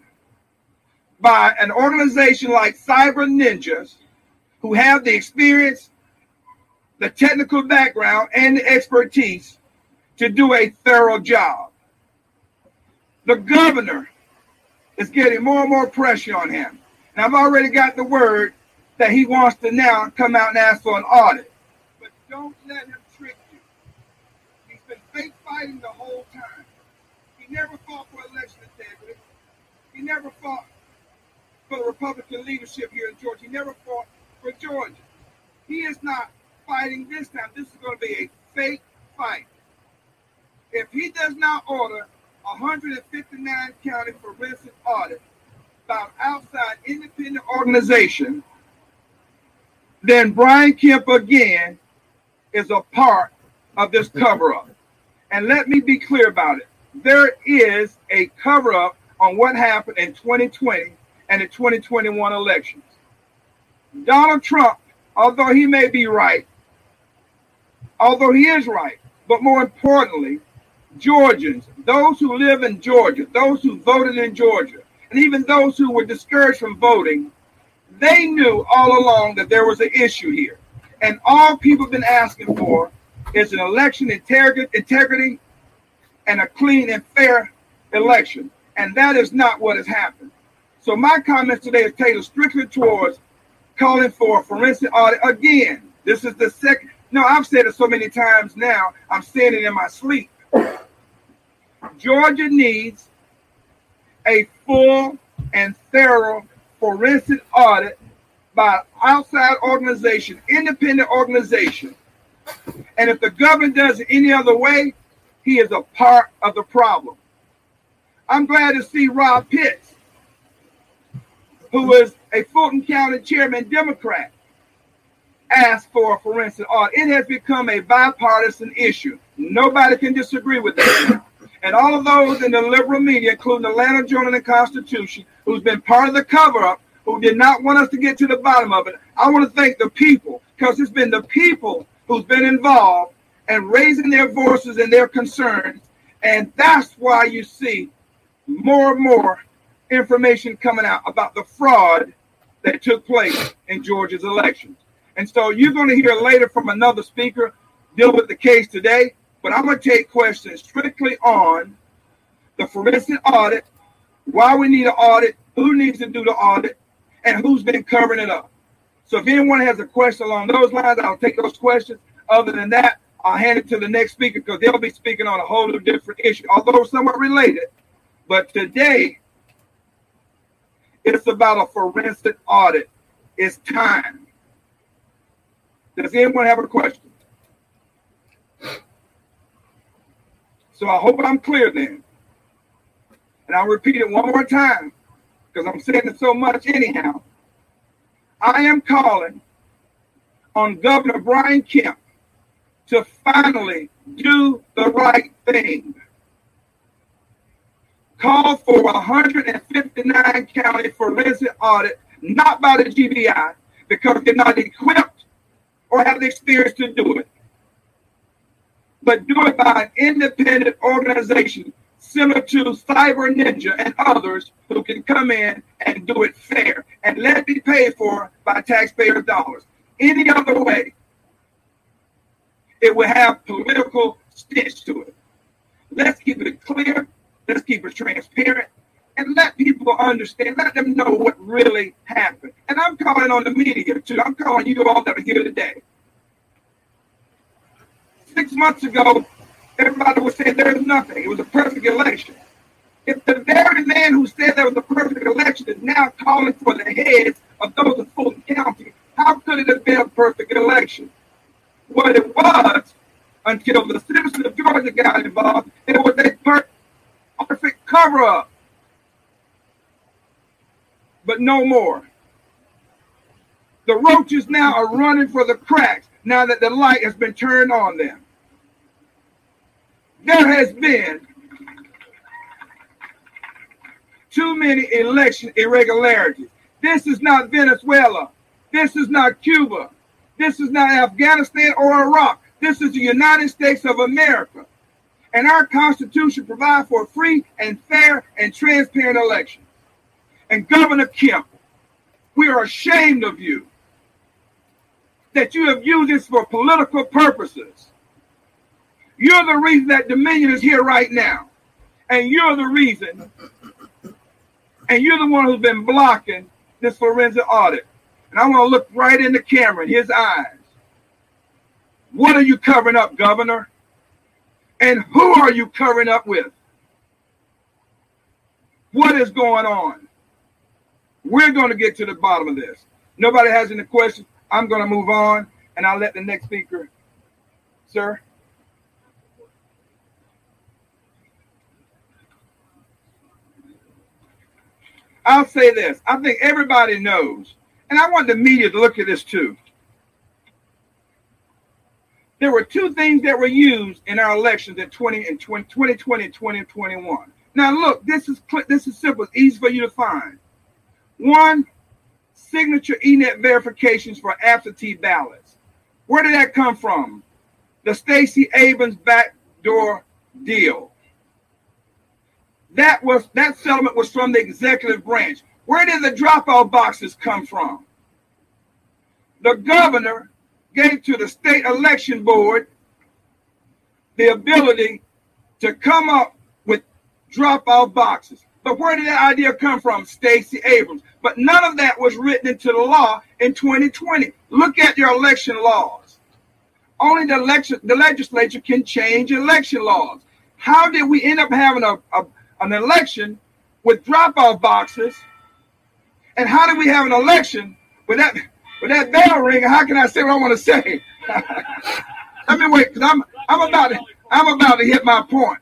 by an organization like Cyber Ninjas who have the experience, the technical background, and the expertise to do a thorough job. The governor is getting more and more pressure on him. And I've already got the word that he wants to now come out and ask for an audit. But don't let him trick you. He's been fake fighting the whole time. He never fought for election integrity. He never fought for the Republican leadership here in Georgia. He never fought for Georgia. He is not fighting this time. This is going to be a fake fight. If he does not order 159 county forensic audit by an outside independent organization, then Brian Kemp again is a part of this cover up. And let me be clear about it there is a cover up on what happened in 2020 and the 2021 elections. Donald Trump, although he may be right, although he is right, but more importantly, Georgians, those who live in Georgia, those who voted in Georgia, and even those who were discouraged from voting, they knew all along that there was an issue here. And all people have been asking for is an election integrity and a clean and fair election. And that is not what has happened. So my comments today are tailored strictly towards calling for a forensic audit. Again, this is the second. No, I've said it so many times now, I'm saying it in my sleep. Georgia needs a full and thorough forensic audit by outside organization, independent organization. And if the governor does it any other way, he is a part of the problem. I'm glad to see Rob Pitts, who is a Fulton County Chairman Democrat, ask for forensic audit. Oh, it has become a bipartisan issue. Nobody can disagree with that. and all of those in the liberal media, including the Atlanta Journal and Constitution, who's been part of the cover up, who did not want us to get to the bottom of it, I want to thank the people because it's been the people who's been involved and raising their voices and their concerns. And that's why you see more and more information coming out about the fraud that took place in Georgia's elections. And so you're going to hear later from another speaker deal with the case today, but I'm going to take questions strictly on the forensic audit, why we need an audit, who needs to do the audit, and who's been covering it up. So if anyone has a question along those lines, I'll take those questions. Other than that, I'll hand it to the next speaker because they'll be speaking on a whole different issue, although somewhat related. But today, it's about a forensic audit. It's time. Does anyone have a question? So I hope I'm clear then. And I'll repeat it one more time because I'm saying it so much anyhow. I am calling on Governor Brian Kemp to finally do the right thing. Call for 159 county forensic audit, not by the GBI, because they're not equipped or have the experience to do it, but do it by an independent organization similar to Cyber Ninja and others who can come in and do it fair and let it be paid for by taxpayer dollars. Any other way, it will have political stitch to it. Let's keep it clear. Let's keep it transparent and let people understand, let them know what really happened. And I'm calling on the media too. I'm calling you all that are here today. Six months ago, everybody was saying there's nothing. It was a perfect election. If the very man who said there was a perfect election is now calling for the heads of those of Fulton County, how could it have been a perfect election? What it was, until the citizens of Georgia got involved, it was a perfect cover up. But no more. The roaches now are running for the cracks now that the light has been turned on them. There has been too many election irregularities. This is not Venezuela. This is not Cuba. This is not Afghanistan or Iraq. This is the United States of America. And our Constitution provides for free and fair and transparent election. And Governor Kemp, we are ashamed of you that you have used this for political purposes. You're the reason that Dominion is here right now. And you're the reason, and you're the one who's been blocking this forensic audit. And I want to look right in the camera, his eyes. What are you covering up, Governor? And who are you covering up with? What is going on? We're going to get to the bottom of this. Nobody has any questions. I'm going to move on and I'll let the next speaker, sir. I'll say this. I think everybody knows, and I want the media to look at this too. There were two things that were used in our elections in 20 and 20, 2020 and 2021. Now look, this is this is simple, it's easy for you to find. One, signature ENET verifications for absentee ballots. Where did that come from? The Stacey Abrams backdoor deal. That was that settlement was from the executive branch. Where did the dropout boxes come from? The governor gave to the state election board the ability to come up with dropout boxes. But where did that idea come from? Stacey Abrams. But none of that was written into the law in 2020. Look at your election laws. Only the election, the legislature can change election laws. How did we end up having a, a an election with drop-off boxes? And how did we have an election with that with that bell ring? How can I say what I want to say? Let me wait, because I'm I'm about to I'm about to hit my point.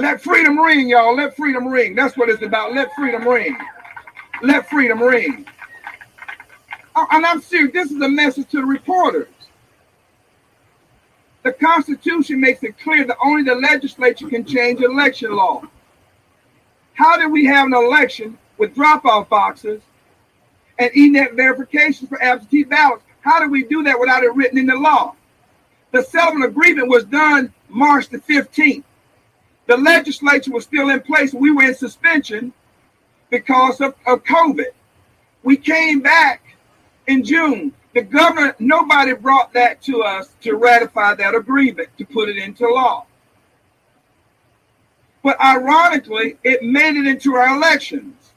Let freedom ring, y'all. Let freedom ring. That's what it's about. Let freedom ring. Let freedom ring. Oh, and I'm serious. This is a message to the reporters. The Constitution makes it clear that only the legislature can change election law. How did we have an election with drop-off boxes and e-net verifications for absentee ballots? How did we do that without it written in the law? The settlement agreement was done March the 15th. The legislature was still in place. We were in suspension because of, of COVID. We came back in June. The governor, nobody brought that to us to ratify that agreement, to put it into law. But ironically, it made it into our elections.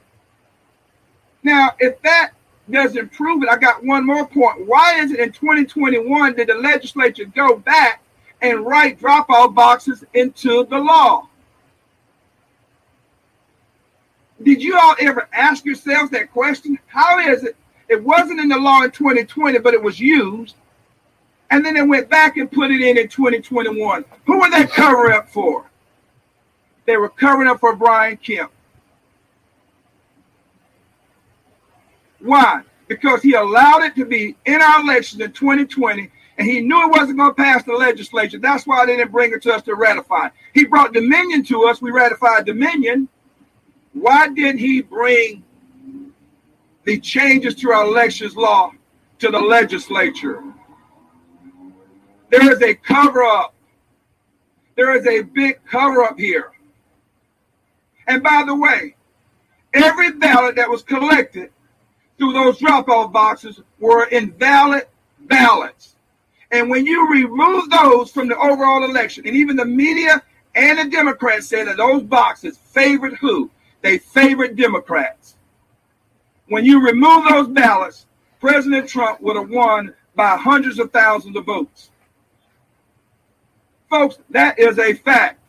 Now, if that doesn't prove it, I got one more point. Why is it in 2021 did the legislature go back and write drop off boxes into the law? Did you all ever ask yourselves that question? How is it it wasn't in the law in 2020, but it was used. And then they went back and put it in in 2021. Who were they covering up for? They were covering up for Brian Kemp. Why? Because he allowed it to be in our elections in 2020, and he knew it wasn't going to pass the legislature. That's why they didn't bring it to us to ratify. He brought Dominion to us. We ratified Dominion. Why didn't he bring the changes to our elections law to the legislature. There is a cover up. There is a big cover up here. And by the way, every ballot that was collected through those drop off boxes were invalid ballots. And when you remove those from the overall election, and even the media and the Democrats say that those boxes favored who? They favored Democrats. When you remove those ballots, President Trump would have won by hundreds of thousands of votes. Folks, that is a fact.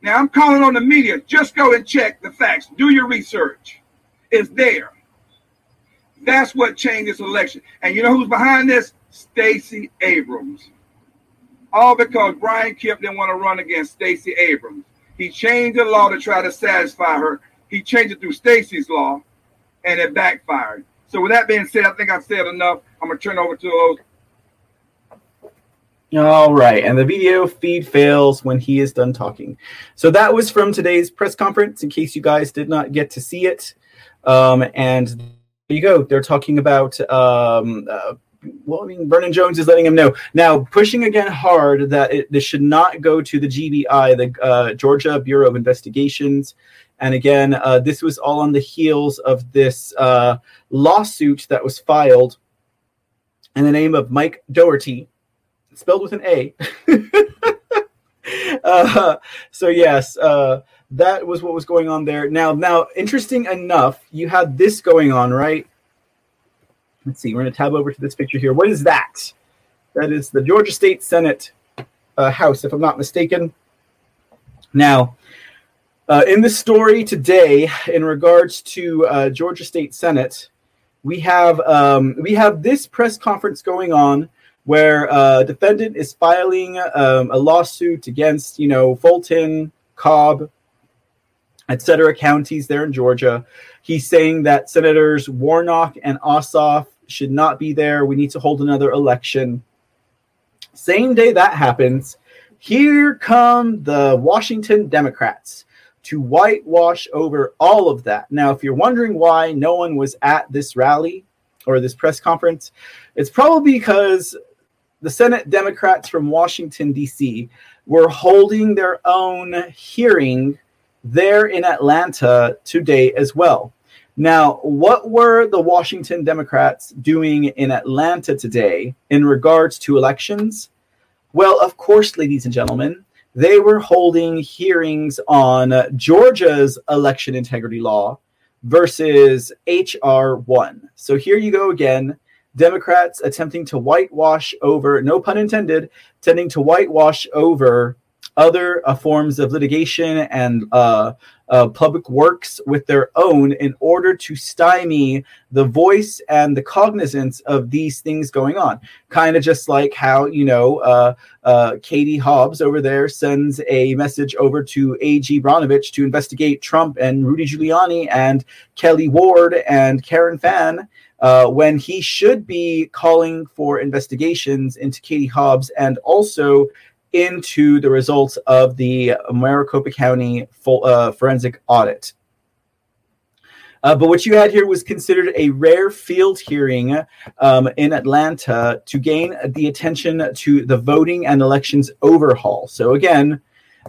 Now I'm calling on the media. Just go and check the facts. Do your research. It's there. That's what changed this election. And you know who's behind this? Stacey Abrams. All because Brian Kemp didn't want to run against Stacey Abrams. He changed the law to try to satisfy her. He changed it through Stacey's law and it backfired. So with that being said, I think I've said enough. I'm gonna turn over to those. All right, and the video feed fails when he is done talking. So that was from today's press conference. In case you guys did not get to see it, um, and there you go. They're talking about. Um, uh, well, I mean, Vernon Jones is letting him know now, pushing again hard that it, this should not go to the GBI, the uh, Georgia Bureau of Investigations. And again, uh, this was all on the heels of this uh, lawsuit that was filed in the name of Mike Doherty, spelled with an A. uh, so yes, uh, that was what was going on there. Now, now, interesting enough, you had this going on, right? Let's see. We're going to tab over to this picture here. What is that? That is the Georgia State Senate uh, House, if I'm not mistaken. Now, uh, in the story today, in regards to uh, Georgia State Senate, we have um, we have this press conference going on where a defendant is filing um, a lawsuit against you know Fulton, Cobb, etc. counties there in Georgia. He's saying that Senators Warnock and Ossoff should not be there. We need to hold another election. Same day that happens, here come the Washington Democrats to whitewash over all of that. Now, if you're wondering why no one was at this rally or this press conference, it's probably because the Senate Democrats from Washington, D.C., were holding their own hearing there in Atlanta today as well. Now, what were the Washington Democrats doing in Atlanta today in regards to elections? Well, of course, ladies and gentlemen, they were holding hearings on Georgia's election integrity law versus HR 1. So here you go again. Democrats attempting to whitewash over, no pun intended, tending to whitewash over other uh, forms of litigation and uh, uh, public works with their own in order to stymie the voice and the cognizance of these things going on. Kind of just like how, you know, uh, uh, Katie Hobbs over there sends a message over to A.G. Brnovich to investigate Trump and Rudy Giuliani and Kelli Ward and Karen Fann. Uh, when he should be calling for investigations into Katie Hobbs and also into the results of the Maricopa County full, uh, forensic audit. Uh, but what you had here was considered a rare field hearing um, in Atlanta to gain the attention to the voting and elections overhaul. So, again,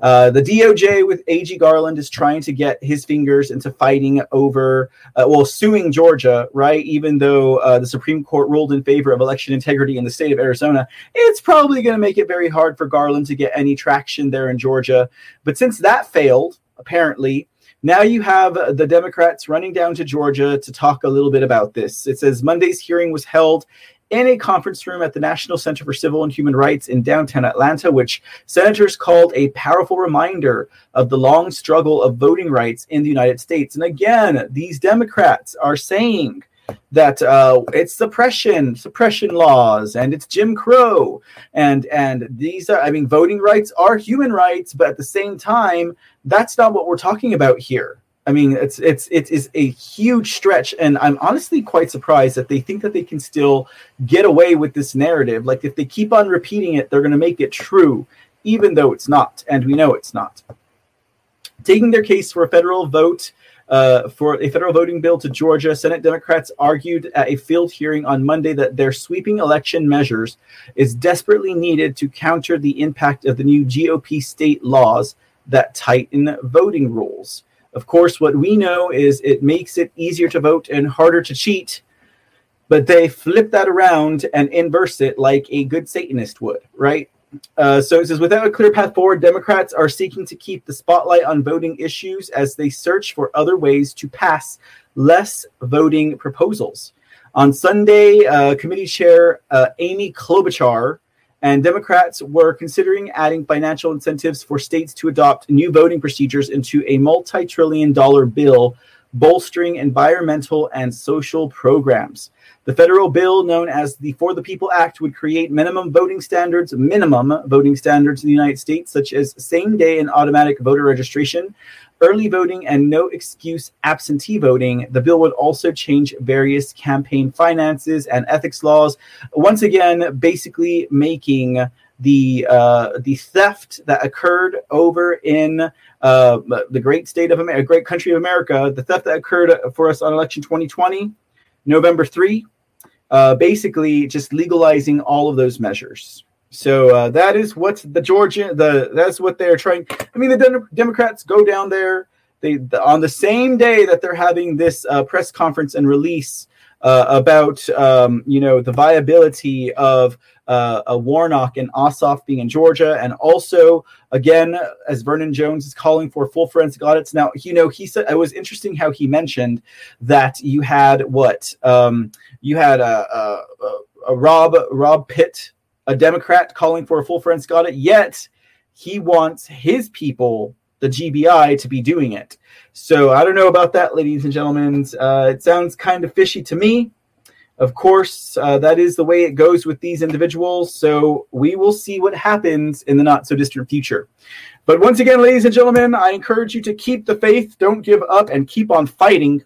uh, the DOJ with AG Garland is trying to get his fingers into fighting over, uh, well, suing Georgia, right? Even though uh, the Supreme Court ruled in favor of election integrity in the state of Arizona, it's probably going to make it very hard for Garland to get any traction there in Georgia. But since that failed, apparently, now you have the Democrats running down to Georgia to talk a little bit about this. It says Monday's hearing was held in a conference room at the National Center for Civil and Human Rights in downtown Atlanta, which senators called a powerful reminder of the long struggle of voting rights in the United States. And again, these Democrats are saying that uh, it's suppression, suppression laws, and it's Jim Crow, and and these are, I mean, voting rights are human rights, but at the same time, that's not what we're talking about here. I mean, it's it's it is a huge stretch, and I'm honestly quite surprised that they think that they can still get away with this narrative. Like if they keep on repeating it, they're going to make it true, even though it's not, and we know it's not. Taking their case for a federal vote uh, for a federal voting bill to Georgia, Senate Democrats argued at a field hearing on Monday that their sweeping election measures is desperately needed to counter the impact of the new GOP state laws that tighten voting rules. Of course, what we know is it makes it easier to vote and harder to cheat, but they flip that around and inverse it like a good Satanist would, right? Uh, so it says, without a clear path forward, Democrats are seeking to keep the spotlight on voting issues as they search for other ways to pass less voting proposals. On Sunday, uh, committee chair uh, Amy Klobuchar and Democrats were considering adding financial incentives for states to adopt new voting procedures into a multi trillion dollar bill bolstering environmental and social programs. The federal bill, known as the For the People Act, would create minimum voting standards, minimum voting standards in the United States, such as same day and automatic voter registration, early voting, and no excuse absentee voting. The bill would also change various campaign finances and ethics laws. Once again, basically making the uh, the theft that occurred over in uh, the great state of America, great country of America, the theft that occurred for us on election 2020, November 3, uh, basically just legalizing all of those measures. So uh, that is what the Georgia the that's what they're trying. I mean, the De- Democrats go down there. They the, on the same day that they're having this uh, press conference and release uh, about um, you know the viability of uh, a Warnock and Ossoff being in Georgia, and also again as Vernon Jones is calling for full forensic audits. Now you know he said it was interesting how he mentioned that you had what um, you had a, a, a Rob Rob Pitt a Democrat calling for a full forensic audit, yet he wants his people, the GBI, to be doing it. So I don't know about that, ladies and gentlemen. Uh, it sounds kind of fishy to me. Of course, uh, that is the way it goes with these individuals. So we will see what happens in the not so distant future. But once again, ladies and gentlemen, I encourage you to keep the faith, don't give up, and keep on fighting,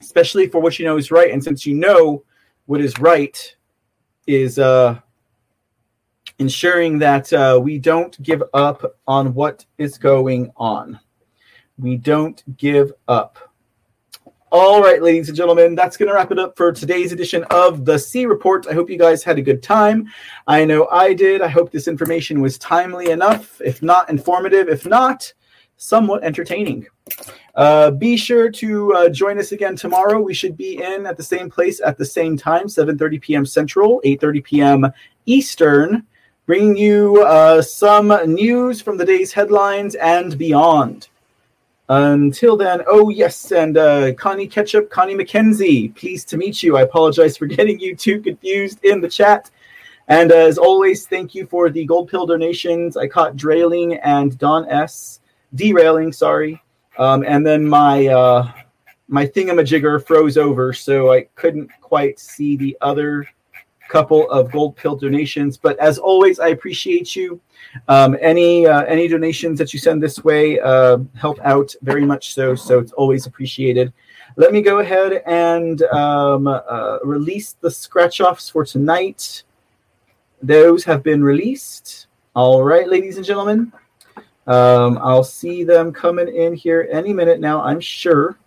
especially for what you know is right. And since you know what is right is uh, ensuring that uh, we don't give up on what is going on. We don't give up. All right, ladies and gentlemen, that's going to wrap it up for today's edition of the C Report. I hope you guys had a good time. I know I did. I hope this information was timely enough, if not informative, if not somewhat entertaining. Uh, be sure to uh, join us again tomorrow. We should be in at the same place at the same time, 7:30 p.m. Central, 8:30 p.m. Eastern bringing you uh, some news from the day's headlines and beyond. Until then, oh yes, and uh, Connie Ketchup, Connie McKenzie, pleased to meet you. I apologize for getting you too confused in the chat. And as always, thank you for the gold pill donations. I caught Drailing and Don S. Derailing, sorry. Um, and then my uh, my thingamajigger froze over, so I couldn't quite see the other couple of gold pill donations. But as always, I appreciate you. Um, any uh, any donations that you send this way uh, help out very much so. So it's always appreciated. Let me go ahead and um, uh, release the scratch offs for tonight. Those have been released. All right, ladies and gentlemen. Um, I'll see them coming in here any minute now, I'm sure.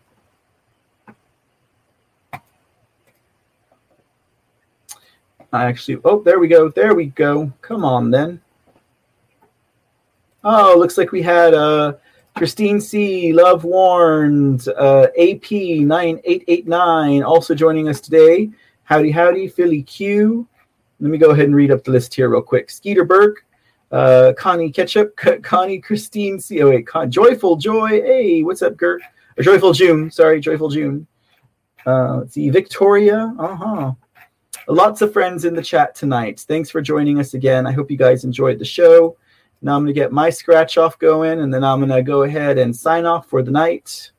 I actually, oh, there we go. There we go. Come on then. Oh, looks like we had uh, Christine C, Love Warned, uh, AP9889 also joining us today. Howdy, howdy, Philly Q. Let me go ahead and read up the list here real quick. Skeeter Burke, uh, Connie Ketchup, Connie Christine C. Oh, wait, Con- Joyful Joy. Hey, what's up, Gert? Or Joyful June. Sorry, Joyful June. Uh, let's see, Victoria. Uh huh lots of friends in the chat tonight. Thanks for joining us again. I hope you guys enjoyed the show. Now I'm going to get my scratch off going, and then I'm going to go ahead and sign off for the night.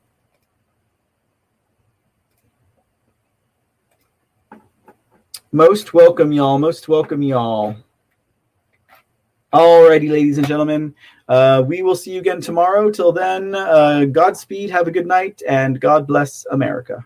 Most welcome, y'all. Most welcome, y'all. Alrighty, ladies and gentlemen. Uh, we will see you again tomorrow. Till then, uh, Godspeed, have a good night, and God bless America.